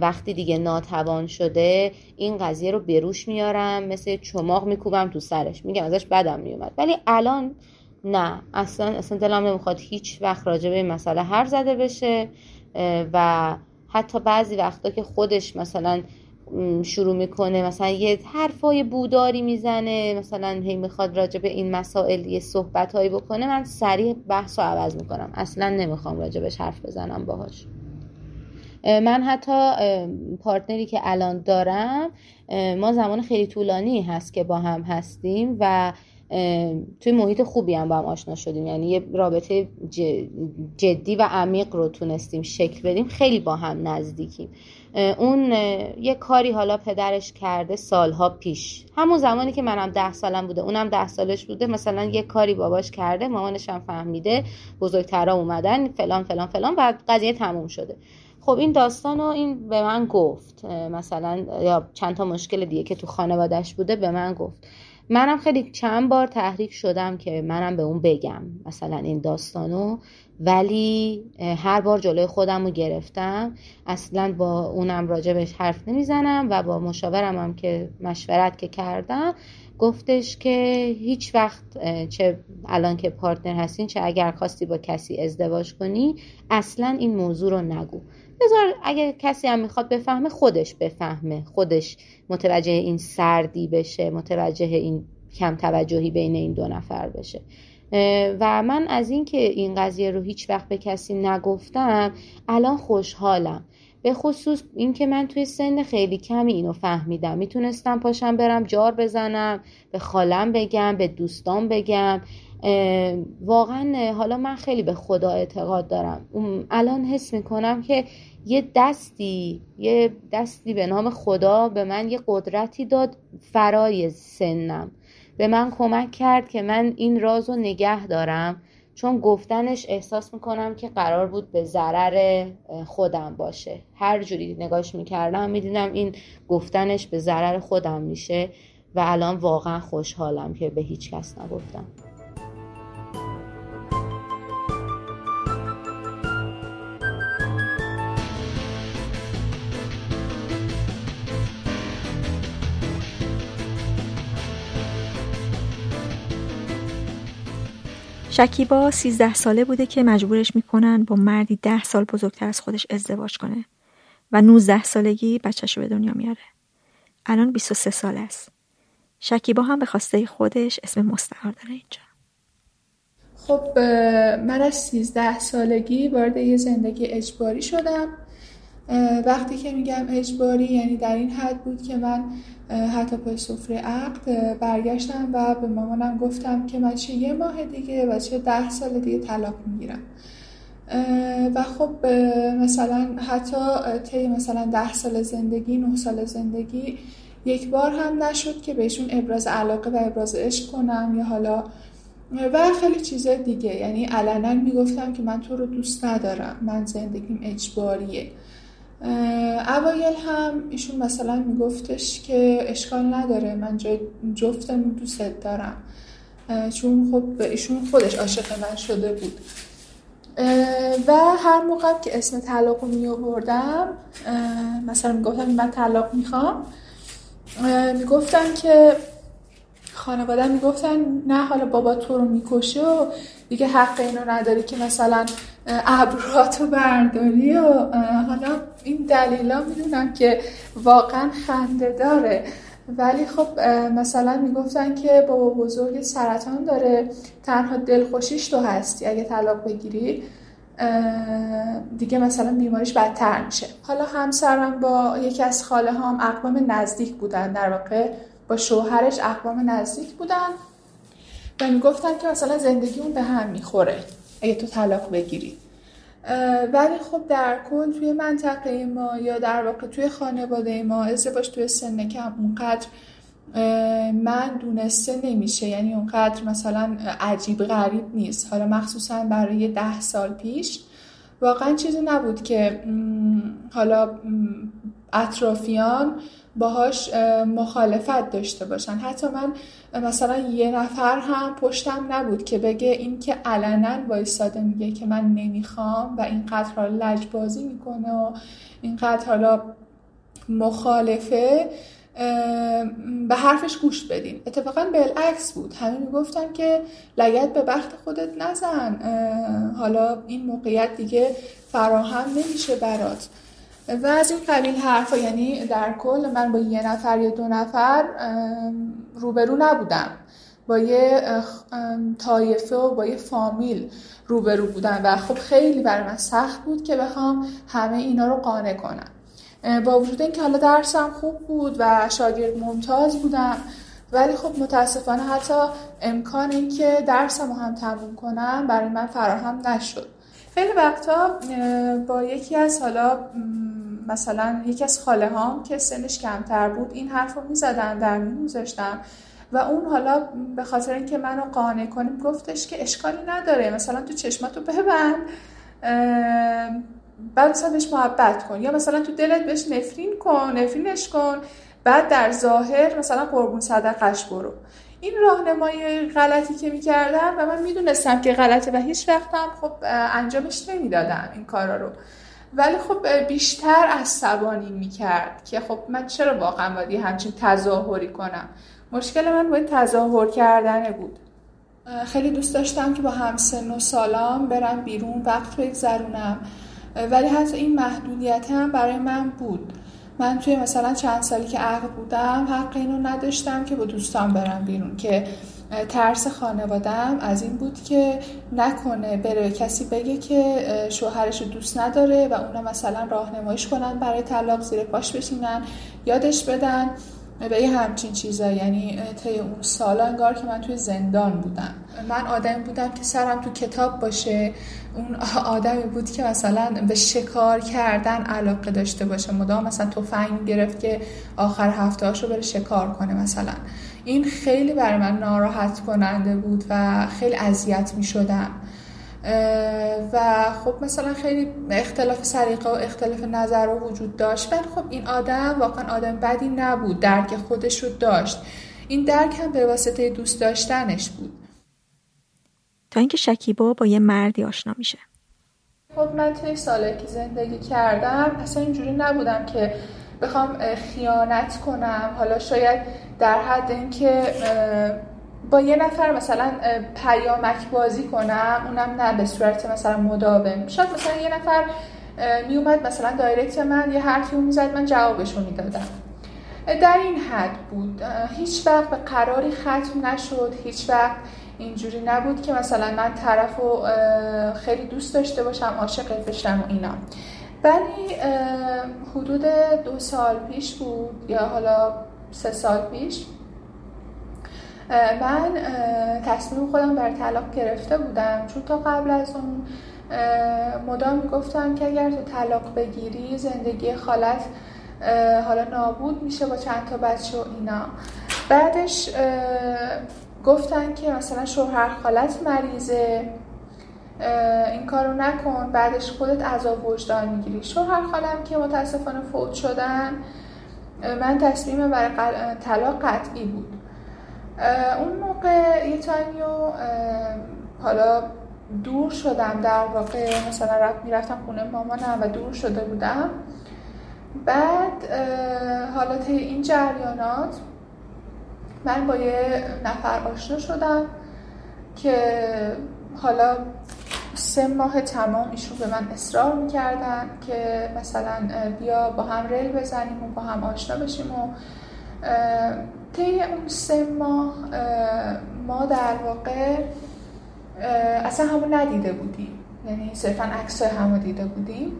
وقتی دیگه ناتوان شده این قضیه رو بروش میارم مثل چماق میکوبم تو سرش. میگم ازش بدم میومد. ولی الان نه. اصلا اصلا دلم نمی‌خواد هیچ وقت راجع به این مسئله هر زده بشه و حتی بعضی وقتا که خودش مثلا شروع می‌کنه مثلا یه حرفای بوداری می‌زنه مثلا هی می‌خواد راجع به این مسائل یه صحبت هایی بکنه من سریع بحث رو عوض می‌کنم. اصلا نمی‌خوام راجبش حرف بزنم باهاش. من حتی پارتنری که الان دارم ما زمان خیلی طولانی هست که با هم هستیم و توی محیط خوبی هم با هم آشنا شدیم. یعنی یه رابطه جدی و عمیق رو تونستیم شکل بدیم خیلی با هم نزدیکیم. اون یه کاری حالا پدرش کرده سالها پیش. همون زمانی که منم ده سالم بوده اونم ده سالش بوده مثلا یه کاری باباش کرده مامانش هم فهمیده بزرگترها اومدن فلان فلان فلان و قضیه تموم شده. خب این داستان رو این به من گفت مثلا یا چند تا مشکل دیگه که تو خانوادهش بوده به من گفت. منم خیلی چند بار تحریک شدم که منم به اون بگم مثلا این داستانو. ولی هر بار جلوی خودم رو گرفتم. اصلا با اونم راجبش حرف نمی‌زنم و با مشاورم هم که مشورت که کردم گفتش که هیچ وقت چه الان که پارتنر هستین چه اگر خواستی با کسی ازدواج کنی اصلا این موضوع رو نگو. بذار اگه کسی هم می‌خواد بفهمه خودش بفهمه. خودش متوجه این سردی بشه متوجه این کم توجهی بین این دو نفر بشه. و من از اینکه این قضیه رو هیچ وقت به کسی نگفتم الان خوشحالم. به خصوص اینکه من توی سن خیلی کمی اینو فهمیدم. می‌تونستم پاشم برم جار بزنم به خالم بگم به دوستان بگم. واقعا حالا من خیلی به خدا اعتقاد دارم. الان حس می‌کنم که یه دستی یه دستی به نام خدا به من یه قدرتی داد فرای سنم. به من کمک کرد که من این راز رو نگه دارم چون گفتنش احساس می‌کنم که قرار بود به ضرر خودم باشه. هر جوری نگاش می‌کردم می‌دیدم این گفتنش به ضرر خودم میشه و الان واقعا خوشحالم که به هیچ کس نگفتم. شکیبا سیزده ساله بوده که مجبورش می‌کنن با مردی ده سال بزرگتر از خودش ازدواج کنه و 19 سالگی بچهش رو به دنیا میاره. الان 23 سال است. شکیبا هم به خواسته خودش اسم مستعار داره اینجا. خب من از 13 سالگی وارد یه زندگی اجباری شدم وقتی که میگم اجباری یعنی در این حد بود که من حتی پای سفره عقد برگشتم و به مامانم گفتم که من چه یه ماه دیگه و چه ده سال دیگه طلاق می‌گیرم. و خب مثلا حتی طی مثلا ده سال زندگی نه سال زندگی یک بار هم نشد که بهشون ابراز علاقه و ابراز عشق کنم یا حالا و خیلی چیزای دیگه. یعنی علنا می‌گفتم که من تو رو دوست ندارم. من زندگیم اجباریه. اوایل هم ایشون مثلا میگفتش که اشکال نداره من جفتمون دوست دارم. چون خب ایشون خودش عاشق من شده بود. و هر موقع که اسم طلاق رو می مثلا می‌گفتم من طلاق می‌خوام می‌گفتم که خانواده می‌گفتن نه حالا بابا تو رو می‌کشه و دیگه حق اینو نداری که مثلا ابروهاتو برداری و حالا این دلیلا می‌دونم که واقعا خنده داره. ولی خب مثلا می‌گفتن که بابا بزرگ سرطان داره تنها دلخوشیش تو هستی. اگه طلاق بگیری دیگه مثلا بیماریش بدتر میشه. حالا همسرم با یکی از خاله هم اقوام نزدیک بودن. در واقع با شوهرش اقوام نزدیک بودن و می‌گفتن که مثلا زندگی اون به هم می‌خوره. اگه تو طلاق بگیری. ولی خب در کل توی منطقه ما یا در واقع توی خانواده ما ازدواج توی سن کم اونقدر من دونسته نمیشه. یعنی اونقدر مثلا عجیب غریب نیست. حالا مخصوصا برای ده سال پیش. واقعا چیزی نبود که حالا اطرافیان باهاش مخالفت داشته باشن. حتی من مثلا یه نفر هم پشتم نبود که بگه این که علنا وایستاده میگه که من نمی‌خوام و اینقدر حالا لجبازی می‌کنه و اینقدر حالا مخالفه به حرفش گوش بدین. اتفاقا بالعکس بود. همه می‌گفتن که لگت به بخت خودت نزن. حالا این موقعیت دیگه فراهم نمیشه برات. و از این قبیل حرفا یعنی در کل من با یه نفر یا دو نفر روبرو نبودم. با یه طایفه و با یه فامیل روبرو بودم و خب خیلی برای من سخت بود که بخوام همه اینا رو قانع کنم. با وجود اینکه حالا درسم خوب بود و شاگرد ممتاز بودم ولی خب متاسفانه حتی امکان اینکه درسم رو هم تموم کنم برای من فراهم نشد. خیلی وقتا با یکی از حالا مثلا یکی از خاله هام که سنش کمتر بود این حرف رو می‌زدن در میزاشتم و اون حالا به خاطر اینکه منو قانع کنیم گفتش که اشکالی نداره مثلا تو چشماتو ببند بعد مثلا بهش محبت کن یا مثلا تو دلت بهش نفرین کن نفرینش کن بعد در ظاهر مثلا قربون صدقش برو. این راهنمای غلطی که می‌کردم و من می‌دونستم که غلطه و هیچ وقتم خب انجامش نمی‌دادم این کارا رو. ولی خب بیشتر از سبانی می‌کرد که خب من چرا واقعا باید همچین تظاهری کنم؟ مشکل من با این تظاهر کردنه بود. خیلی دوست داشتم که با همسن و سالام برم بیرون وقت بگذرونم. ولی حتی این محدودیت هم برای من بود. من توی مثلا چند سالی که عقل بودم حق اینو نداشتم که با دوستان برم بیرون که ترس خانوادم از این بود که نکنه بره کسی بگه که شوهرش دوست نداره و اونا مثلا راهنماییش کنن برای طلاق زیر پاش بشینن یادش بدن به یه همچین چیزا یعنی طی اون سالا انگار که من توی زندان بودم. من آدمی بودم که سرم تو کتاب باشه. اون آدمی بود که مثلا به شکار کردن علاقه داشته باشه. مدام مثلا تفنگ گرفت که آخر هفته رو بره شکار کنه مثلا. این خیلی برای من ناراحت کننده بود و خیلی اذیت می شدم. و خب مثلا خیلی اختلاف سریقه و اختلاف نظر رو وجود داشت. ولی خب این آدم واقعا آدم بدی نبود درک خودش رو داشت. این درک هم به واسطه دوست داشتنش بود. تا اینکه شکیبا با یه مردی آشنا میشه. خب من توی ساله که زندگی کردم اصلا اینجوری نبودم که بخوام خیانت کنم. حالا شاید در حد اینکه با یه نفر مثلا پیامک بازی کنم اونم نه به صورت مثلا مداوم. شاید مثلا یه نفر می اومد مثلا دایرکت من یه حرفی رو می‌زد من جوابشو می‌دادم. در این حد بود. هیچ وقت به قراری ختم نشد. هیچ وقت اینجوری نبود که مثلا من طرف رو خیلی دوست داشته باشم عاشق بشم و اینا. ولی حدود دو سال پیش بود یا حالا سه سال پیش من تصمیم خودم بر طلاق گرفته بودم. چون تا قبل از اون مدام می‌گفتم که اگر تو طلاق بگیری زندگی خالت حالا نابود میشه با چند تا بچه و اینا. بعدش گفتن که مثلا شوهر خالت مریضه. این کارو نکن بعدش خودت عذاب وجدان می‌گیری. شوهر خالم که متاسفانه فوت شدن من تصمیم برای طلاق قطعی بود. اون موقع یه حالا دور شدم در واقع مثلا رفت می‌رفتم خونه مامانم و دور شده بودم. بعد حالت این جریانات من با یه نفر آشنا شدم که حالا سه ماه تمام ایشون به من اصرار می‌کردن که مثلا بیا با هم ریل بزنیم و با هم آشنا بشیم و طی اون سه ماه ما در واقع اصلا همو ندیده بودیم. یعنی صرفا عکس همو دیده بودیم.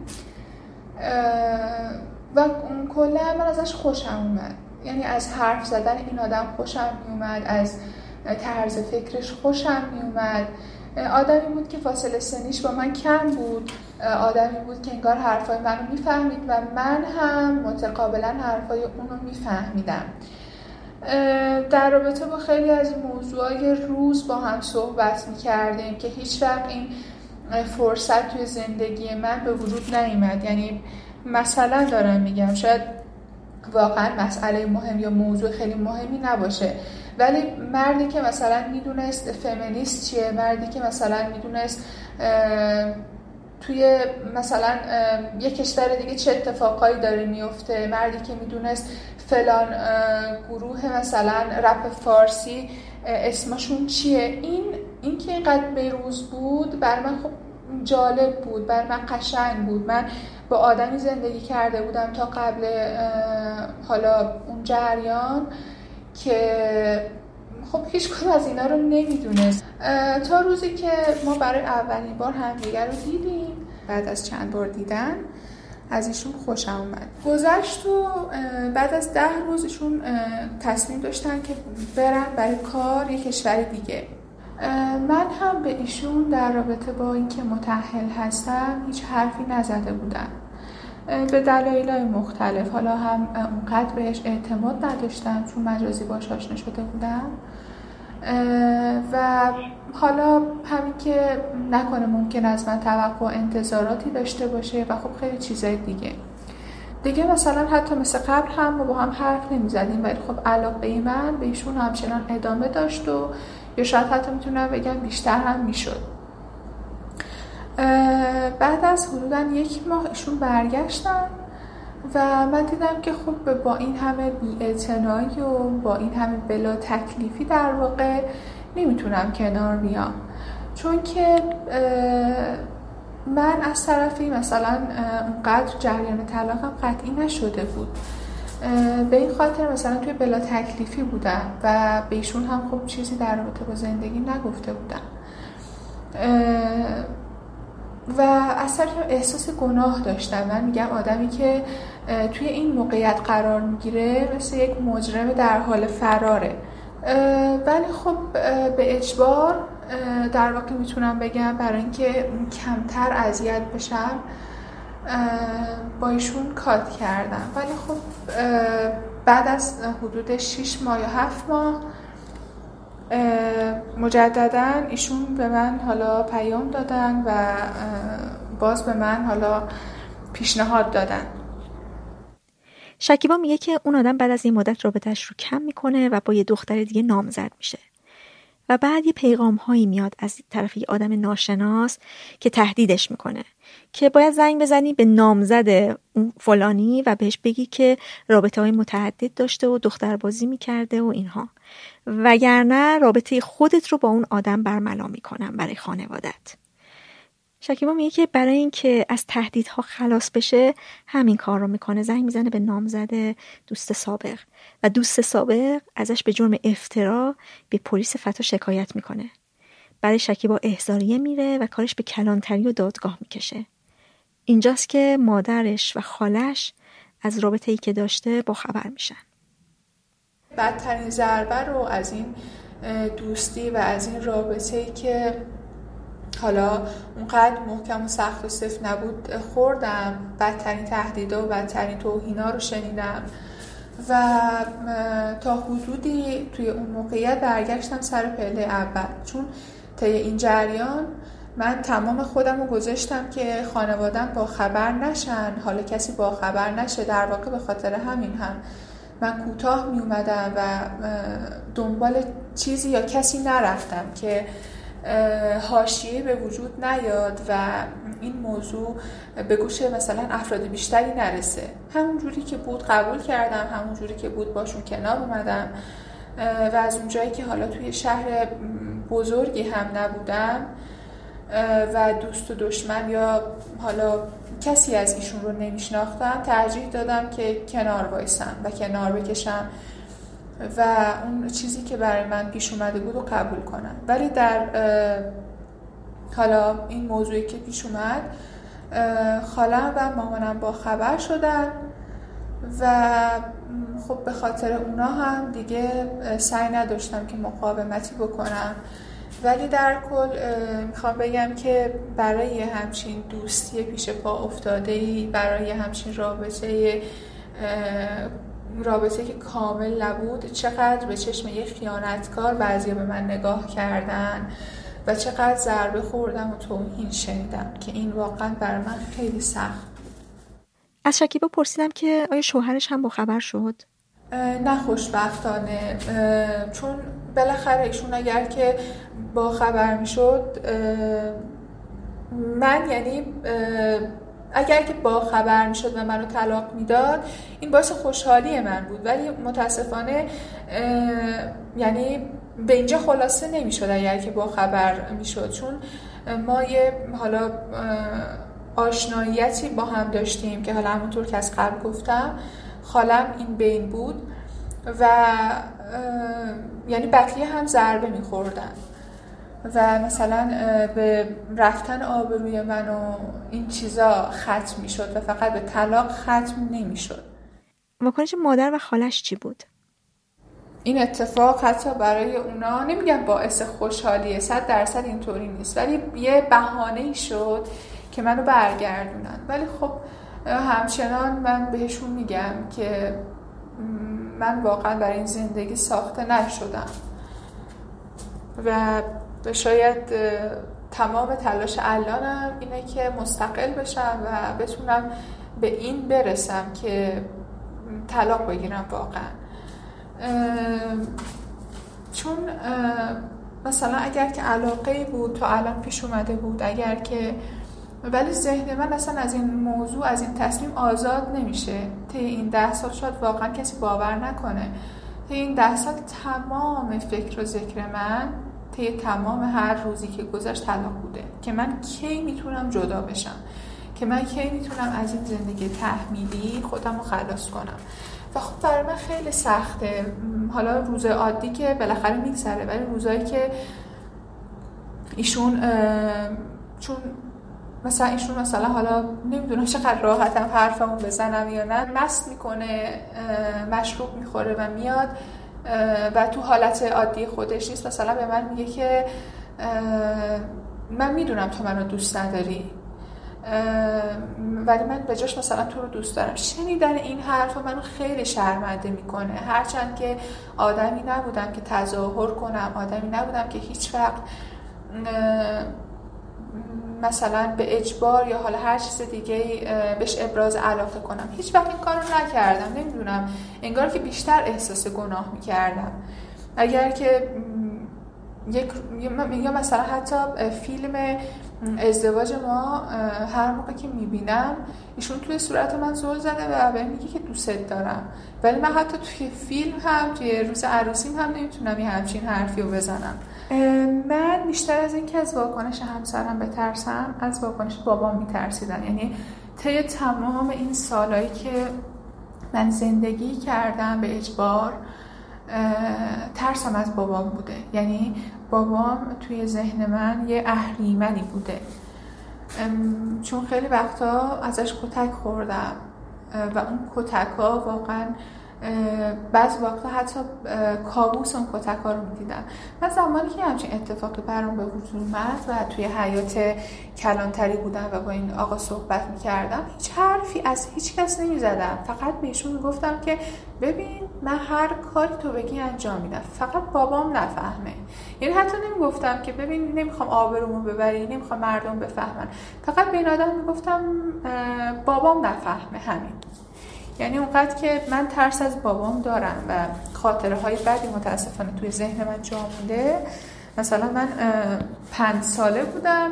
و اون کلا من ازش خوشم اومد. یعنی از حرف زدن این آدم خوشم میومد از طرز فکرش خوشم میومد. آدمی بود که فاصله سنیش با من کم بود. آدمی بود که انگار حرفای منو می‌فهمید و من هم متقابلا حرفای اونو میفهمیدم. در رابطه با خیلی از موضوعای روز با هم صحبت می‌کردیم که هیچ وقت این فرصت توی زندگی من به وجود نیامد یعنی مثلا دارم میگم شاید واقعا مسئله مهم یا موضوع خیلی مهمی نباشه. ولی مردی که مثلا می‌دونست فمینیست چیه مردی که مثلا می‌دونست توی مثلا یه کشور دیگه چه اتفاقایی داره میفته مردی که می‌دونست فلان گروه مثلا رپ فارسی اسمشون چیه؟ این این که اینقدر بروز بود بر من خب جالب بود بر من قشنگ بود. من با آدمی زندگی کرده بودم تا قبل حالا اون جریان. که خب هیچ کدوم از اینا رو نمی‌دونست. تا روزی که ما برای اولین بار همدیگر رو دیدیم بعد از چند بار دیدن از ایشون خوشم اومد گذشت و بعد از ده روز ایشون تصمیم داشتن که برن برای کار یه کشور دیگه. من هم به ایشون در رابطه با اینکه متحل هستم هیچ حرفی نزده بودم. به دلایل مختلف. حالا هم اونقدر بهش اعتماد نداشتم چون مجازی باش آشنا شده بودم. و حالا همین که نکنه ممکن از من توقع انتظاراتی داشته باشه و خب خیلی چیزای دیگه. دیگه مثلا حتی مثل قبل هم ما با هم حرف نمی زدیم ولی خب علاقه من به ایشون همچنان ادامه داشت و یا شاید حتی می‌تونم بگم بیشتر هم می‌شد. بعد از حدودا یک ماه ایشون برگشتن و من دیدم که خب با این همه بیاعتنایی و با این همه بلا تکلیفی در واقع نمی‌تونم کنار بیام. چون که من از طرفی مثلا اونقدر جریان طلاقم قطعی نشده بود. به این خاطر مثلا توی بلا تکلیفی بودم و به ایشون هم خب چیزی در رابطه با زندگی نگفته بودم. و اصلا احساس گناه داشتم. من میگم آدمی که توی این موقعیت قرار می‌گیره مثل یک مجرم در حال فراره. ولی خب به اجبار در واقع می‌تونم بگم برای اینکه کمتر اذیت بشم با ایشون کات کردم. ولی خب بعد از حدود 6 ماه یا 7 ماه مجددا ایشون به من حالا پیام دادن و باز به من حالا پیشنهاد دادن. شکیبا میگه که اون آدم بعد از این مدت رابطهش رو کم می‌کنه و با یه دختر دیگه نامزد میشه. و بعد یه پیغام هایی میاد از طرف یه آدم ناشناس که تهدیدش می‌کنه که باید زنگ بزنی به نامزد فلانی و بهش بگی که رابطه های متعدد داشته و دختربازی می‌کرده و اینها. وگرنه رابطه خودت رو با اون آدم برملا می‌کنم برای خانوادت. شکیبا میگه که برای اینکه از تهدیدها خلاص بشه همین کار رو می‌کنه. زنگ می‌زنه به نامزد دوست سابق. و دوست سابق ازش به جرم افترا به پلیس فتا شکایت می‌کنه. برای شکیبا احضاریه میره و کارش به کلانتری و دادگاه می‌کشه. اینجاست که مادرش و خالش از رابطه ای که داشته با خبر میشن. بدترین ضربه رو از این دوستی و از این رابطه ای که حالا اونقدر محکم و سخت و صف نبود خوردم بدترین تهدیدا و بدترین توهینا رو شنیدم. و تا حدودی توی اون موقعیت برگشتم سر پله اول. چون طی این جریان من تمام خودم رو گذاشتم که خانوادم با خبر نشن حالا کسی با خبر نشه در واقع به خاطر همین هم. من کوتاه می اومدم و دنبال چیزی یا کسی نرفتم که هاشیه به وجود نیاد و این موضوع به گوش مثلا افراد بیشتری نرسه. همون جوری که بود قبول کردم همون جوری که بود باشون کنار اومدم. و از اون جایی که حالا توی شهر بزرگی هم نبودم و دوست و دشمن یا حالا کسی از ایشون رو نمیشناختم ترجیح دادم که کنار وایسم و کنار بکشم و اون چیزی که برای من پیش اومده بود رو قبول کنم. ولی در حالا این موضوعی که پیش اومد خالم و مامانم با خبر شدن و خب به خاطر اونا هم دیگه سعی نداشتم که مقاومتی بکنم. ولی در کل می‌خوام بگم که برای همچین دوستی پیش پا افتاده ای برای همچین رابطه رابطه که کامل نبود چقدر به چشم یه خیانتکار بعضی به من نگاه کردن و چقدر ضربه خوردم و توهین شنیدم که این واقعا برای من خیلی سخت از شکیبا پرسیدم که آیا شوهرش هم با خبر شد؟ نه خوشبختانه چون بالاخره ایشون اگر که با خبر می‌شد من یعنی اگر که با خبر می‌شد و منو طلاق می‌داد این باعث خوشحالی من بود. ولی متاسفانه یعنی به اینجا خلاصه نمی‌شد اگر که با خبر می‌شد. چون ما یه حالا آشناییتی با هم داشتیم که حالا همونطور که از قبل گفتم خالم این بین بود و یعنی بقیه هم ضربه میخوردن. و مثلا به رفتن آبروی من و این چیزا ختم می‌شد و فقط به طلاق ختم نمی‌شد. واکنش مادر و خالش چی بود؟ این اتفاق حتی برای اونا نمیگم باعث خوشحالیه صد درصد اینطوری نیست. ولی یه بهانه شد که منو برگردونن. ولی خب همچنان من بهشون میگم که من واقعا برای این زندگی ساخته نشدم. و شاید تمام تلاش الانم اینه که مستقل بشم و بتونم به این برسم که طلاق بگیرم واقعا. چون مثلا اگر که علاقه بود تو الان پیش اومده بود اگر که ولی ذهن من اصلا از این موضوع از این تصمیم آزاد نمیشه. طی این ده سال شاید واقعا کسی باور نکنه. طی این ده سال تمام فکر و ذکر من طی تمام هر روزی که گذشت طلاق بوده. که من کی می‌تونم جدا بشم؟ که من کی می‌تونم از این زندگی تحمیلی خودم رو خلاص کنم؟ و خب برای من خیلی سخته. حالا روز عادی که بالاخره میگذره ولی روزایی که ایشون چون مثلا ایشون مثلا حالا نمی‌دونم چقدر راحتم حرفمو بزنم یا نه. مست می‌کنه مشروب می‌خوره و میاد و تو حالت عادی خودش نیست. مثلا به من میگه که من می‌دونم تو منو دوست نداری. ولی من به جاش مثلا تو رو دوست دارم. شنیدن این حرف منو خیلی شرمنده می‌کنه. هرچند که آدمی نبودم که تظاهر کنم آدمی نبودم که هیچ وقت مثلا به اجبار یا حالا هر چیز دیگه بهش ابراز علاقه کنم. هیچ وقت این کار رو نکردم نمی‌دونم. انگار که بیشتر احساس گناه می‌کردم. اگر که یک یا مثلا حتی فیلم ازدواج ما هر موقع که می‌بینم ایشون توی صورت من زل زده و به میگه که دوست دارم. ولی من حتی توی فیلم هم توی روز عروسیم هم نمی‌تونم یه همچین حرفی رو بزنم. من بیشتر از اینکه از واکنش همسرم بترسم از واکنش بابام میترسیدم یعنی طی تمام این سالهایی که من زندگی کردم به اجبار ترسم از بابام بوده. یعنی بابام توی ذهن من یه اهریمنی بوده. چون خیلی وقتا ازش کتک خوردم. و اون کتک ها واقعا بعض وقتا حتی کابوس اون کتک رو می‌دیدم. من زمانی که همچین اتفاقی برام به وجود اومد و توی حیات کلانتری بودم و با این آقا صحبت می‌کردم هیچ حرفی از هیچ کس نمی‌زدم. فقط بهشون می‌گفتم که ببین من هر کاری تو بگی انجام میدم. فقط بابام نفهمه. یعنی حتی نمی‌گفتم که ببین نمی‌خوام آبرومو ببری نمی‌خوام مردم بفهمن. فقط به این آدم می‌گفتم بابام نفهمه همین. یعنی اونقدر که من ترس از بابام دارم و خاطره های بدی متاسفانه توی ذهن من جا مونده. مثلا من پنج ساله بودم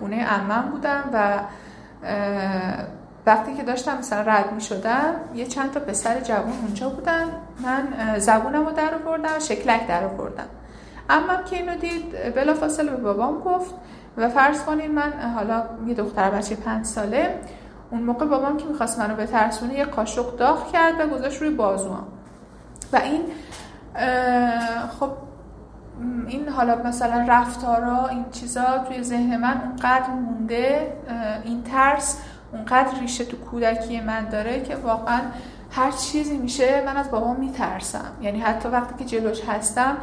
خونه امم بودم و وقتی که داشتم مثلا رد می شدم یه چند تا پسر جوان اونجا بودن. من زبونم رو در آوردم شکلک در آوردم. امم که اینو دید بلا فاصله به بابام گفت و فرض کنین من حالا یه دختر بچه پنج ساله اون موقع بابام که می‌خواست منو ترسونه یه قاشق داغ کرد و گذاشت روی بازوام و این خب این حالا مثلا رفتارا این چیزا توی ذهن من اونقدر مونده این ترس اونقدر ریشه تو کودکی من داره که واقعا هر چیزی میشه من از بابام میترسم. یعنی حتی وقتی که جلوش هستم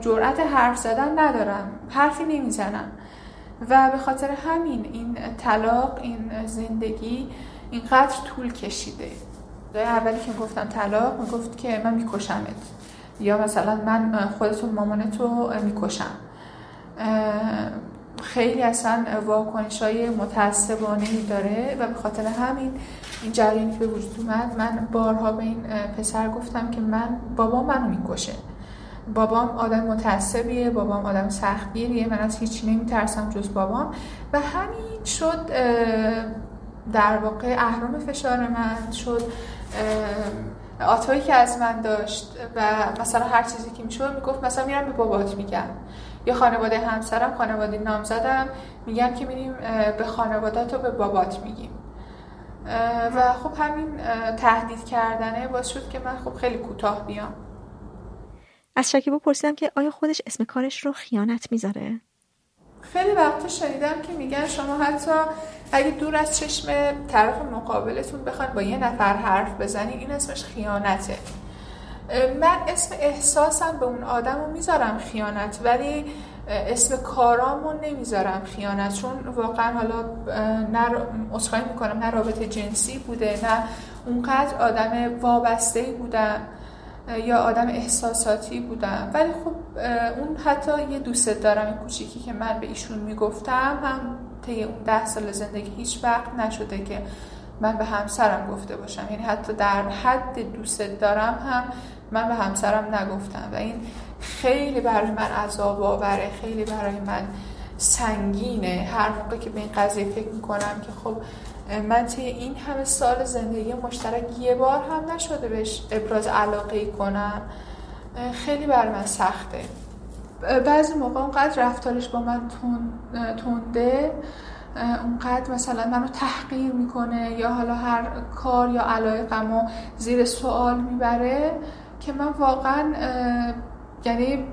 جرأت حرف زدن ندارم حرفی نمی‌زنم. و به خاطر همین این طلاق این زندگی اینقدر طول کشیده. اولی که گفتم طلاق می‌گفت که من میکشمت. یا مثلا من خودتو مامانتو می‌کشم. خیلی اصلا واکنش های متعصبانه داره و به خاطر همین این جریانی به وجود اومد من بارها به این پسر گفتم که من بابا منو می‌کشه. بابام آدم متعصبیه بابام آدم سختگیریه من از هیچی نمیترسم جز بابام. و همین شد در واقع اهرام فشار من شد آتایی که از من داشت و مثلا هر چیزی که می‌شد می‌گفت مثلا میرم به بابات میگم. یا خانواده همسرم خانواده نام زدم میگم که میریم به خانوادت و به بابات میگیم. و خب همین تهدید کردنه باعث شد که من خب خیلی کوتاه بیام. از شکیبا پرسیدم که آیا خودش اسم کارش رو خیانت می‌ذاره؟ خیلی وقتا شنیدم که میگن شما حتی اگه دور از چشم طرف مقابلتون بخواید با یه نفر حرف بزنی این اسمش خیانته من اسم احساسم به اون آدم رو می‌ذارم خیانت ولی اسم کارامو نمی‌ذارم خیانت چون واقعا حالا نه اصخایی می‌کنم نه رابطه جنسی بوده نه اونقدر آدم وابسته بودم یا آدم احساساتی بودم. ولی خب اون حتی یه دوست دارم کوچیکی که من به ایشون می‌گفتم هم طی اون ده سال زندگی هیچ وقت نشده که من به همسرم گفته باشم. یعنی حتی در حد دوست دارم هم من به همسرم نگفتم. و این خیلی برای من عذاب آوره خیلی برای من سنگینه. هر موقع که به این قضیه فکر می‌کنم که خب من طی این همه سال زندگی مشترک یه بار هم نشده بهش ابراز علاقه کنم. خیلی بر من سخته. بعضی موقع اونقدر رفتارش با من تونده اونقدر مثلا منو تحقیر می‌کنه یا حالا هر کار یا علایقمو زیر سوال می‌بره که من واقعا یعنی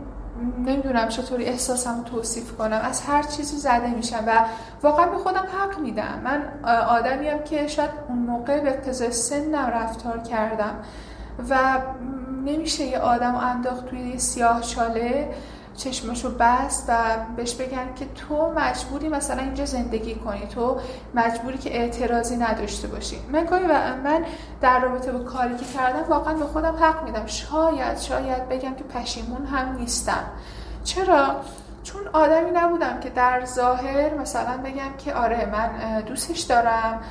نمی‌دونم چطوری احساسم توصیف کنم. از هر چیزی زده میشم و واقعا به خودم حق میدم. من آدمیم که شاید اون موقع به اقتضای سنم رفتار کردم و نمیشه یه آدم انداخت توی سیاه چاله. چشمشو بست و بهش بگن که تو مجبوری مثلا اینجا زندگی کنی. تو مجبوری که اعتراضی نداشته باشی. من و من در رابطه با کاری که کردم واقعا به خودم حق میدم. شاید شاید بگم که پشیمون هم نیستم. چرا؟ چون آدمی نبودم که در ظاهر مثلا بگم که آره من دوستش دارم.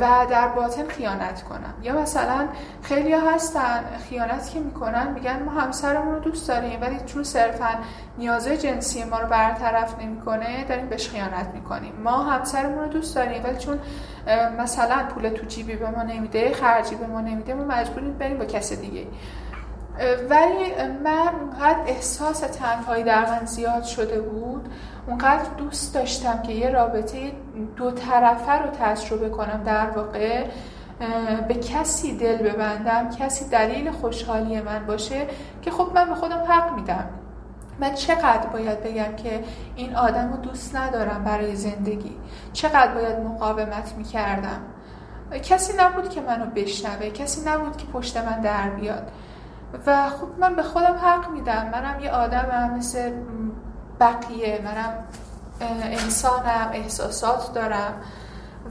و در باطن خیانت کنم. یا مثلا خیلی ها هستن خیانت که می‌کنن میگن ما همسرمون رو دوست داریم ولی چون صرفا نیازه جنسی ما رو برطرف نمی‌کنه داریم بهش خیانت می‌کنیم. ما همسرمون رو دوست داریم ولی چون مثلا پول تو جیبی به ما نمیده خرجی به ما نمیده ما مجبوریم بریم با کس دیگه ولی من اونقدر احساس تنهایی در من زیاد شده بود اونقدر دوست داشتم که یه رابطه دو طرفه رو تجربه کنم. در واقع به کسی دل ببندم کسی دلیل خوشحالی من باشه که خب من به خودم حق میدم. من چقدر باید بگم که این آدم رو دوست ندارم برای زندگی؟ چقدر باید مقاومت می‌کردم؟ کسی نبود که منو بشنوه کسی نبود که پشت من در بیاد. و خب من به خودم حق میدم. منم یه آدمم مثل بقیه. منم انسانم احساسات دارم.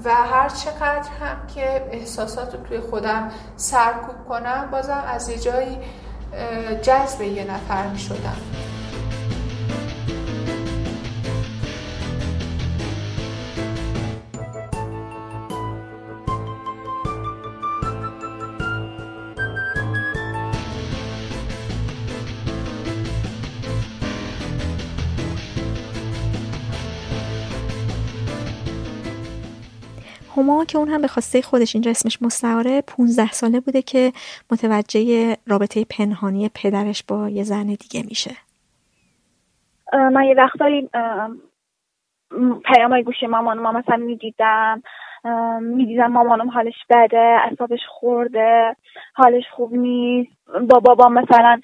و هر چقدر هم که احساسات رو توی خودم سرکوب کنم بازم از یه جایی جذب یه نفر می شدم هما که اون هم به خواسته خودش اینجا اسمش مستعاره 15 ساله بوده که متوجه رابطه پنهانی پدرش با یه زن دیگه میشه. من یه وقتایی پیامای گوشی مامان ما مثلا می‌دیدم می‌دیدم مامانم حالش بده اعصابش خورده حالش خوب نیست. با بابا مثلا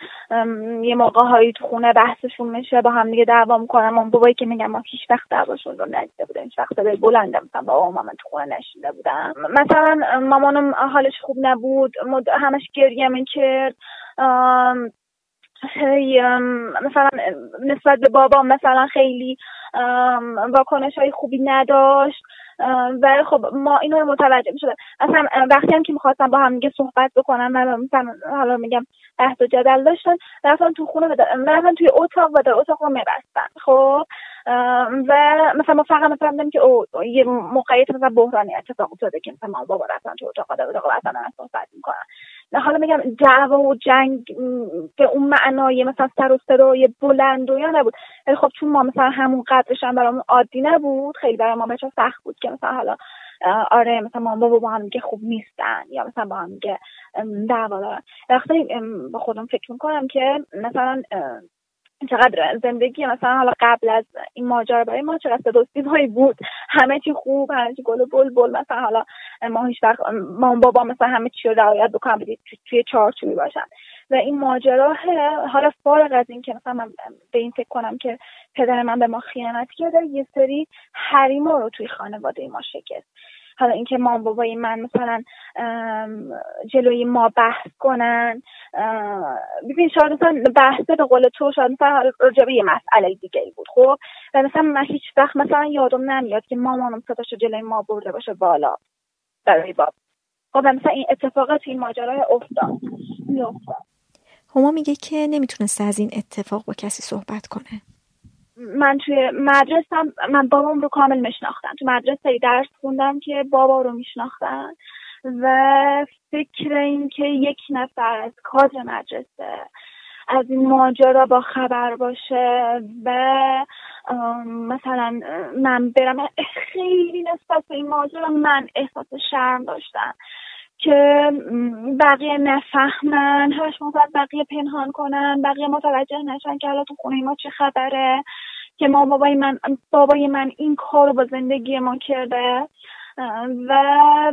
یه موقع هایی تو خونه بحثشون میشه با هم دیگه دعوا می‌کنم اون بابایی که میگم ما هیچ وقت دعواشون رو ندیده بودم هیچ وقت صدای بلنده مثلا بابا مامان تو خونه نشیده بودم. مثلا مامانم حالش خوب نبود. همش گریه می‌کرد. مثلا نسبت به بابا مثلا خیلی واکنش های خوبی نداشت. و خب ما اینو متوجه می‌شدم. اصلا وقتی هم که می‌خواستم با هم دیگه صحبت بکنم و مثلا حالا میگم بحث و جدل داشتن رفتن تو خونه رفتن توی اتاق و در اتاق رو میبستن. خب؟ و مثلا ما فقط مثلا که او یه موقعیت مثلا بحرانی اتفاق افتاده که مثلا بابا رفتن تو اتاق در اتاق رفتن صحبت می‌کنن. حالا میگم دعوا و جنگ به اون معنای مثلا سر و صدای بلند و یا نبود. ولی خب چون ما مثلا همون قدرش هم برامون عادی نبود خیلی برای ما بچه سخت بود که مثلا حالا آره مثلا ما بابا با هم دیگه خوب نیستن یا مثلا با هم دیگه دعوا دارن. وقتی با خودم فکر می‌کنم که مثلا چقدر زندگی مثلا حالا قبل از این ماجرا برای ما چقدر صدا بود؟ همه چی خوب همه چی گل و بل مثلا حالا ما هیچ وقت ما بابا مثلا همه چی رو رعایت بکنم توی چارچوبی باشن و این ماجرا حالا فارغ از این که مثلا من به این فکر کنم که پدر من به ما خیانت کرده یه سری حریما رو توی خانواده ما شکست. حالا اینکه مام بابای من مثلا جلوی ما بحث کنن ببین شاید مثلا بحث به قول تو شاید مثلا راجبه یه مسئله دیگه بود خب؟ و مثلا من هیچ وقت مثلا یادم نمیاد که مامانم ستاشو جلوی ما برده باشه بالا برای باب خب مثلا این اتفاقات این ماجرای افتاد. هما میگه که نمی‌تونسته از این اتفاق با کسی صحبت کنه. من توی مدرسه من بابام رو کامل میشناختم. تو مدرسه درس خوندم که بابا رو میشناختن و فکر این که یک نفر از کادر مدرسه از این ماجرا با خبر باشه و مثلا من برم خیلی نسبت به این ماجرا من احساس شرم داشتم که بقیه نفهمن همش مفت بقیه پنهان کنن بقیه متوجه نشن که حالا تو خونه ما چه خبره. که ما بابای من بابای من این کار رو با زندگی ما کرده و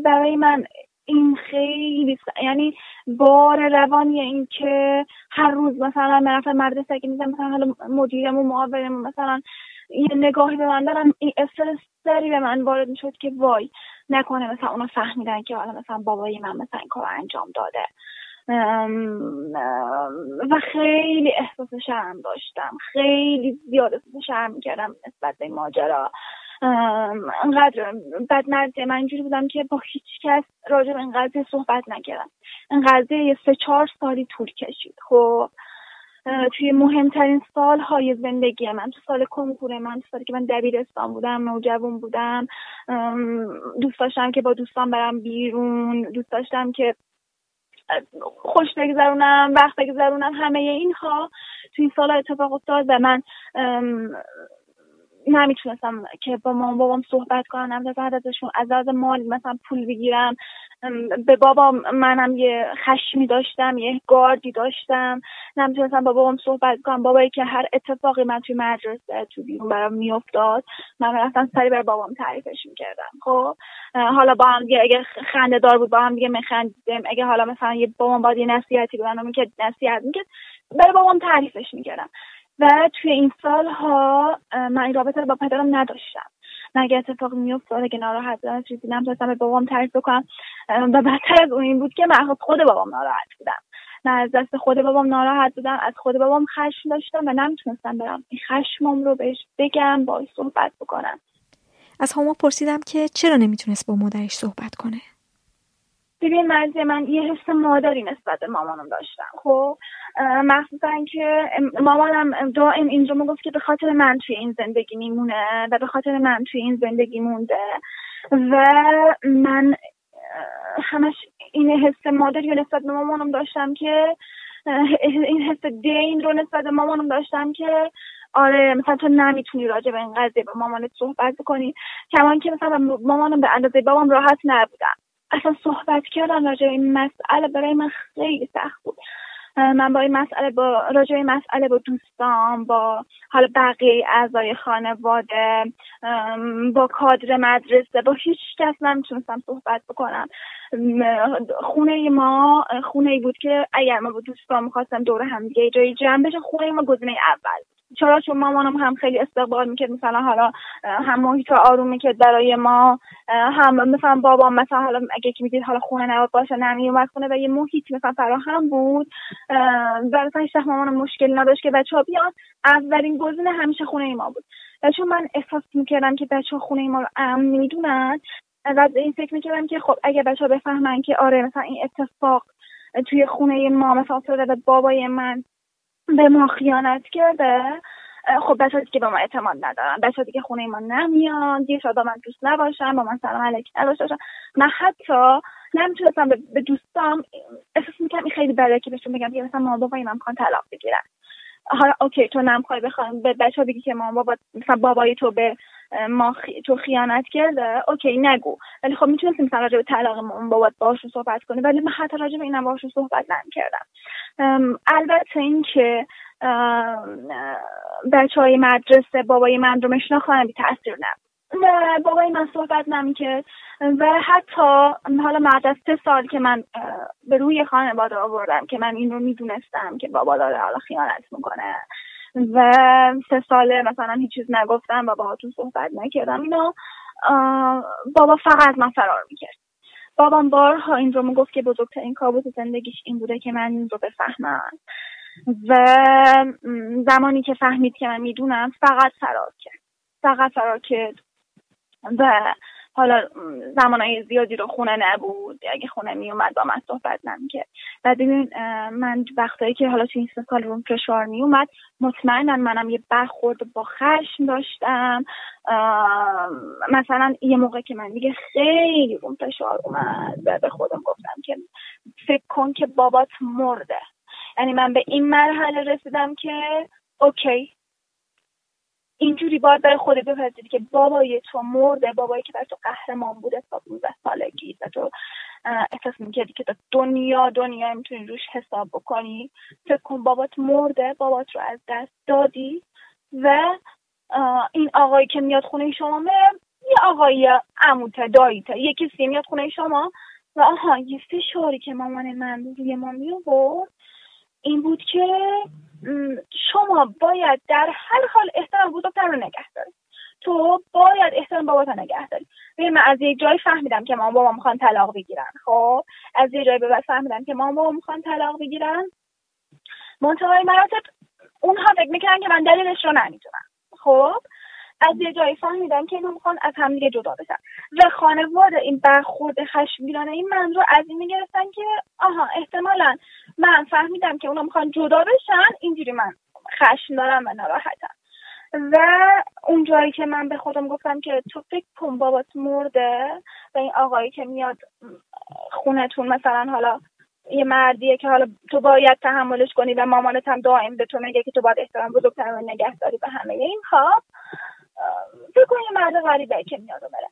برای من این خیلی یعنی بار روانی این که هر روز مثلا من رفتم مدرسه که میزن مثلا حالا مدیرم و معاونم مثلا یه نگاهی به من دارن این استرس داری به من وارد می‌شد که وای نکنه مثلا اونا فهمیدن که حالا مثلا بابای من مثلا این کار انجام داده. و خیلی احساس شرم داشتم. خیلی زیاد احساس شرم می‌کردم نسبت به این ماجرا. انقدر بد نرده من اینجوری بودم که با هیچ کس راجع به این قضیه صحبت نکردم. این قضیه یه سه چهار سالی طول کشید. خب توی مهمترین سال های زندگی من تو سال کنکور من تو سالی که من دبیرستان بودم نوجوان بودم دوست داشتم که با دوستان برم بیرون دوست داشتم که خوش بگذرونم وقت بگذرونم همه اینها توی این سال اتفاق افتاد و من نمی‌تونستم که با مامان بابام صحبت کنم بعد ازشون از از مال مثلا پول بگیرم. به بابا منم یه خشمی داشتم یه گاردی داشتم. نمی‌تونستم با بابام صحبت کنم. بابایی که هر اتفاقی من توی مدرسه تو بیرون برام میافتاد من رفتم سری بر بابام تعریفش می‌کردم. خب؟ حالا با هم دیگه اگه خنده دار بود با هم دیگه میخندیدیم. اگه حالا مثلا یه بابام باید یه نصیحتی به من می‌کرد نصیحت می‌کرد. برای بابام تعریفش می‌کردم. و توی این سالها من این رابطه با پدرم نداشتم. من اتفاق میافتاد اگه ناراحت بودم چیزی نمی‌تونستم به بابام تعریف بکنم. و بدتر از اون این بود که من خود بابام ناراحت بودم. من از دست خود بابام ناراحت بودم از خود بابام خشم داشتم و نمی‌تونستم برم. این خشمم رو بهش بگم باش صحبت بکنم. از هما پرسیدم که چرا نمی‌تونست با مادرش صحبت کنه؟ ببین مرزی من یه حس مادری نسبت به مامانم داشتم. خب؟ مخصوصا که مامانم دائم اینجا می‌گفت که به خاطر من توی این زندگی میمونه و به خاطر من توی این زندگی مونده و من همش این حس مادری نسبت به مامانم داشتم که این حس دین رو نسبت به مامانم داشتم که آره مثلا تو نمی‌تونی راجع به این قضیه با مامانت صحبت کنی کمان که مثلا مامانم به اندازه بابام راحت نبودم. اصلا صحبت کردن راجع به این مسئله برای من خیلی سخت بود. من با این مسئله با راجع مسئله با دوستان با حالا بقیه اعضای خانواده با کادر مدرسه با هیچ کس نمی‌تونستم صحبت بکنم. خونه ما خونه ای بود که اگر ما با دوستان می‌خواستم دور هم دیگه جایی جمع بشه خونه ما گزینه اول چرا چون مامانم هم خیلی استقبال می‌کرد مثلا حالا هم محیط آروم می‌کرد برای ما هم مثلا بابام مثلا حالا اگه که می‌دید حالا خونه نباد باشه نمیومد خونه و یه محیط مثلا فراهم بود و مثلا هیچ مامانم مشکل نداشت که بچه ها بیان. اولین گزینه همیشه خونه ما بود. و چون من احساس می‌کردم که بچه ها خونه ما رو امن می‌دونن و این فکر می‌کردم که خب اگه بچه ها بفهمن که آره مثلا این اتفاق توی خونه ما مثلا افتاده بابای من به ما خیانت کرده خب بچه که به ما اعتماد ندارن. بچه که خونه ما نمیان دیگه شاید با من دوست نباشن با من سلام علیک نداشته باشن. من حتی نمی‌تونستم به دوستام احساس می‌کنم این خیلی بده که بهشون بگم که مثلا مامان بابای من می‌خوان طلاق بگیرن. حالا OK تو نمی‌خوای بخوام به بچه بگی که مامان بابا مثلا بابای تو به مامان تو خیانت کرده OK نگو. ولی خب می‌تونستی مثلا راجع به طلاق مامان بابات باشون صحبت کنی ولی من حتی راجع به اینم باشون صحبت نکردم البته اینکه بچه های مدرسه بابای من رو میشناختن بی تاثیر نبود. بابای من صحبت نمی‌کرد و حتی حالا بعد از سه سال که من به روی خانواده آوردم که من این رو می‌دونستم که بابا داره حالا خیانت می‌کنه. و سه ساله مثلا هیچ چیز نگفتم و باهاتون صحبت نکردم. اینا بابا فقط من فرار می‌کرد. بابام بارها این رو می‌گفت که بزرگترین کابوس زندگیش این بوده که من این رو بفهمم. و زمانی که فهمید که من می‌دونم فقط فرار کرد. فقط فرار کرد. و حالا زمانهای زیادی رو خونه نبود. اگه خونه می اومد با من صحبت نمی‌کرد. و ببین من وقتایی که حالا تو این سه سال روم فشار می اومد مطمئنا منم یه برخورد با خشم داشتم. مثلا یه موقع که من دیگه خیلی روم فشار اومد و به خودم گفتم که فکر کن که بابات مرده. یعنی من به این مرحله رسیدم که اوکی اینجوری باید برای خودت بپذیری که بابای تو مرده بابایی که بر تو قهرمان بوده تا 15 سالگی و تو احساس می‌کردی که تا دنیا دنیا می‌تونی روش حساب بکنی. فکر کن بابات مرده بابات رو از دست دادی و این آقایی که میاد خونه شما یه آقایی عموته داییته یه کسی میاد خونه شما و آها یه فشاری که مامان من روی ما میابرد این بود که شما باید در هر حال احترام بزرگتر رو نگه دارید. تو باید احترام بابات نگه داری ببین من از یک جای فهمیدم که مامان بابا می‌خوان طلاق بگیرن. خب؟ از یک جای به بعد فهمیدم که مامان بابا می‌خوان طلاق بگیرن. منتهای مراتب اونها فکر می‌کنن که من دلیلش رو نمی‌دونم. خب؟ از یه جایی فهمیدم که اینو می‌خوان از همدیگه جدا بشن. و خانواده این برخورد خشمگینانه این من از این می‌گرفتن که آها احتمالا من فهمیدم که اونا می‌خوان جدا بشن اینجوری من خشم دارم و ناراحتم. و اون جایی که من به خودم گفتم که تو فکر کن بابات مرده و این آقایی که میاد خونتون مثلا حالا یه مردیه که حالا تو باید تحملش کنی و مامانت هم دائم به تو میگه که تو باید احترام بزرگتر رو نگه داری به همه اینها. فکر کن یه مرد غریبه که میاد و بره.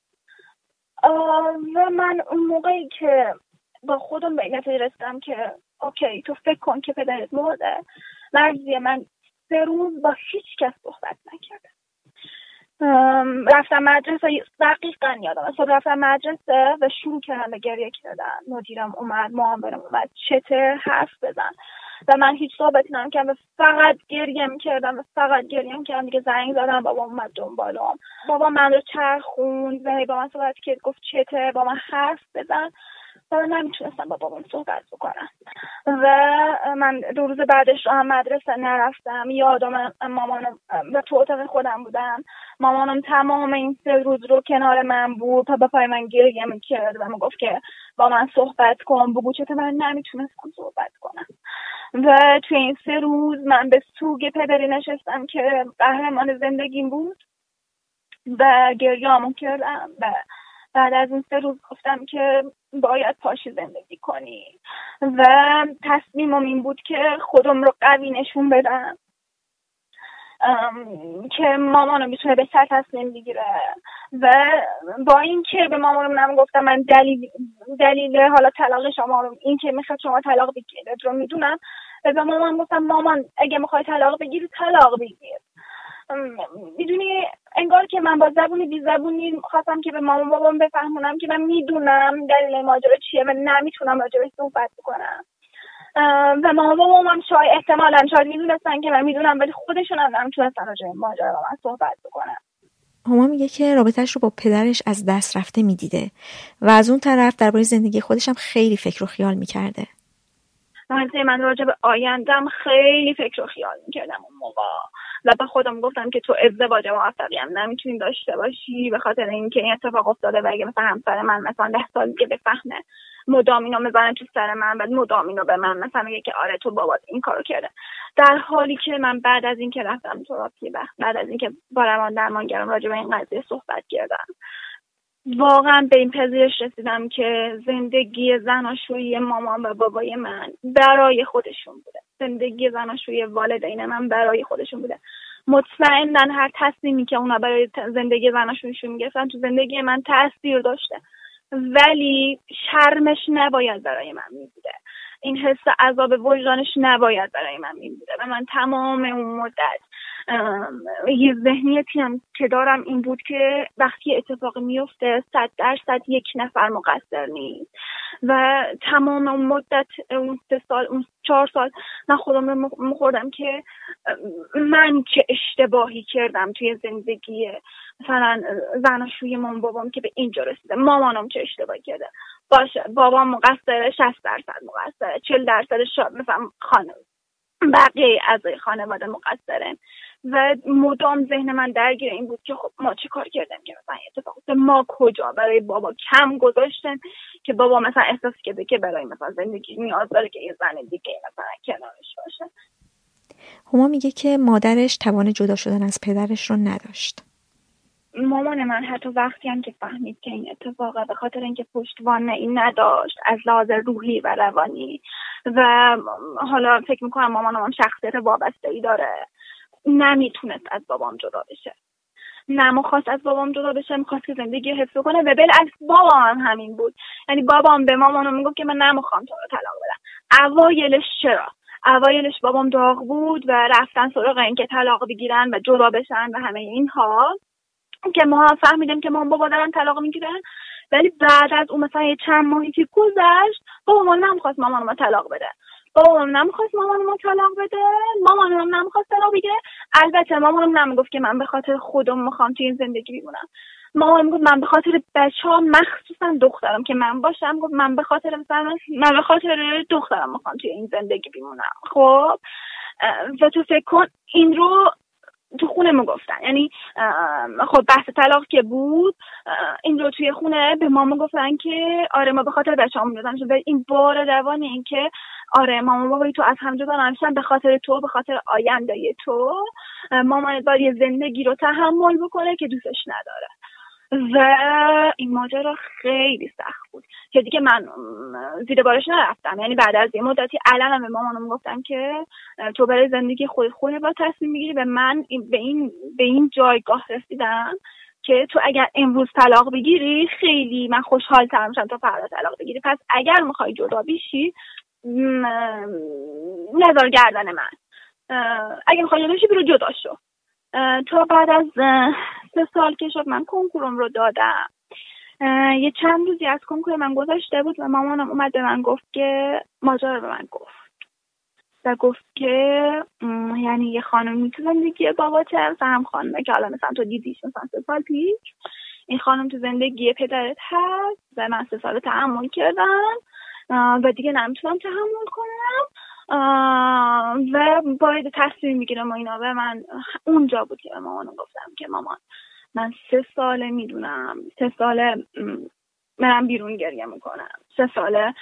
و من اون موقعی که با خودم به این رسیدم که اوکی تو فکر کن که پدرت مرده. مرزی من سه روز با هیچ کس صحبت نکردم. رفتم مدرسه دقیقا یادم صبح رفتم مدرسه و شروع کردم به گریه کردن. مدیرم اومد معاملم اومد چته حرف بزن. و من هیچ صحبتی نمی‌کردم و فقط گریه می‌کردم فقط گریه می‌کردم دیگه زنگ زدم بابا اومد دنبالم. بابا من رو چرخوند و با من صحبت کرد گفت چته با من حرف بزن. و نمی‌تونستم با بابام صحبت بکنم. و من دو روز بعدش هم مدرسه نرفتم. یادم مامانم و تو اتاق خودم بودم. مامانم تمام این سه روز رو کنار من بود. تا به من گریه می‌کرد و گفت که با من صحبت کن. بگو چطور من نمی‌تونستم صحبت کنم. و توی این سه روز من به سوگ پدری نشستم که قهرمان زندگیم بود. و گریه کردم. و بعد از اون سه روز گفتم که باید پاشی زندگی کنی. و تصمیمم این بود که خودم رو قوی نشون بدم. که مامانو می‌تونه به سر تصمیم بگیره. و با اینکه به مامانم نم گفتم من دلیل دلیل حالا طلاق شما رو این که می‌خواد شما طلاق بگیرید رو می‌دونم. و به مامان گفتم مامان اگه می‌خوای طلاق بگیری طلاق بگیر. می‌دونی انگار که من با زبونی بی زبونی خواستم که به مامان بابام بفهمونم که من می‌دونم دلیل ماجرا چیه و نمی‌تونم راجبش صحبت بکنم. و مامان بابام هم شاید احتمالا شاید می‌دونستن که من می‌دونم ولی خودشون هم نمی‌تونستن راجع ماجرا با من صحبت بکنم هما میگه که رابطهش رو با پدرش از دست رفته می‌دیده و از اون طرف درباره زندگی خودش هم خیلی فکر و خیال می‌کرده. من راجع به آیندم خیلی فکر و خیال می‌کردم اون موقع و به خودم گفتم که تو ازدواج موفقی هم نمی‌تونی داشته باشی به خاطر اینکه این اتفاق افتاده و اگه مثلا همسر من مثلا ده سال دیگه بفهمه مدام اینو می‌زنه تو سر من بعد مدام اینو به من مثلا میگه که آره تو بابات این کارو کرده. در حالی که من بعد از اینکه رفتم تراپی بعد از اینکه با روان درمانگرم راجع به این قضیه صحبت کردم واقعا به این پذیرش رسیدم که زندگی زناشویی مامان و بابای من برای خودشون بوده. زندگی زناشویی والدین من برای خودشون بوده. مطمئنا هر تصمیمی که اونا برای زندگی زناشویشون می‌گرفتن تو زندگی من تاثیر داشته. ولی شرمش نباید برای من میبوده. این حس عذاب وجدانش نباید برای من میبوده و من تمام اون مدت یه ذهنیتی هم که دارم این بود که وقتی اتفاقی میفته صد درصد یک نفر مقصر نیست. و تمام اون مدت اون سه سال اون چهار سال من خودم رو مخوردم که من چه اشتباهی کردم توی زندگی مثلا زناشوی مام بابام که به اینجا رسیده. مامانم چه اشتباهی کرده؟ باشه بابام مقصره 60 درصد مقصره 40 درصد شاد مثلا خانم بقیه اعضای خانواده مقصره. و مدام ذهن من درگیر این بود که خب ما چه کار کردیم که مثلا اتفاق ما کجا؟ برای بابا کم گذاشتیم که بابا مثلا احساس کرده که برای مثلا زندگی نیاز داره که یه زن دیگه مثلا کنارش باشه. هما میگه که مادرش توان جدا شدن از پدرش رو نداشت. مامان من حتی وقتی هم که فهمید که این اتفاقه به خاطر اینکه پشتوانه این نداشت از لحاظ روحی و روانی. و حالا فکر می‌کنم مامانم هم شخصیت وابسته ای داره. نمی‌تونست از بابام جدا بشه. نه خواست از بابام جدا بشه می‌خواست که زندگی حفظ کنه و بالعکس بابام هم همین بود. یعنی بابام به مامانم می‌گفت که من نمی‌خوام تو رو طلاق بدم. اوایلش چرا؟ اوایلش بابام داغ بود و رفتن سراغ اینکه طلاق بگیرن و جدا بشن و همه اینها. که ما فهمیدیم که مام بابا دارن طلاق می‌گیرن. ولی بعد از اون مثلا یه چند ماهی که گذشت بابا من نمی‌خواست مامانم طلاق بده. بابام نمی‌خواست مامانم طلاق بده. مامانم نمی‌خواست طلاق بگیره. البته مامانم نمی‌گفت که من به خاطر خودم می‌خوام توی این زندگی بمونم مامانم گفت من به خاطر بچه ها مخصوصا دخترم که من باشم گفت من به خاطر مثلا من به خاطر دخترم می‌خوام توی این زندگی بمونم خب؟ و تو فکر کن این رو تو خونه می‌گفتن یعنی خب بحث طلاق که بود این رو توی خونه به ماما گفتن که آره ما به خاطر بچه همون دادن این بار دوان این که آره ماما بابایی تو از هم جدا به خاطر تو به خاطر آینده تو مامان باید یه زندگی رو تحمل بکنه که دوستش نداره. و این ماجرا خیلی سخت بود. که دیگه من زیر بارش نرفتم. یعنی بعد از یه مدتی الان به مامانم گفتم که تو برای زندگی خود خود با تصمیم می‌گیری. به من به این به این جایگاه رسیدم که تو اگر امروز طلاق بگیری خیلی من خوشحال تر میشم تا فردا طلاق بگیری. پس اگر می‌خوای جدا بشی نظر گردن من. اگه می‌خوای جدا بشی برو جدا شو. تا بعد از سه سال که شد من کنکورم رو دادم. یه چند روزی از کنکور من گذاشته بود و مامانم اومد به من گفت که ماجرا به من گفت. و گفت که یعنی یه خانمی تو زندگی باباته مثلا هم خانمه که حالا مثلا تو دیدیش مثلا سه سال پیش. این خانم تو زندگی پدرت هست و من سه سال تحمل کردم. و دیگه نمی‌تونم تحمل کنم. و باید تصمیم می‌گیرم و اینا. و من اونجا بود که به مامانم گفتم که مامان من سه ساله می‌دونم سه ساله منم بیرون گریه می‌کنم. سه ساله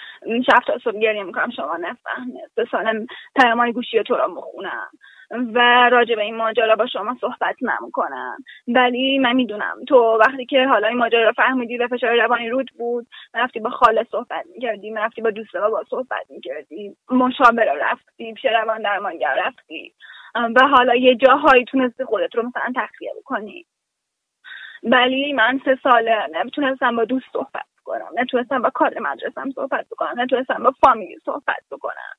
شب تا صبح گریه می‌کنم شما نفهمه سه ساله پیامهای گوشی تو رو بخونم و راجع به این ماجرا با شما صحبت نمی‌کنم. ولی من می‌دونم تو وقتی که حالا این ماجرا فهمیدی و فشار روانی رود بود رفتی با خاله صحبت می‌کردی رفتی با دوست با صحبت می‌کردی مشاور رفتی پیش روان درمانگر رفتی. و حالا یه جاهایی تونستی خودت رو مثلا تخلیه بکنی. ولی من سه ساله نمی‌تونستم با دوست صحبت کنم نتونستم با کار مدرسم صحبت بکنم نتونستم با فامیلی صحبت بکنم.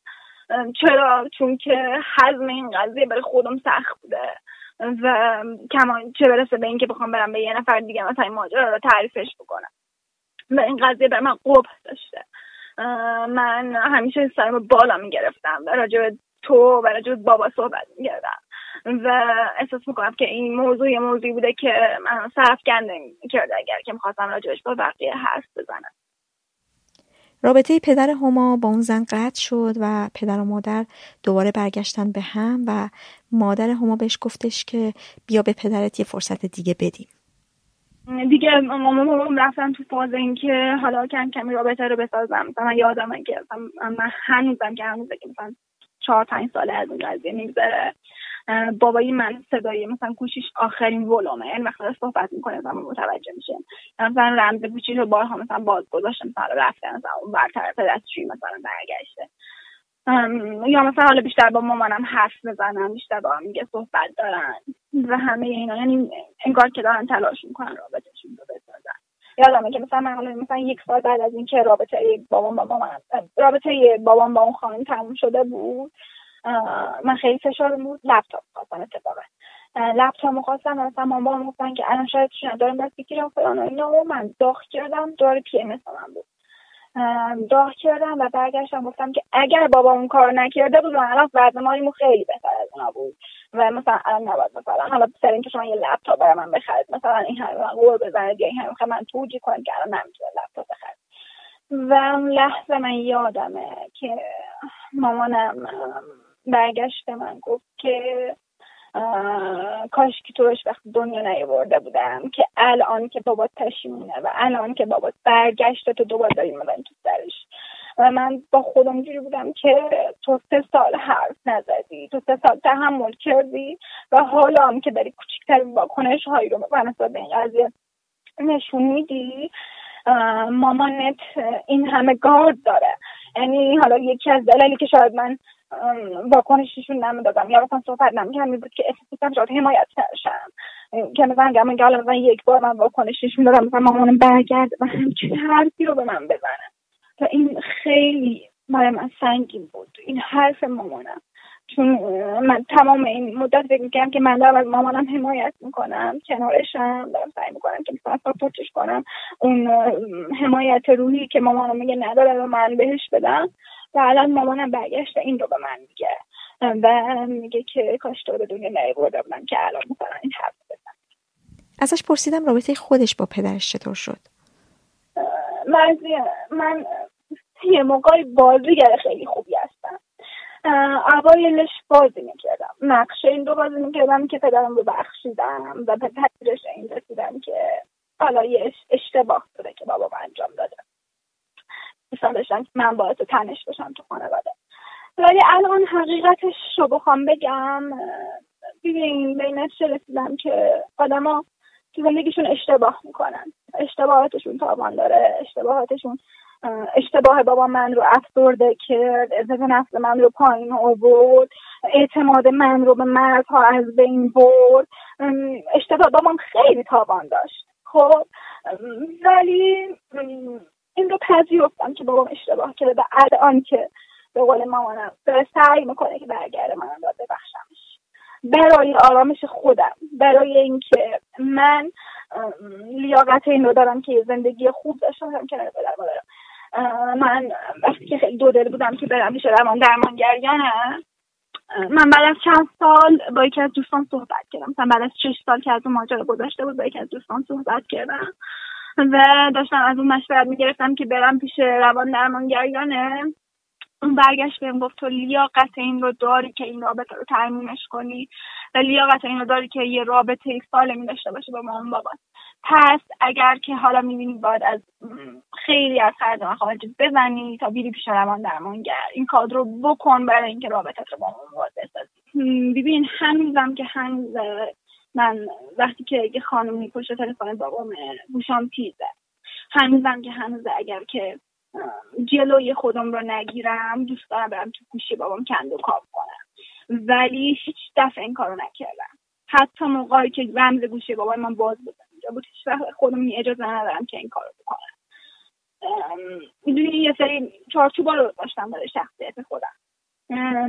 چرا؟ چون که حزم این قضیه برای خودم سخت بوده. و کمان چه برسه به اینکه بخوام برم به یه نفر دیگه مثلا این ماجرا رو تعریفش بکنم. و این قضیه بر من قبح داشته. من همیشه سرم بالا می‌گرفتم و راجع تو و راجع بابا صحبت می‌کردم. و احساس می‌کنم که این موضوع یه موضوعی بوده که من صرف کرده اگر که می‌خواستم راجبش با بقیه حرف بزنم. رابطه پدر هما با اون زن قطع شد و پدر و مادر دوباره برگشتن به هم و مادر هما بهش گفتش که بیا به پدرت یه فرصت دیگه بدیم. دیگه مامان رفتن تو فاز اینکه حالا کم کمی رابطه رو بسازم. مثلا من یادم که من هنوزم که هنوز که مثلا چهار پنج ساله از این قضیه میگذره. بابایی من صدای مثلا گوشیش آخرین ولومه یعنی وقتی صحبت می‌کنه مثلا متوجه میشه. مثلا رمز گوشی رو بارها مثلا باز گذاشته مثلا رفته مثلا اون بر طرف دستشویی مثلا برگشته. یا مثلا حالا بیشتر با مامانم حرف بزنم بیشتر با هم میگه صحبت دارن و همه اینا. یعنی انگار که دارن تلاش می‌کنن رابطهشون رو بسازن. یادمه که مثلا من مثلا یک سال بعد از اینکه رابطه بابام با مامانم رابطه بابام با اون خانم تموم شده بود من خیلی فشار بود لپتاپ خواستم اتفاقا. لپتاپ خواستم مثلا مامان گفتن که الان شاید دارم دست بگیرم فلان و اینا و من داغ کردم دار پی ام من بود. داغ کردم و برگشتم گفتم که اگر بابا اون کار نکرده بود الان وضع مالیمون خیلی بهتر از اونا بود. و مثلا الان نباید مثلا حالا سر اینکه شما یه لپتاپ برای من بخرید مثلا این همه من قور بزنید یا این من توجی کنم که الان نمی‌تونه لپتاپ بخرید و اون لحظه من یادمه که مامانم برگشت من گفت که کاش که تو وقت دنیا نیورده بودم که الان که بابات پشیمونه و الان که بابات برگشته تو دوباره داری من تو سرش. و من با خودم جوری بودم که تو سه سال حرف نزدی تو سه سال تحمل کردی و حالا هم که داری کوچکترین واکنش هایی رو به به این قضیه نشون میدی مامانت این همه گارد داره. یعنی حالا یکی از دلایلی که شاید من واکنششون نمی‌دادم. یا مثلا صحبت نمی‌کردم می بود که احساس شاید حمایت نشم که مثلا گم حالا مثلا یک بار من واکنششون دادم. مثلا مامانم برگرد و همچین حرفی رو به من بزنه. و این خیلی برای من سنگین بود. این حرف مامانم. چون من تمام این مدت فکر می‌کردم که من دارم از مامانم حمایت می‌کنم. کنارشم دارم سعی می‌کنم که مثلا ساپورتش کنم. اون حمایت روحی که مامانم میگه نداره و من بهش بدم. و الان مامانم برگشته این رو به من میگه. و میگه که کاش تو به دنیا نیورده بودم که الان مثلا این حرف بزن ازش پرسیدم رابطه خودش با پدرش چطور شد؟ من من یه موقعی بازیگر خیلی خوبی هستم. اوایلش بازی می‌کردم. نقشه این رو بازی می‌کردم که پدرم رو بخشیدم و به پذیرش این رسیدم که حالا یه اشتباه بوده که بابا انجام داده. دوستان داشتم که من باعث تنش بشم تو خانواده. ولی الان حقیقتش رو بخوام بگم ببین به این رسیدم که آدما تو زندگیشون اشتباه می‌کنن. اشتباهاتشون تاوان داره اشتباهاتشون اشتباه بابا من رو افسرده کرد عزت نفس من رو پایین آورد اعتماد من رو به مردها از بین برد. اشتباه بابام خیلی تاوان داشت. خب ولی این رو پذیرفتم که بابام اشتباه کرده الان که به قول مامانم داره سعی می‌کنه که برگرده منم باید ببخشمش. برای آرامش خودم برای اینکه من لیاقت این رو دارم که زندگی خوب داشته باشم کنار پدر مادرم. من وقتی که خیلی دو دل بودم که برم میشه درمان درمانگریانه من بعد از چند سال با یکی از دوستان صحبت کردم. مثلا بعد از شش سال که از اون ماجرا گذاشته بود با یکی از دوستان صحبت کردم. و داشتم از اون مشورت می‌گرفتم که برم پیش روان درمانگریانه. اون برگشت بهم گفت تو لیاقت این رو داری که این رابطه رو ترمیمش کنی و لیاقت این رو داری که یه رابطه سالمی داشته باشه با مامان بابا پس اگر که حالا می‌بینی باید از خیلی از خرج مخارج بزنی تا بیری پیش روان درمانگر. این کار رو بکن برای اینکه رابطه رو با مامان بسازی. ببین هنوزم که هنوز من وقتی که یه خانمی پشت تلفن بابام گوشام تیزه. هنوزم که هنوز اگر که جلوی خودم رو نگیرم دوست دارم برم تو گوشی بابام کند و کاف کنم. ولی هیچ دفعه این کارو نکردم. حتی موقعی که رمز گوشی بابای من باز بودم اینجا بود هیچ وقت خودم اجازه ندارم که این کارو بکنم. می‌دونی یه سری چارچوبا رو داشتم برای شخصیت خودم.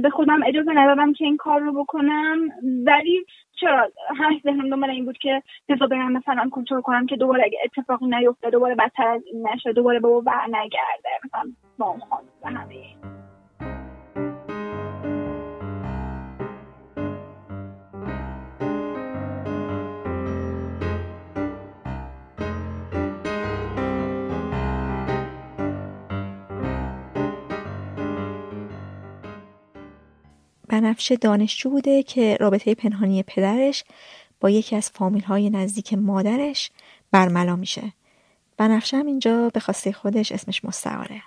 به خودم اجازه ندادم که این کار رو بکنم. ولی چرا؟ همش ذهنم دنبال این بود که بذار برم مثلا کنترل کنم که دوباره اگه اتفاقی نیفته دوباره بدتر از این نشه دوباره به بر نگرده. مثلا با و همه بنفشه دانشجو بوده که رابطه پنهانی پدرش با یکی از فامیل های نزدیک مادرش برملا میشه. بنفشه هم اینجا به خواسته خودش اسمش مستعاره.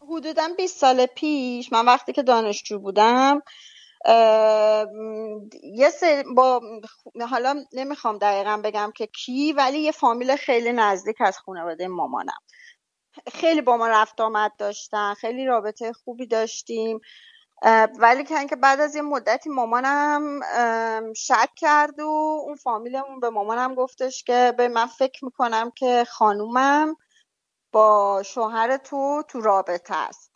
حدودا 20 سال پیش من وقتی که دانشجو بودم یه با حالا نمی‌خوام دقیقا بگم که کی ولی یه فامیل خیلی نزدیک از خانواده مامانم. خیلی با ما رفت آمد داشتن خیلی رابطه خوبی داشتیم. ولی که بعد از یه مدتی مامانم شک کرد و اون فامیلمون به مامانم گفتش که به من فکر می‌کنم که خانومم با شوهر تو تو رابطه است.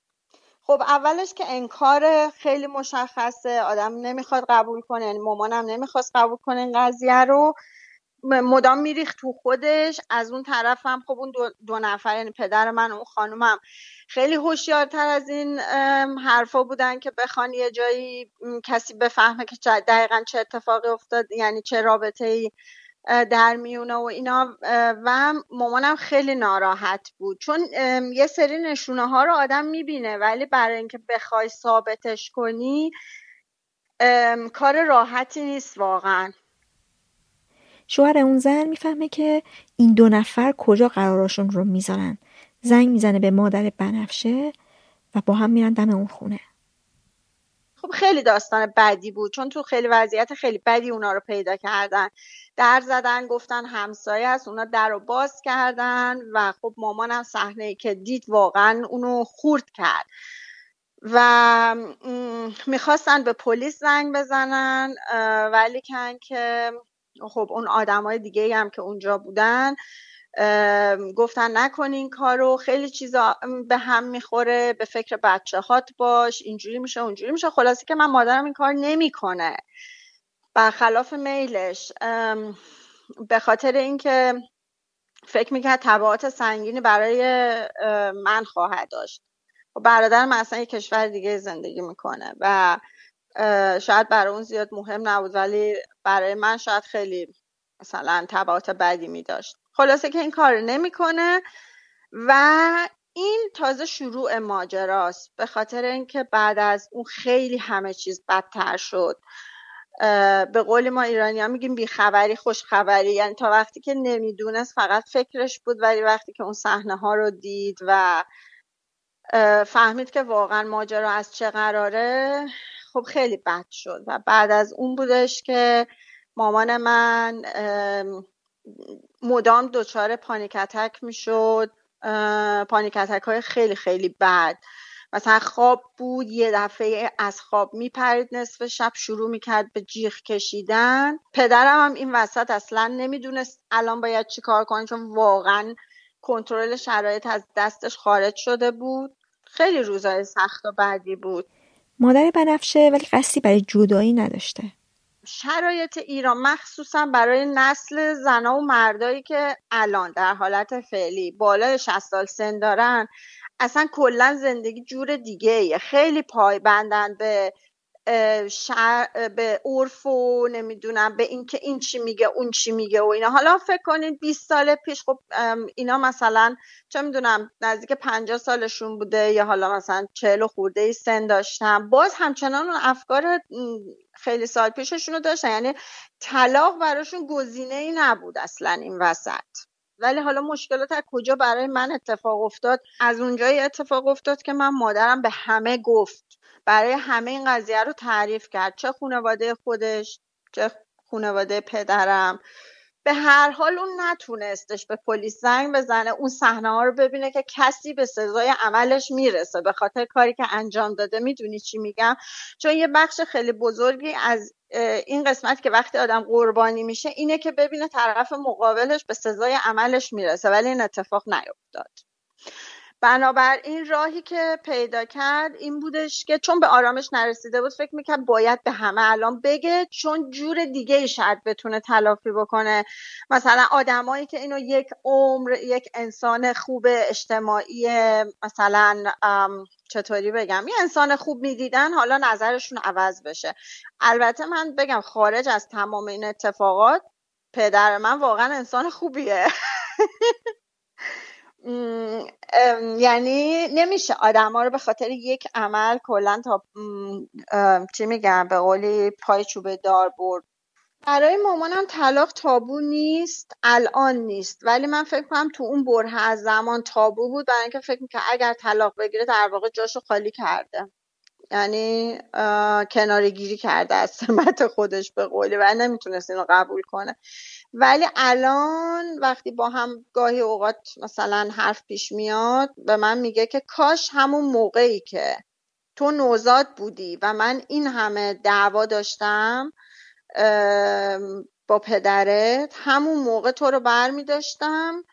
خب اولش که انکار خیلی مشخصه آدم نمی‌خواد قبول کنه یعنی مامانم نمی‌خواست قبول کنه این قضیه رو. مدام میریخت تو خودش. از اون طرف هم خب اون دو, دو نفر یعنی پدر من و اون خانومم خیلی هوشیارتر از این حرفا بودن که بخوان یه جایی کسی بفهمه که دقیقا چه اتفاقی افتاد یعنی چه رابطه ای در میونه و اینا. و مامانم خیلی ناراحت بود. چون یه سری نشونه ها رو آدم می‌بینه ولی برای اینکه بخوای ثابتش کنی کار راحتی نیست واقعا. شوهر اون زن می‌فهمه که این دو نفر کجا قرارشون رو می‌ذارن. زنگ می‌زنه به مادر بنفشه و با هم میرن دم اون خونه. خب خیلی داستان بدی بود چون تو خیلی وضعیت خیلی بدی اونا رو پیدا کردن. در زدن گفتن همسایه هست اونا در رو باز کردن و خب مامانم صحنه که دید واقعا اونو خورد کرد. و می‌خواستن به پلیس زنگ بزنن ولی که خب اون آدمای دیگه هم که اونجا بودن گفتن نکنین کارو خیلی چیزا به هم می‌خوره به فکر بچه هات باش اینجوری میشه اونجوری میشه. خلاصی که من مادرم این کار نمی‌کنه. برخلاف میلش به خاطر اینکه فکر می‌کرد تبعات سنگینی برای من خواهد داشت. و برادرم اصلا یه کشور دیگه زندگی می‌کنه و شاید برای اون زیاد مهم نبود ولی برای من شاید خیلی مثلا تبعات بدی می داشت خلاصه که این کار نمی‌کنه و این تازه شروع ماجراست. به خاطر اینکه بعد از اون خیلی همه چیز بدتر شد. به قول ما ایرانی ها میگیم بیخبری خوشخبری. یعنی تا وقتی که نمی‌دونست فقط فکرش بود ولی وقتی که اون صحنه ها رو دید و فهمید که واقعا ماجرا از چه قراره خب خیلی بد شد و بعد از اون بودش که مامان من مدام دچار پانیکتک می‌شد. پانیکتک های خیلی خیلی بد. مثلا خواب بود یه دفعه از خواب میپرید نصف شب شروع می‌کرد به جیغ کشیدن. پدرم هم این وسط اصلا نمی‌دونست الان باید چی کار کنه چون واقعا کنترل شرایط از دستش خارج شده بود. خیلی روزای سخت و بعدی بود. مادر بنفشه ولی قصدی برای جدایی نداشته. شرایط ایران مخصوصا برای نسل زنا و مردایی که الان در حالت فعلی بالای 60 سال سن دارن اصلا کلا زندگی جور دیگه خیلی پایبندن به شر... به عرف و نمی‌دونم به اینکه این چی میگه اون چی میگه و اینا. حالا فکر کنید 20 سال پیش خب اینا مثلا چه می‌دونم نزدیک 50 سالشون بوده یا حالا مثلا 40 خورده ای سن داشتن باز همچنان اون افکار خیلی سال پیششون رو داشتن. یعنی طلاق براشون گزینه ای نبود اصلا این وسط. ولی حالا مشکلات از کجا برای من اتفاق افتاد؟ از اونجایی اتفاق افتاد که من مادرم به همه گفت برای همه این قضیه رو تعریف کرد. چه خانواده خودش چه خانواده پدرم. به هر حال اون نتونستش به پلیس زنگ بزنه اون صحنه ها رو ببینه که کسی به سزای عملش می‌رسه. به خاطر کاری که انجام داده می‌دونی چی میگم؟ چون یه بخش خیلی بزرگی از این قسمت که وقتی آدم قربانی میشه اینه که ببینه طرف مقابلش به سزای عملش می‌رسه ولی این اتفاق نیفتاد. بنابراین راهی که پیدا کرد این بودش که چون به آرامش نرسیده بود فکر می‌کرد باید به همه الان بگه چون جور دیگه ای شاید بتونه تلافی بکنه. مثلا آدمایی که اینو یک عمر یک انسان خوب اجتماعی مثلا چطوری بگم؟ یه انسان خوب می‌دیدن حالا نظرشون عوض بشه. البته من بگم خارج از تمام این اتفاقات پدر من واقعا انسان خوبیه. یعنی نمیشه. آدم ها رو به خاطر یک عمل کلا تا چی میگم به قولی پای چوبه دار برد. برای مامانم طلاق تابو نیست الان نیست. ولی من فکر کنم تو اون بره از زمان تابو بود. برای اینکه فکر می‌کنم اگر طلاق بگیره در واقع جاشو خالی کرده. یعنی کناری گیری کرده از سمت خودش به قولی و نمی‌تونست اینو قبول کنه. ولی الان وقتی با هم گاهی اوقات مثلا حرف پیش میاد به من میگه که کاش همون موقعی که تو نوزاد بودی و من این همه دعوا داشتم با پدرت همون موقع تو رو بر می داشتم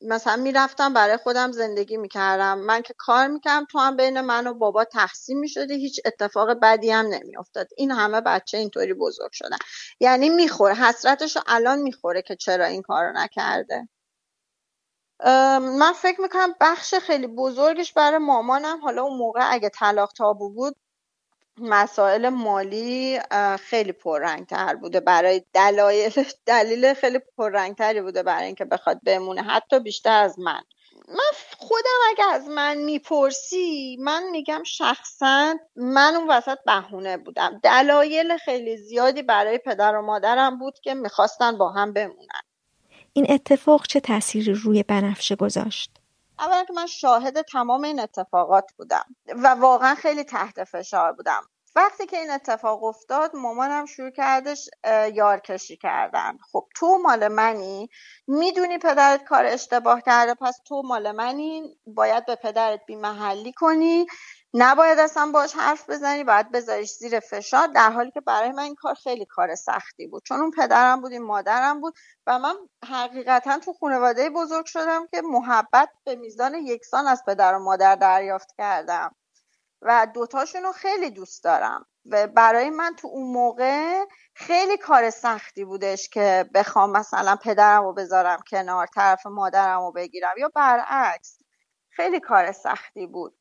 مثلا می‌رفتم برای خودم زندگی می‌کردم. من که کار می‌کردم تو هم بین من و بابا تقسیم می‌شدی. هیچ اتفاق بدی هم نمیافتاد. این همه بچه اینطوری بزرگ شدن. یعنی می‌خوره. حسرتشو الان می‌خوره که چرا این کارو نکرده. من فکر می‌کنم بخش خیلی بزرگش برای مامانم. حالا اون موقع اگه طلاق تابو بود مسائل مالی خیلی پررنگتر بوده. برای دلایل دلیل خیلی پررنگتری بوده برای اینکه بخواد بمونه. حتی بیشتر از من. من خودم اگه از من می‌پرسی من میگم شخصا من اون وسط بهونه بودم. دلایل خیلی زیادی برای پدر و مادرم بود که می‌خواستن با هم بمونن. این اتفاق چه تأثیری روی بنفشه گذاشت؟ اولا که من شاهد تمام این اتفاقات بودم و واقعا خیلی تحت فشار بودم. وقتی که این اتفاق افتاد مامانم شروع کردش یارکشی کردن. خب تو مال منی می‌دونی پدرت کار اشتباه کرده پس تو مال منی باید به پدرت بیمحلی کنی. نباید اصلا باش حرف بزنی باید بذاریش زیر فشار در حالی که برای من این کار خیلی کار سختی بود. چون اون پدرم بود این مادرم بود و من حقیقتا تو خانواده بزرگ شدم که محبت به میزان یکسان از پدر و مادر دریافت کردم. و دوتاشون رو خیلی دوست دارم. و برای من تو اون موقع خیلی کار سختی بودش که بخوام مثلا پدرم رو بذارم کنار طرف مادرم رو بگیرم یا برعکس خیلی کار سختی بود.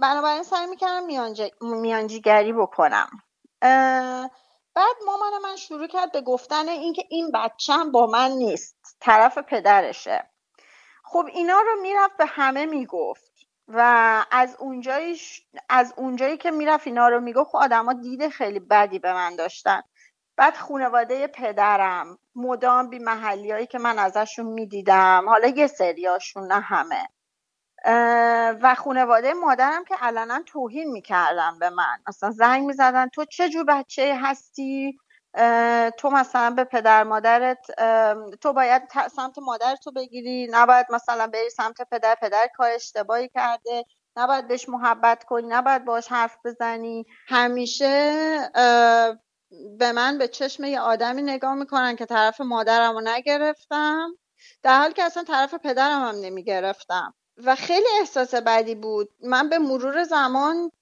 بنابراین سعی می‌کردم میانجیگری بکنم. بعد مامان من شروع کرد به گفتن اینکه این بچم با من نیست طرف پدرشه. خب اینا رو می‌رفت به همه می‌گفت و از اونجایی از اونجایی که می‌رفت اینا رو می‌گفت خب آدما دید خیلی بدی به من داشتن. بعد خانواده پدرم مدام بی محلی که من ازشون می‌دیدم حالا یه سریاشون نه همه. و خانواده مادرم که علنا توهین می‌کردن به من. اصلا زنگ می‌زدن تو چه جور بچه هستی؟ تو مثلا به پدر مادرت تو باید سمت مادر تو بگیری نباید مثلا بری سمت پدر پدر کار اشتباهی کرده نباید بهش محبت کنی نباید باش حرف بزنی. همیشه به من به چشم یه آدمی نگاه می‌کنن که طرف مادرم رو نگرفتم در حالی که اصلا طرف پدرم هم نمی‌گرفتم. و خیلی احساس بدی بود. من به مرور زمان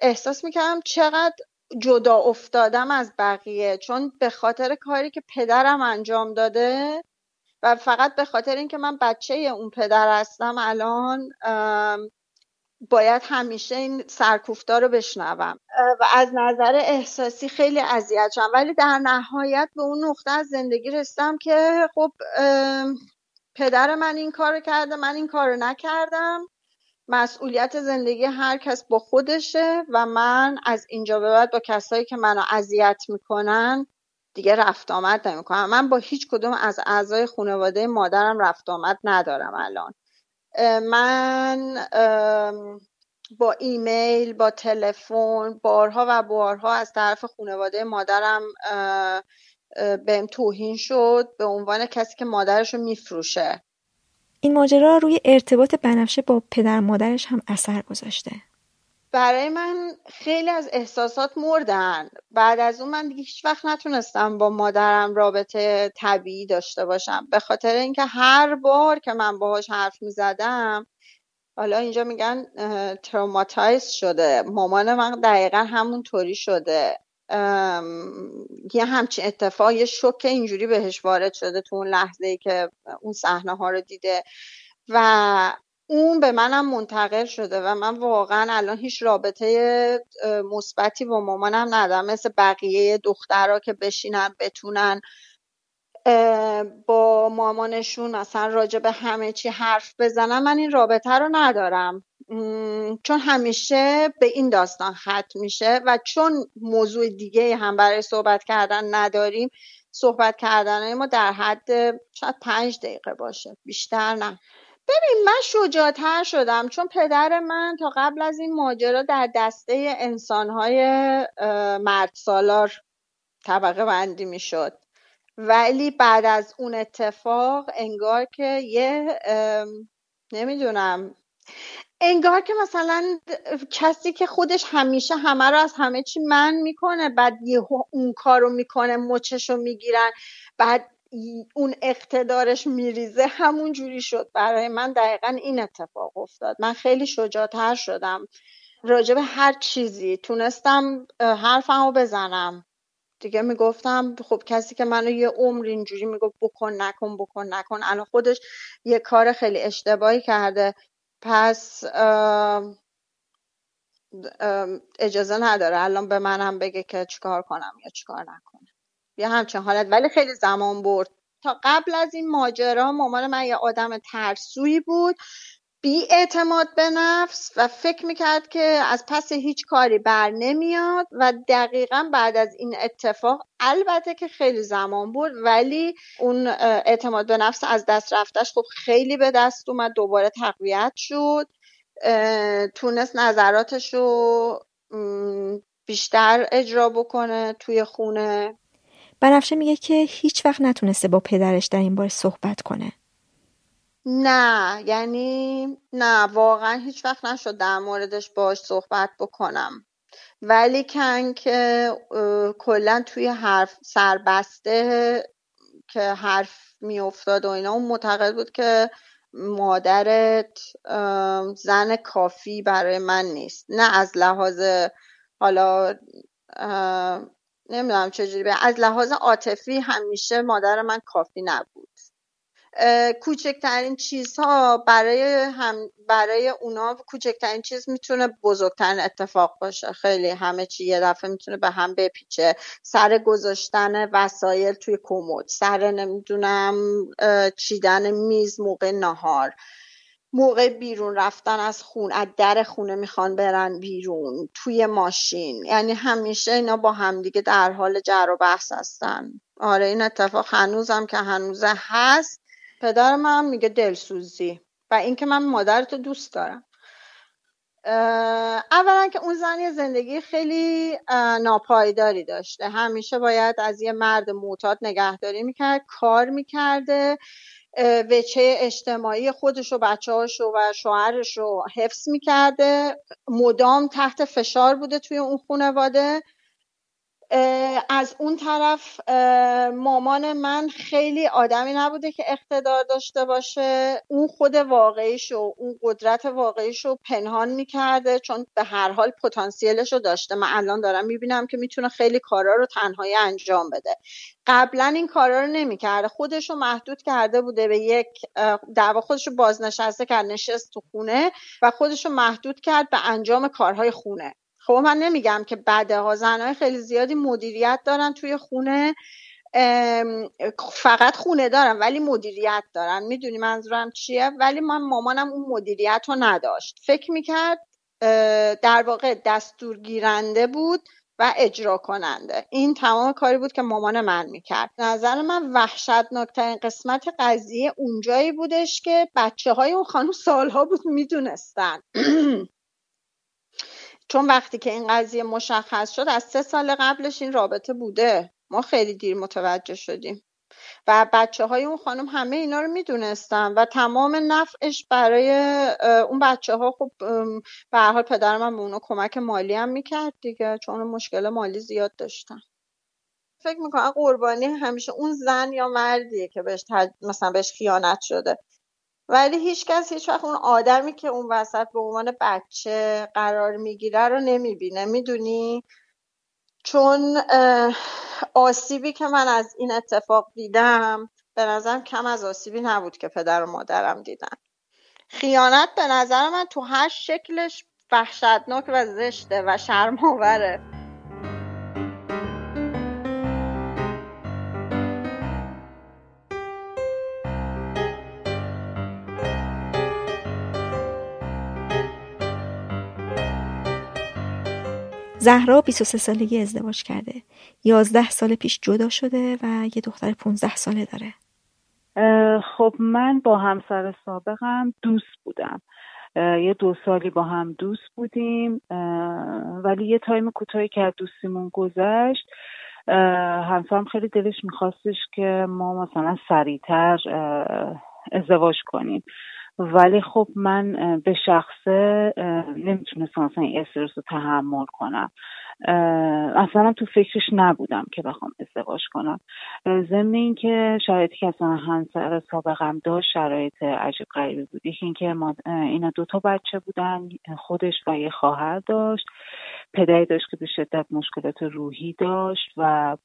احساس می‌کردم چقدر جدا افتادم از بقیه. چون به خاطر کاری که پدرم انجام داده و فقط به خاطر اینکه من بچه اون پدر هستم الان باید همیشه این سرکوفتا رو بشنوم. و از نظر احساسی خیلی اذیت شدم. ولی در نهایت به اون نقطه از زندگی رسیدم که خب پدر من این کار کرده من این کار نکردم. مسئولیت زندگی هر کس با خودشه و من از اینجا به بعد با کسایی که منو اذیت می‌کنن دیگه رفت آمد نمی‌کنم. من با هیچ کدوم از اعضای خانواده مادرم رفت آمد ندارم الان. من با ایمیل با تلفن بارها و بارها از طرف خانواده مادرم بهم توهین شد به عنوان کسی که مادرش رو میفروشه. این ماجرا روی ارتباط بنفشه با پدر مادرش هم اثر گذاشته. برای من خیلی از احساسات مردن. بعد از اون من دیگه هیچ وقت نتونستم با مادرم رابطه طبیعی داشته باشم. به خاطر اینکه هر بار که من باهاش حرف می‌زدم حالا اینجا میگن تروماتایز شده. مامان من دقیقا همونطوری شده. یه همچین اتفاق یه شوک اینجوری بهش وارد شده تو اون لحظه ای که اون صحنه ها رو دیده و اون به منم منتقل شده و من واقعا الان هیچ رابطه مثبتی با مامانم ندارم. مثل بقیه دخترها که بشینن بتونن با مامانشون مثلا راجع به همه چی حرف بزنم من این رابطه رو ندارم. چون همیشه به این داستان ختم میشه و چون موضوع دیگه هم برای صحبت کردن نداریم صحبت کردن ما در حد شاید پنج دقیقه باشه بیشتر نه. ببین من شجاعتر شدم چون پدر من تا قبل از این ماجرا در دسته انسانهای مرد سالار طبقه بندی می‌شد. ولی بعد از اون اتفاق انگار که یه نمی‌دونم انگار که مثلا کسی که خودش همیشه همه رو از همه چی من می‌کنه بعد یه اون کارو می‌کنه مچشو می‌گیرن بعد اون اقتدارش میریزه همون جوری شد. برای من دقیقا این اتفاق افتاد. من خیلی شجاعتر شدم. راجب هر چیزی. تونستم حرفمو بزنم. دیگه می‌گفتم خب کسی که منو یه عمر اینجوری می‌گفت بکن نکن بکن نکن. الان خودش یه کار خیلی اشتباهی کرده. پس اجازه نداره. الان به منم بگه که چیکار کنم یا چیکار نکنم. یه همچین حالت. ولی خیلی زمان برد. تا قبل از این ماجرا مامان من یه آدم ترسویی بود. بی اعتماد به نفس و فکر می‌کرد که از پس هیچ کاری بر نمیاد و دقیقا بعد از این اتفاق البته که خیلی زمان بود ولی اون اعتماد به نفس از دست رفتش خب خیلی به دست اومد دوباره تقویت شد تونست نظراتش رو بیشتر اجرا بکنه توی خونه. بنفشه میگه که هیچ وقت نتونسته با پدرش در این باره صحبت کنه. نه یعنی نه واقعا هیچ وقت نشد در موردش باش صحبت بکنم. ولی کن که کلا توی حرف سربسته که حرف میافتاد و اینا اون معتقد بود که مادرت زن کافی برای من نیست. نه از لحاظ حالا نمی‌دونم چجوری از لحاظ عاطفی همیشه مادر من کافی نبود. کوچکترین چیزها برای هم برای اونا کوچکترین چیز می‌تونه بزرگترین اتفاق باشه. خیلی همه چی یه دفعه می‌تونه به هم بپیچه. سر گذاشتن وسایل توی کمد سر نمی‌دونم چیدن میز موقع نهار موقع بیرون رفتن از خون از در خونه می‌خوان برن بیرون توی ماشین. یعنی همیشه اینا با همدیگه در حال جر و بحث هستن. آره این اتفاق هنوزم که هنوزه هست. پدر من میگه دلسوزی و اینکه من مادرتو دوست دارم. اولا که اون زن زندگی خیلی ناپایداری داشته. همیشه باید از یه مرد معتاد نگهداری می‌کرد کار می‌کرده وچه اجتماعی خودش و بچه و شوهرش رو حفظ می‌کرده. مدام تحت فشار بوده توی اون خانواده. از اون طرف مامان من خیلی آدمی نبوده که اقتدار داشته باشه. اون خود واقعیشو اون قدرت واقعیشو پنهان می‌کرده چون به هر حال پتانسیلش رو داشته. من الان دارم می‌بینم که می‌تونه خیلی کارا رو تنهایی انجام بده. قبلا این کارا رو نمی‌کرده. خودش رو محدود کرده بوده به یک دعوا خودش رو بازنشسته کرد نشست تو خونه و خودش رو محدود کرد به انجام کارهای خونه. خب من نمیگم که بعدها زنهای خیلی زیادی مدیریت دارن توی خونه فقط خونه دارن ولی مدیریت دارن. می‌دونی منظورم چیه؟ ولی من مامانم اون مدیریت رو نداشت. فکر می‌کرد در واقع دستور گیرنده بود و اجرا کننده این تمام کاری بود که مامان من می‌کرد. نظر من وحشتناکترین قسمت قضیه اونجایی بودش که بچه های اون خانم سالها بود می‌دونستن. چون وقتی که این قضیه مشخص شد از سه سال قبلش این رابطه بوده. ما خیلی دیر متوجه شدیم. و بچه های اون خانم همه اینا رو می‌دونستن و تمام نفعش برای اون بچه ها خب به حال پدرم هم به اونا کمک مالی هم می‌کرد دیگه چون مشکل مالی زیاد داشتن. فکر می‌کنم قربانی همیشه اون زن یا مردیه که بهش مثلا بهش خیانت شده. ولی هیچکس هیچ وقت اون آدمی که اون وسط به عنوان بچه قرار می‌گیره رو نمی‌بینه می‌دونی؟ چون آسیبی که من از این اتفاق دیدم به نظرم کم از آسیبی نبود که پدر و مادرم دیدن. خیانت به نظر من تو هر شکلش وحشتناک و زشته و شرماوره زهرا 23 سالگی ازدواج کرده. 11 سال پیش جدا شده و یه دختر 15 ساله داره. خب من با همسر سابقم دوست بودم. یه دو سالی با هم دوست بودیم ولی یه تایم کوتاهی که از دوستیمون گذشت همسرم خیلی دلش میخواستش که ما مثلا سریعتر ازدواج کنیم. ولی خب من به شخصه نمی‌تونستم مثلا این استرس رو تحمل کنم. اصلا تو فکرش نبودم که بخوام ازدواج کنم. ضمن اینکه شرایطی که اصلا همسر سابقم داشت شرایط عجیب غریبی بود. یکی اینکه ما اینا دو تا بچه بودن خودش و یه خواهر داشت. پدری داشت که به شدت مشکلات روحی داشت و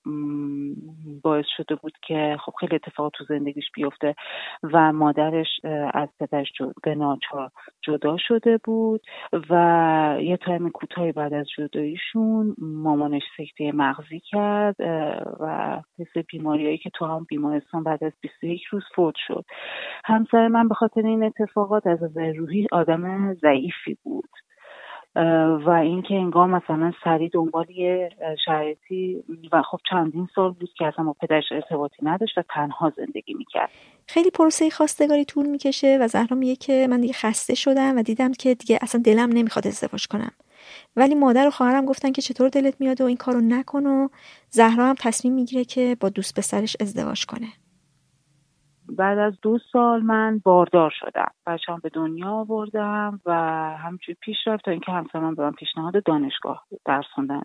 باعث شده بود که خب خیلی اتفاق تو زندگیش بیفته و مادرش از پدرش به ناچار جدا شده بود و یه تایم کوتاهی بعد از جداییشون مامانش سکته مغزی کرد و مثل بیماریایی که تو هم بیمارستان بعد از 21 روز فوت شد. همسر من به خاطر این اتفاقات از روحی آدم ضعیفی بود. و اینکه انگار مثلا سریع دنبال یه شرایطی و خب چندین سال بود که اصلا با پدرش ارتباطی نداشت و تنها زندگی می‌کرد. خیلی پروسه خواستگاری طول می‌کشه و زهرا میگه که من دیگه خسته شدم و دیدم که دیگه اصلا دلم نمی‌خواد ازدواج کنم. ولی مادر و خواهرم گفتن که چطور دلت میاد و این کارو نکن و زهرا هم تصمیم می‌گیره که با دوست پسرش ازدواج کنه. بعد از دو سال من باردار شدم. بچه‌ام به دنیا آوردم و همچنین پیش رفت تا اینکه همسر من به من پیشنهاد دانشگاه درس خوندن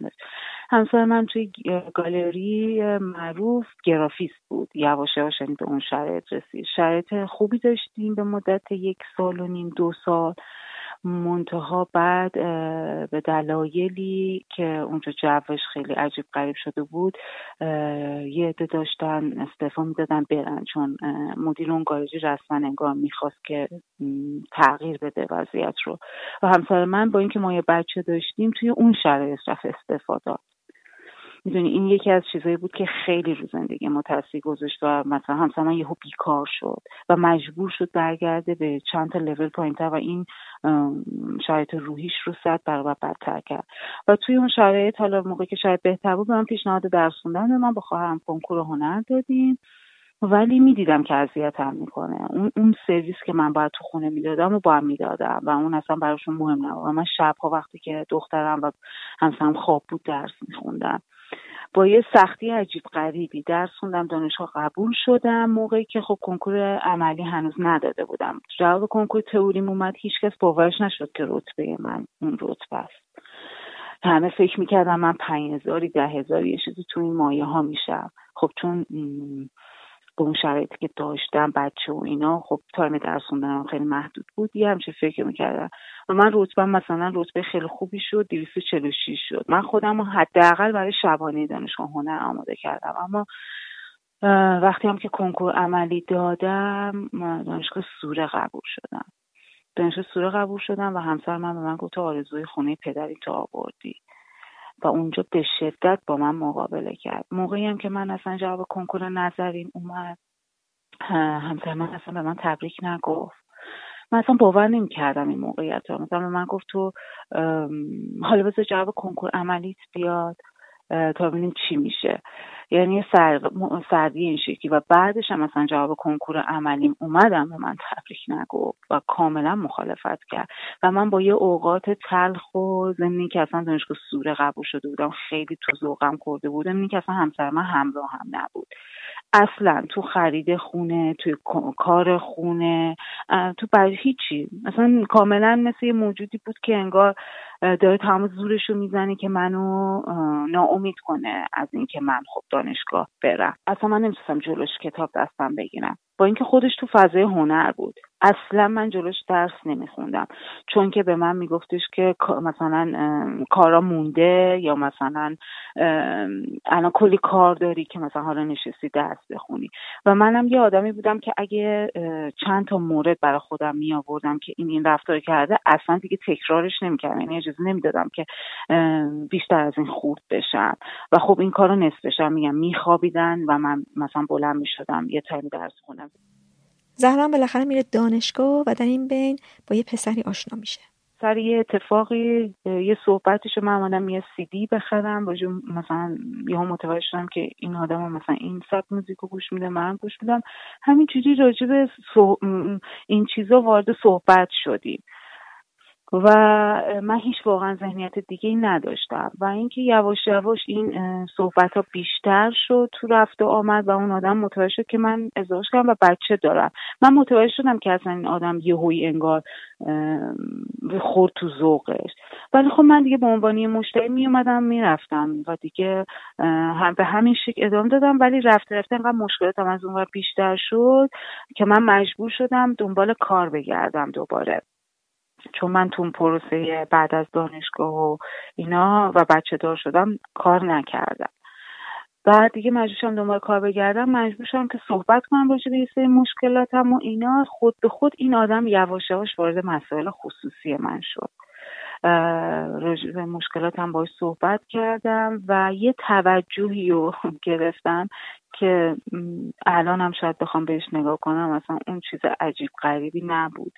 همسر من توی گالری معروف گرافیست بود. یواش یواش یعنی به اون شرایط رسید. شرایط خوبی داشتیم به مدت یک سال و نیم دو سال. منتها بعد به دلایلی که اونجا جوش خیلی عجیب غریب شده بود یه عده داشتن استعفا می‌دادن برن چون مدیر اون گارجی رسما انگار می‌خواست که تغییر بده وضعیت رو. و همسر من با اینکه ما یه بچه داشتیم توی اون شرایط رفت استعفا داد. می‌دونی این یکی از چیزایی بود که خیلی رو زندگی ما تاثیر گذاشت و مثلا همسر یهو بیکار شد و مجبور شد برگرده به چند تا لول پایینتر و این شرایط روحیش رو صد برابر بدتر کرد. و توی اون شرایط حالا موقعی که شاید بهتر بود من پیشنهاد درس خوندن من با خواهرم کنکور هنر دادیم. ولی می‌دیدم که اذیتم می‌کنه. اون اون سرویس که من باید تو خونه می‌دادم و با هم می‌دادم و اون اصلا براشون مهم نبود. و من شبها وقتی که دخترم و همسرم خواب بود درس میخوندم. با یه سختی عجیب غریبی درس خوندم دانشگاه قبول شدم. موقعی که خب کنکور عملی هنوز نداده بودم. جواب کنکور تئوریم اومد هیچکس باورش نشد که رتبه من اون رتبه است. همه فکر می‌کردم من پنج هزاری ده هزاری یه چیزی تو این مایه ها میشم. خب چون به اون شرایطی که داشتم بچه و اینا خب تایم درس خوندنم خیلی محدود بود. یه همچه فکر می‌کردم. و من رتبه مثلا رتبه خیلی خوبی شد 246 شد. من خودم حداقل برای شبانه دانشگاه هنر آماده کردم. اما وقتی هم که کنکور عملی دادم دانشگاه سوره قبول شدم. دانشگاه سوره قبول شدم و همسر من به من گفت آرزوی خونه پدری تو آوردی. و اونجا به شدت با من مقابله کرد. موقعی هم که من اصلا جواب کنکور نظرین اومد. همسر من اصلا به من تبریک نگفت. من اصلا باور نمی کردم این موقعیت رو. مثلا من گفت تو حالا بذار جواب کنکور عملیت بیاد. تا ببینیم چی میشه. یعنی سردی این شکلی. و بعدش هم مثلا جواب کنکور عملیم اومدم به من تبریک نگفت و کاملا مخالفت کرد. و من با یه اوقات تلخ و ضمنی که اصلا دانشگاه سوره قبول شده بودم خیلی تو ذوقم خورده بودم این که اصلا همسر من همراه هم نبود. اصلا تو خرید خونه توی کار خونه تو برای هیچی. مثلا کاملا مثل یه موجودی بود که انگار داره تمام زورش رو می‌زنه که منو ناامید کنه از اینکه من خب دانشگاه برم. اصلا من نمی‌تونستم جلوش کتاب دستم بگیرم. با اینکه خودش تو فضای هنر بود. اصلا من جلوش درس نمیخوندم. چون که به من میگفتش که مثلا کارا مونده یا مثلا الان کلی کار داری که مثلا حالا نشستی درس بخونی. و منم یه آدمی بودم که اگه چند تا مورد برای خودم می آوردم که این این رفتار کرده اصلا دیگه تکرارش نمی‌کردم. یعنی اجازه نمی‌دادم که بیشتر از این خورد بشم. و خب این کارو نصفشم میگم میخوابیدن و من مثلا بلند می‌شدم. یه تایم درس خونم زهران بالاخره میره دانشگاه و در این بین با یه پسری آشنا میشه. سر یه اتفاقی یه صحبتش رو من آمدم یه سی دی بخرم باجو مثلا یه متوجه شدم که این آدم مثلا این سب موزیک گوش میده من گوش میدم. همینجوری راجع به این چیزا وارد صحبت شدیم. و من هیچ واقعا ذهنیت دیگه نداشتم. و اینکه یواش یواش این صحبت ها بیشتر شد تو رفت و آمد و اون آدم متوجه شد که من ازدواج کردم و بچه دارم. من متوجه شدم که اصلا این آدم یه هوی انگار خورد تو ذوقش. ولی خب من دیگه به عنوان مشتری می اومدم می‌رفتم و دیگه هم به همین شکل ادامه دادم. ولی رفته رفته انقدر مشکلاتم از اون بیشتر شد که من مجبور شدم دنبال کار بگردم دوباره. چون من تو پروسه بعد از دانشگاه و اینا و بچه دار شدم کار نکردم. بعد دیگه مجبورشم دنبال کار بگردم مجبورشم که صحبت کنم راجع به یه سری مشکلاتم و اینا. خود به خود این آدم یواش یواش وارد مسائل خصوصی من شد. به مشکلاتم باش صحبت کردم و یه توجهی رو گرفتم که الان هم شاید بخوام بهش نگاه کنم مثلا اون چیز عجیب غریبی نبود.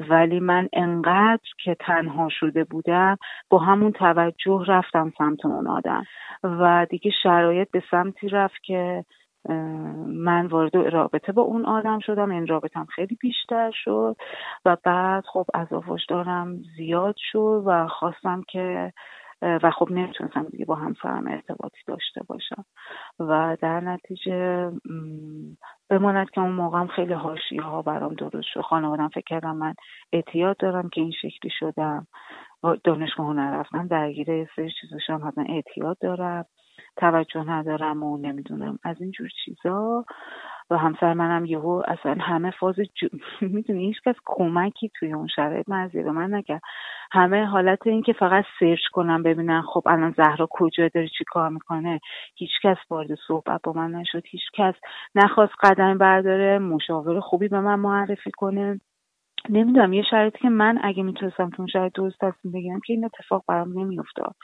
ولی من انقدر که تنها شده بودم با همون توجه رفتم سمت اون آدم. و دیگه شرایط به سمتی رفت که من وارد رابطه با اون آدم شدم این رابطم خیلی بیشتر شد و بعد خب از دارم زیاد شد و خواستم که و خب نمی‌تونستم دیگه با همسرم ارتباطی داشته باشم. و در نتیجه بماند که اون موقعم خیلی هاشی ها برام درست شد. خانوادم فکر کردم من اعتیاد دارم که این شکلی شدم. دانشگاه هنر رفتم درگیر سری چیزاشم حتما اعتیاد دارم. توجه ندارم و نمی‌دونم. از اینجور چیزا و همسر منم یهو اصلا همه فاز جو... می‌دونی هیچ کس کمکی توی اون شرایط من به من نکرد. همه حالت این که فقط سرچ کنم ببینن خب الان زهرا کجا داره چی کار می‌کنه. هیچ کس وارد صحبت با من نشد. هیچ کس نخواست قدم برداره. مشاور خوبی به من معرفی کنه. نمی‌دونم یه شرایطی که من اگه می‌تونستم تو اون شرایط درست تصمیم بگیرم که این اتفاق برام نمیافتاد.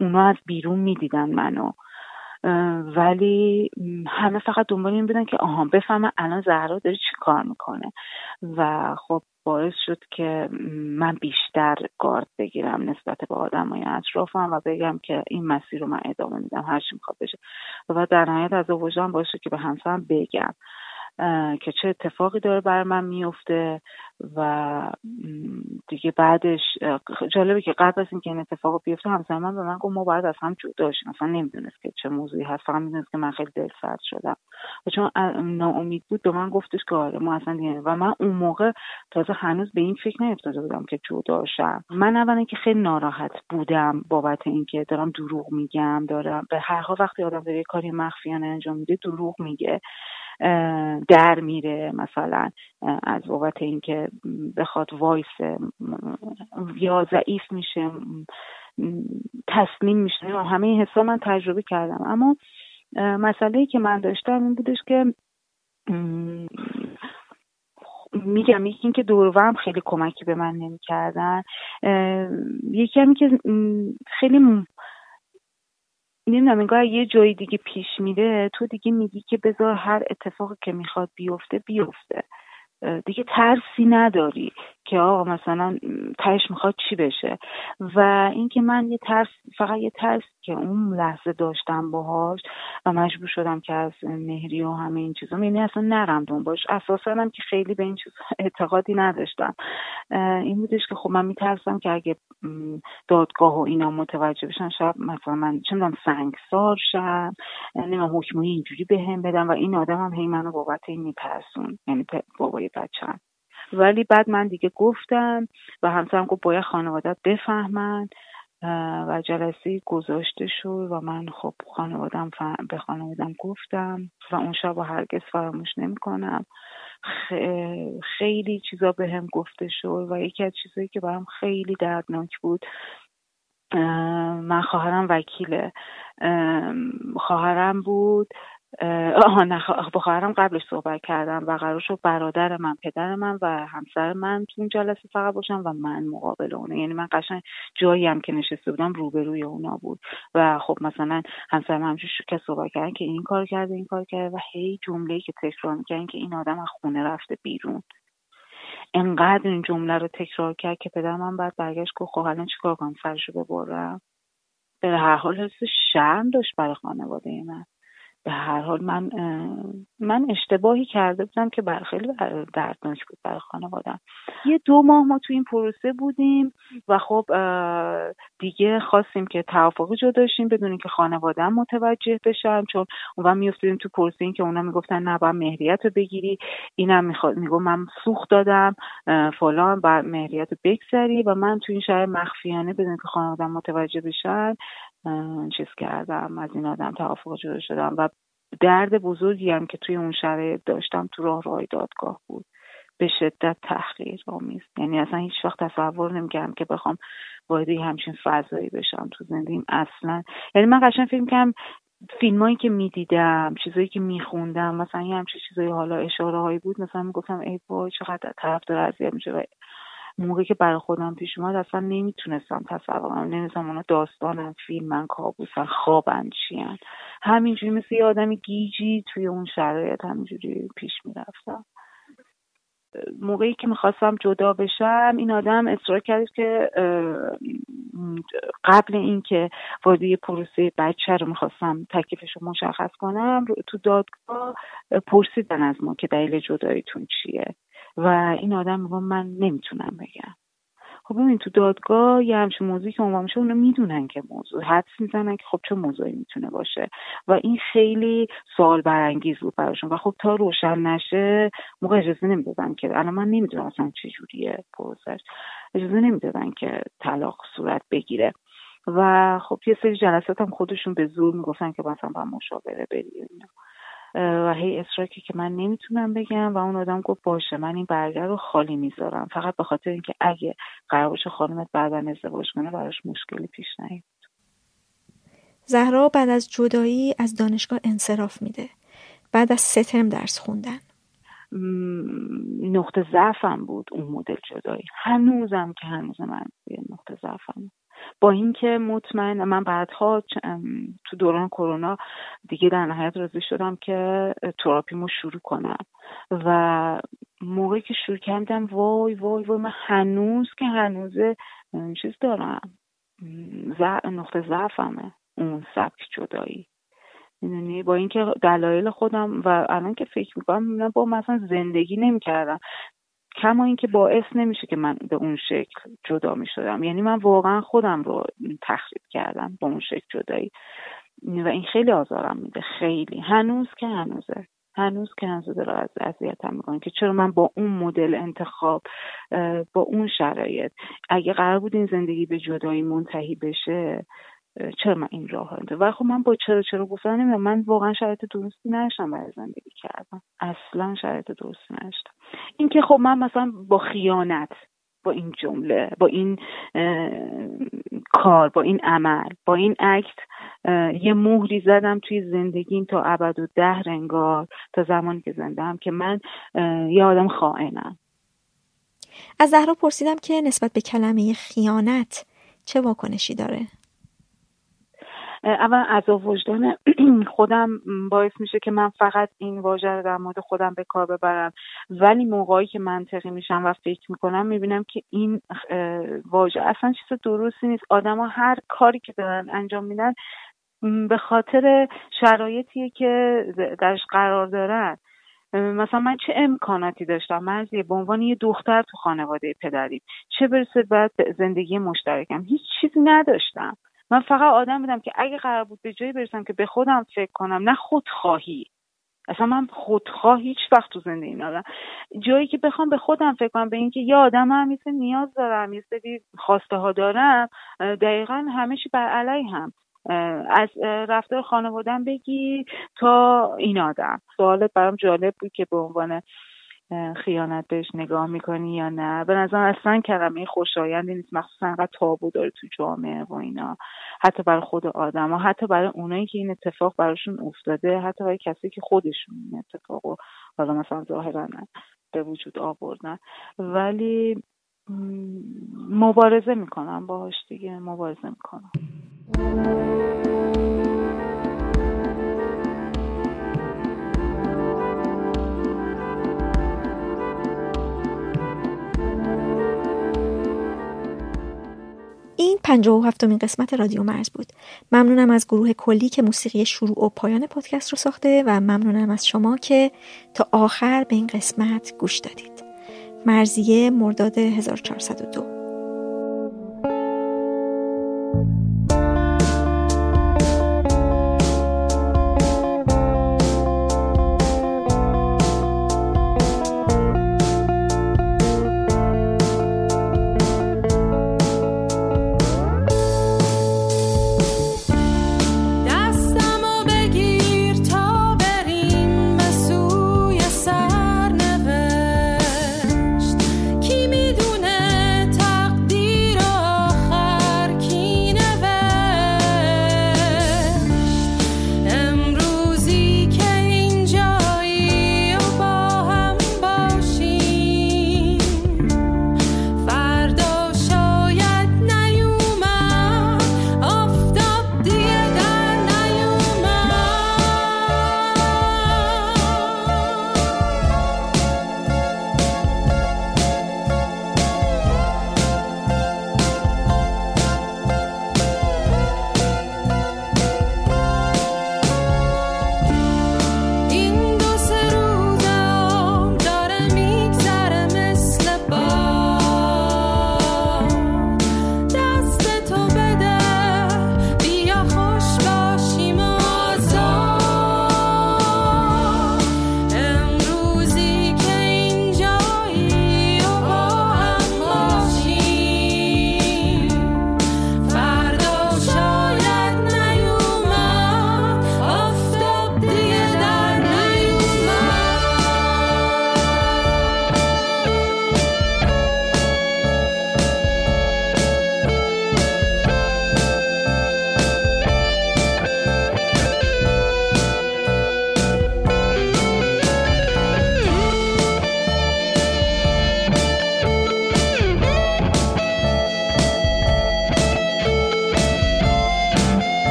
اونا از بیرون می‌دیدن منو. ولی همه فقط دنبال این بودن که آها بفهمن الان زهرا داره چی کار می‌کنه. و خب باعث شد که من بیشتر گارد بگیرم نسبت به آدمای اطرافم و بگم که این مسیر رو من ادامه میدم هر چی می‌خواد بشه. و در نهایت از وجدان باعث شد که به همسرم بگم. که چه اتفاقی داره بر من میفته و دیگه بعدش جالبه که قبل از اینکه این اتفاق بیفته همسر من به من گفت ما باید از هم جدا شیم اصلا نمی‌دونست که چه موضوعی هست. فقط می‌دونست که من خیلی دل سرد شدم. و چون ناامید بود به من گفتش که آره ما اصلا دیگه و من اون موقع تازه هنوز به این فکر نیفتاده بودم که جدا شم. من اولا که خیلی ناراحت بودم بابت اینکه دارم دروغ میگم دارم به هر حال وقتی آدم داره کاری مخفیانه انجام میده دروغ میگه. در میره مثلا از بابت اینکه بخواد وایس یا ضعیف میشه تسلیم میشه. همه این حسا من تجربه کردم. اما مسئله که من داشتم این بودش که میگم یکی اینکه دورورم خیلی کمکی به من نمی‌کردن. یکی همی که خیلی نمی‌دونم انگار یه جایی دیگه پیش میره تو دیگه میگی که بذار هر اتفاقی که می‌خواد بیفته بیفته. دیگه ترسی نداری. که آقا مثلا تهش می‌خواد چی بشه. و اینکه من یه ترس فقط یه ترس که اون لحظه داشتم باهاش و مجبور شدم که از مهری و همه این چیزا یعنی اصلا نرم باش. اساسا هم که خیلی به این چیز اعتقادی نداشتم. این بودش که خب من میترسم که اگه دادگاه و اینا متوجه بشن شاید مثلا من چه می‌دونم سنگسار شم یعنی من حکم اینجوری بهم بدم و این آدم هم هی منو بابت این میپرسون یعنی بابای بچم ولی بعد من دیگه گفتم و همسرم گفت باید خانوادت بفهمن و جلسه گذاشته شد و من خب خانوادم به خانوادم گفتم و اون شب هرگز فراموش نمی کنم خیلی چیزا به هم گفته شد و یکی از چیزایی که برام خیلی دردناک بود من خواهرم وکیله. خواهرم بود آها نه با خواهرم قبلش صحبت کردم و قرار شد برادر من پدر من و همسر من تو این جلسه فقط باشم و من مقابل اونه. یعنی من قشنگ جایی هم که نشسته بودم روبروی اونا بود. و خب مثلا همسر من همچون که صحبت کردن که این کار کرده این کار کرده و هی جمله که تکرار می‌کردن که این آدم از خونه رفته بیرون. انقدر این جمله رو تکرار کرد که پدر من بعد برگشت گفت خب الان چیکار کنم؟ سرشو ببرم. به هر حال حس شرم داشت برای خانواده من. به هر حال من من اشتباهی کرده بودم که بر خیلی دردناک بود برای خانوادم. یه دو ماه ما تو این پروسه بودیم و خب دیگه خواستیم که توافق جدا داشتیم بدون اینکه خانوادم متوجه بشن چون اون میافتادیم تو پروسه این که اونا می‌گفتن نه باید مهریت رو بگیری. اینم می‌خواد میگو من سوخت دادم فلان بعد مهریت رو بگذری و من تو این شهر مخفیانه بدون که خانوادم متوجه بشن چیز کردم از این آدم توافق جدا شدم و درد بزرگی هم که توی اون شرایط داشتم تو راه راه دادگاه بود. به شدت تحقیر آمیز. یعنی اصلا هیچ وقت تصور نمی‌کردم که بخوام وارد همچین فضایی بشم تو زندگیم. اصلا. یعنی من قشنگ فکر کنم فیلمایی که می‌دیدم چیزایی که میخوندم مثلا یه همچین چیزایی حالا اشاره هایی بود مثلا می‌گفتم ای وای چقدر طرف داره اذیت میشه موقعی که برای خودم پیش اومد اصلا نمی‌تونستم تصور کنم نمی‌دونستم اونا داستانن فیلمن کابوسن خوابن چیان همینجوری مثل یه آدم گیجی توی اون شرایط همینجوری پیش می‌رفتم. موقعی که می‌خواستم جدا بشم این آدم اصرار کرد که قبل اینکه وارد یه پروسه بچه رو می‌خواستم تکلیفش رو مشخص کنم تو دادگاه پرسیدن از ما که دلیل جداییتون چیه. و این آدم میگم من نمی‌تونم بگم. خب ببین تو دادگاه یه همچین موضوعی که عنوان میشه اونا می‌دونن که موضوع حدس می‌زنن که خب چه موضوعی می‌تونه باشه. و این خیلی سوال برانگیز بود براشون. و خب تا روشن نشه موقع اجازه نمی‌دادن که الان من نمی‌دونم اصلا چه جوریه پروسش. اجازه نمی‌دادن که طلاق صورت بگیره. و خب یه سری جلسات هم خودشون به زور می‌گفتن که مثلا با مشاوره بری و هی اصرار که من نمی‌تونم بگم و اون آدم گفت باشه من این برگر رو خالی می‌ذارم. فقط به خاطر اینکه اگه قرار باشه خانمت بعدا ازدواج کنه براش مشکلی پیش نیاد. زهرا بعد از جدایی از دانشگاه انصراف میده. بعد از سه ترم درس خوندن. نقطه ضعفم بود اون مدل جدایی. هنوزم که هنوز من نقطه ضعفم با اینکه مطمئن من بعدها تو دوران کرونا دیگه در نهایت راضی شدم که تراپیمو شروع کنم. و موقعی که شروع کردم وای وای وای من هنوز که هنوز چیز دارم. نقطه ضعفمه. اون سبک جدایی. می‌دونی؟ با اینکه دلایل خودم و الان که فکر می‌کنم با مثلا زندگی نمی‌کردم. کما اینکه باعث نمیشه که من به اون شکل جدا می شدم یعنی من واقعا خودم رو تخریب کردم با اون شکل جدایی. و این خیلی آزارم میده. خیلی. هنوز که هنوزه. هنوز که هنوز داره از اذیتم می‌کنه که چرا من با اون مدل انتخاب با اون شرایط اگه قرار بود این زندگی به جدایی منتهی بشه چرا من این راه انده و خب من با چرا چرا گفتن من واقعا شرایط درستی نشتم برای زندگی کردم اصلا شرایط درستی نشتم. اینکه خب من مثلا با خیانت با این جمله با این کار با این عمل با این اکت یه مهری زدم توی زندگیم تا ابد و ده رنگار تا زمانی که زنده هم که من یه آدم خائنم. از زهرا پرسیدم که نسبت به کلمه خیانت چه واکنشی داره؟ اول از وجدان خودم باعث میشه که من فقط این واژه رو در مورد خودم به کار ببرم. ولی موقعی که منطقی میشم و فکر می‌کنم می‌بینم که این واژه اصلا چیز درستی نیست. آدما هر کاری که دارن انجام میدن به خاطر شرایطیه که درش قرار دارن. مثلا من چه امکاناتی داشتم؟ من به عنوان یه دختر تو خانواده پدریم چه برسه بعد زندگی مشترکم؟ هیچ چیزی نداشتم. من فقط آدم بودم که اگه قرار بود به جایی برسم که به خودم فکر کنم نه خودخواهی. اصلا من خودخواه هیچ وقت تو زندگی ندارم. جایی که بخوام به خودم فکر کنم به اینکه یه آدم هم میسه نیاز دارم یه سری خواسته ها دارم دقیقا همه چی بر علی هم. از رفتار خانوادم بگی تا این آدم. سوالت برام جالب بود که به عنوان خیانت بهش نگاه می‌کنی یا نه. به نظر اصلا کلمه خوشایندی نیست. مخصوصا انقدر تابو داره تو جامعه و اینا. حتی برای خود آدم ها. حتی برای اونایی که این اتفاق براشون افتاده. حتی برای کسی که خودشون این اتفاق و حالا مثلا ظاهرا به وجود آوردن. ولی مبارزه می‌کنم. باهاش دیگه مبارزه می‌کنم. پنجاه و هفتمین قسمت رادیو مرز بود. ممنونم از گروه کلی که موسیقی شروع و پایان پادکست رو ساخته و ممنونم از شما که تا آخر به این قسمت گوش دادید. مرزیه مرداد 1402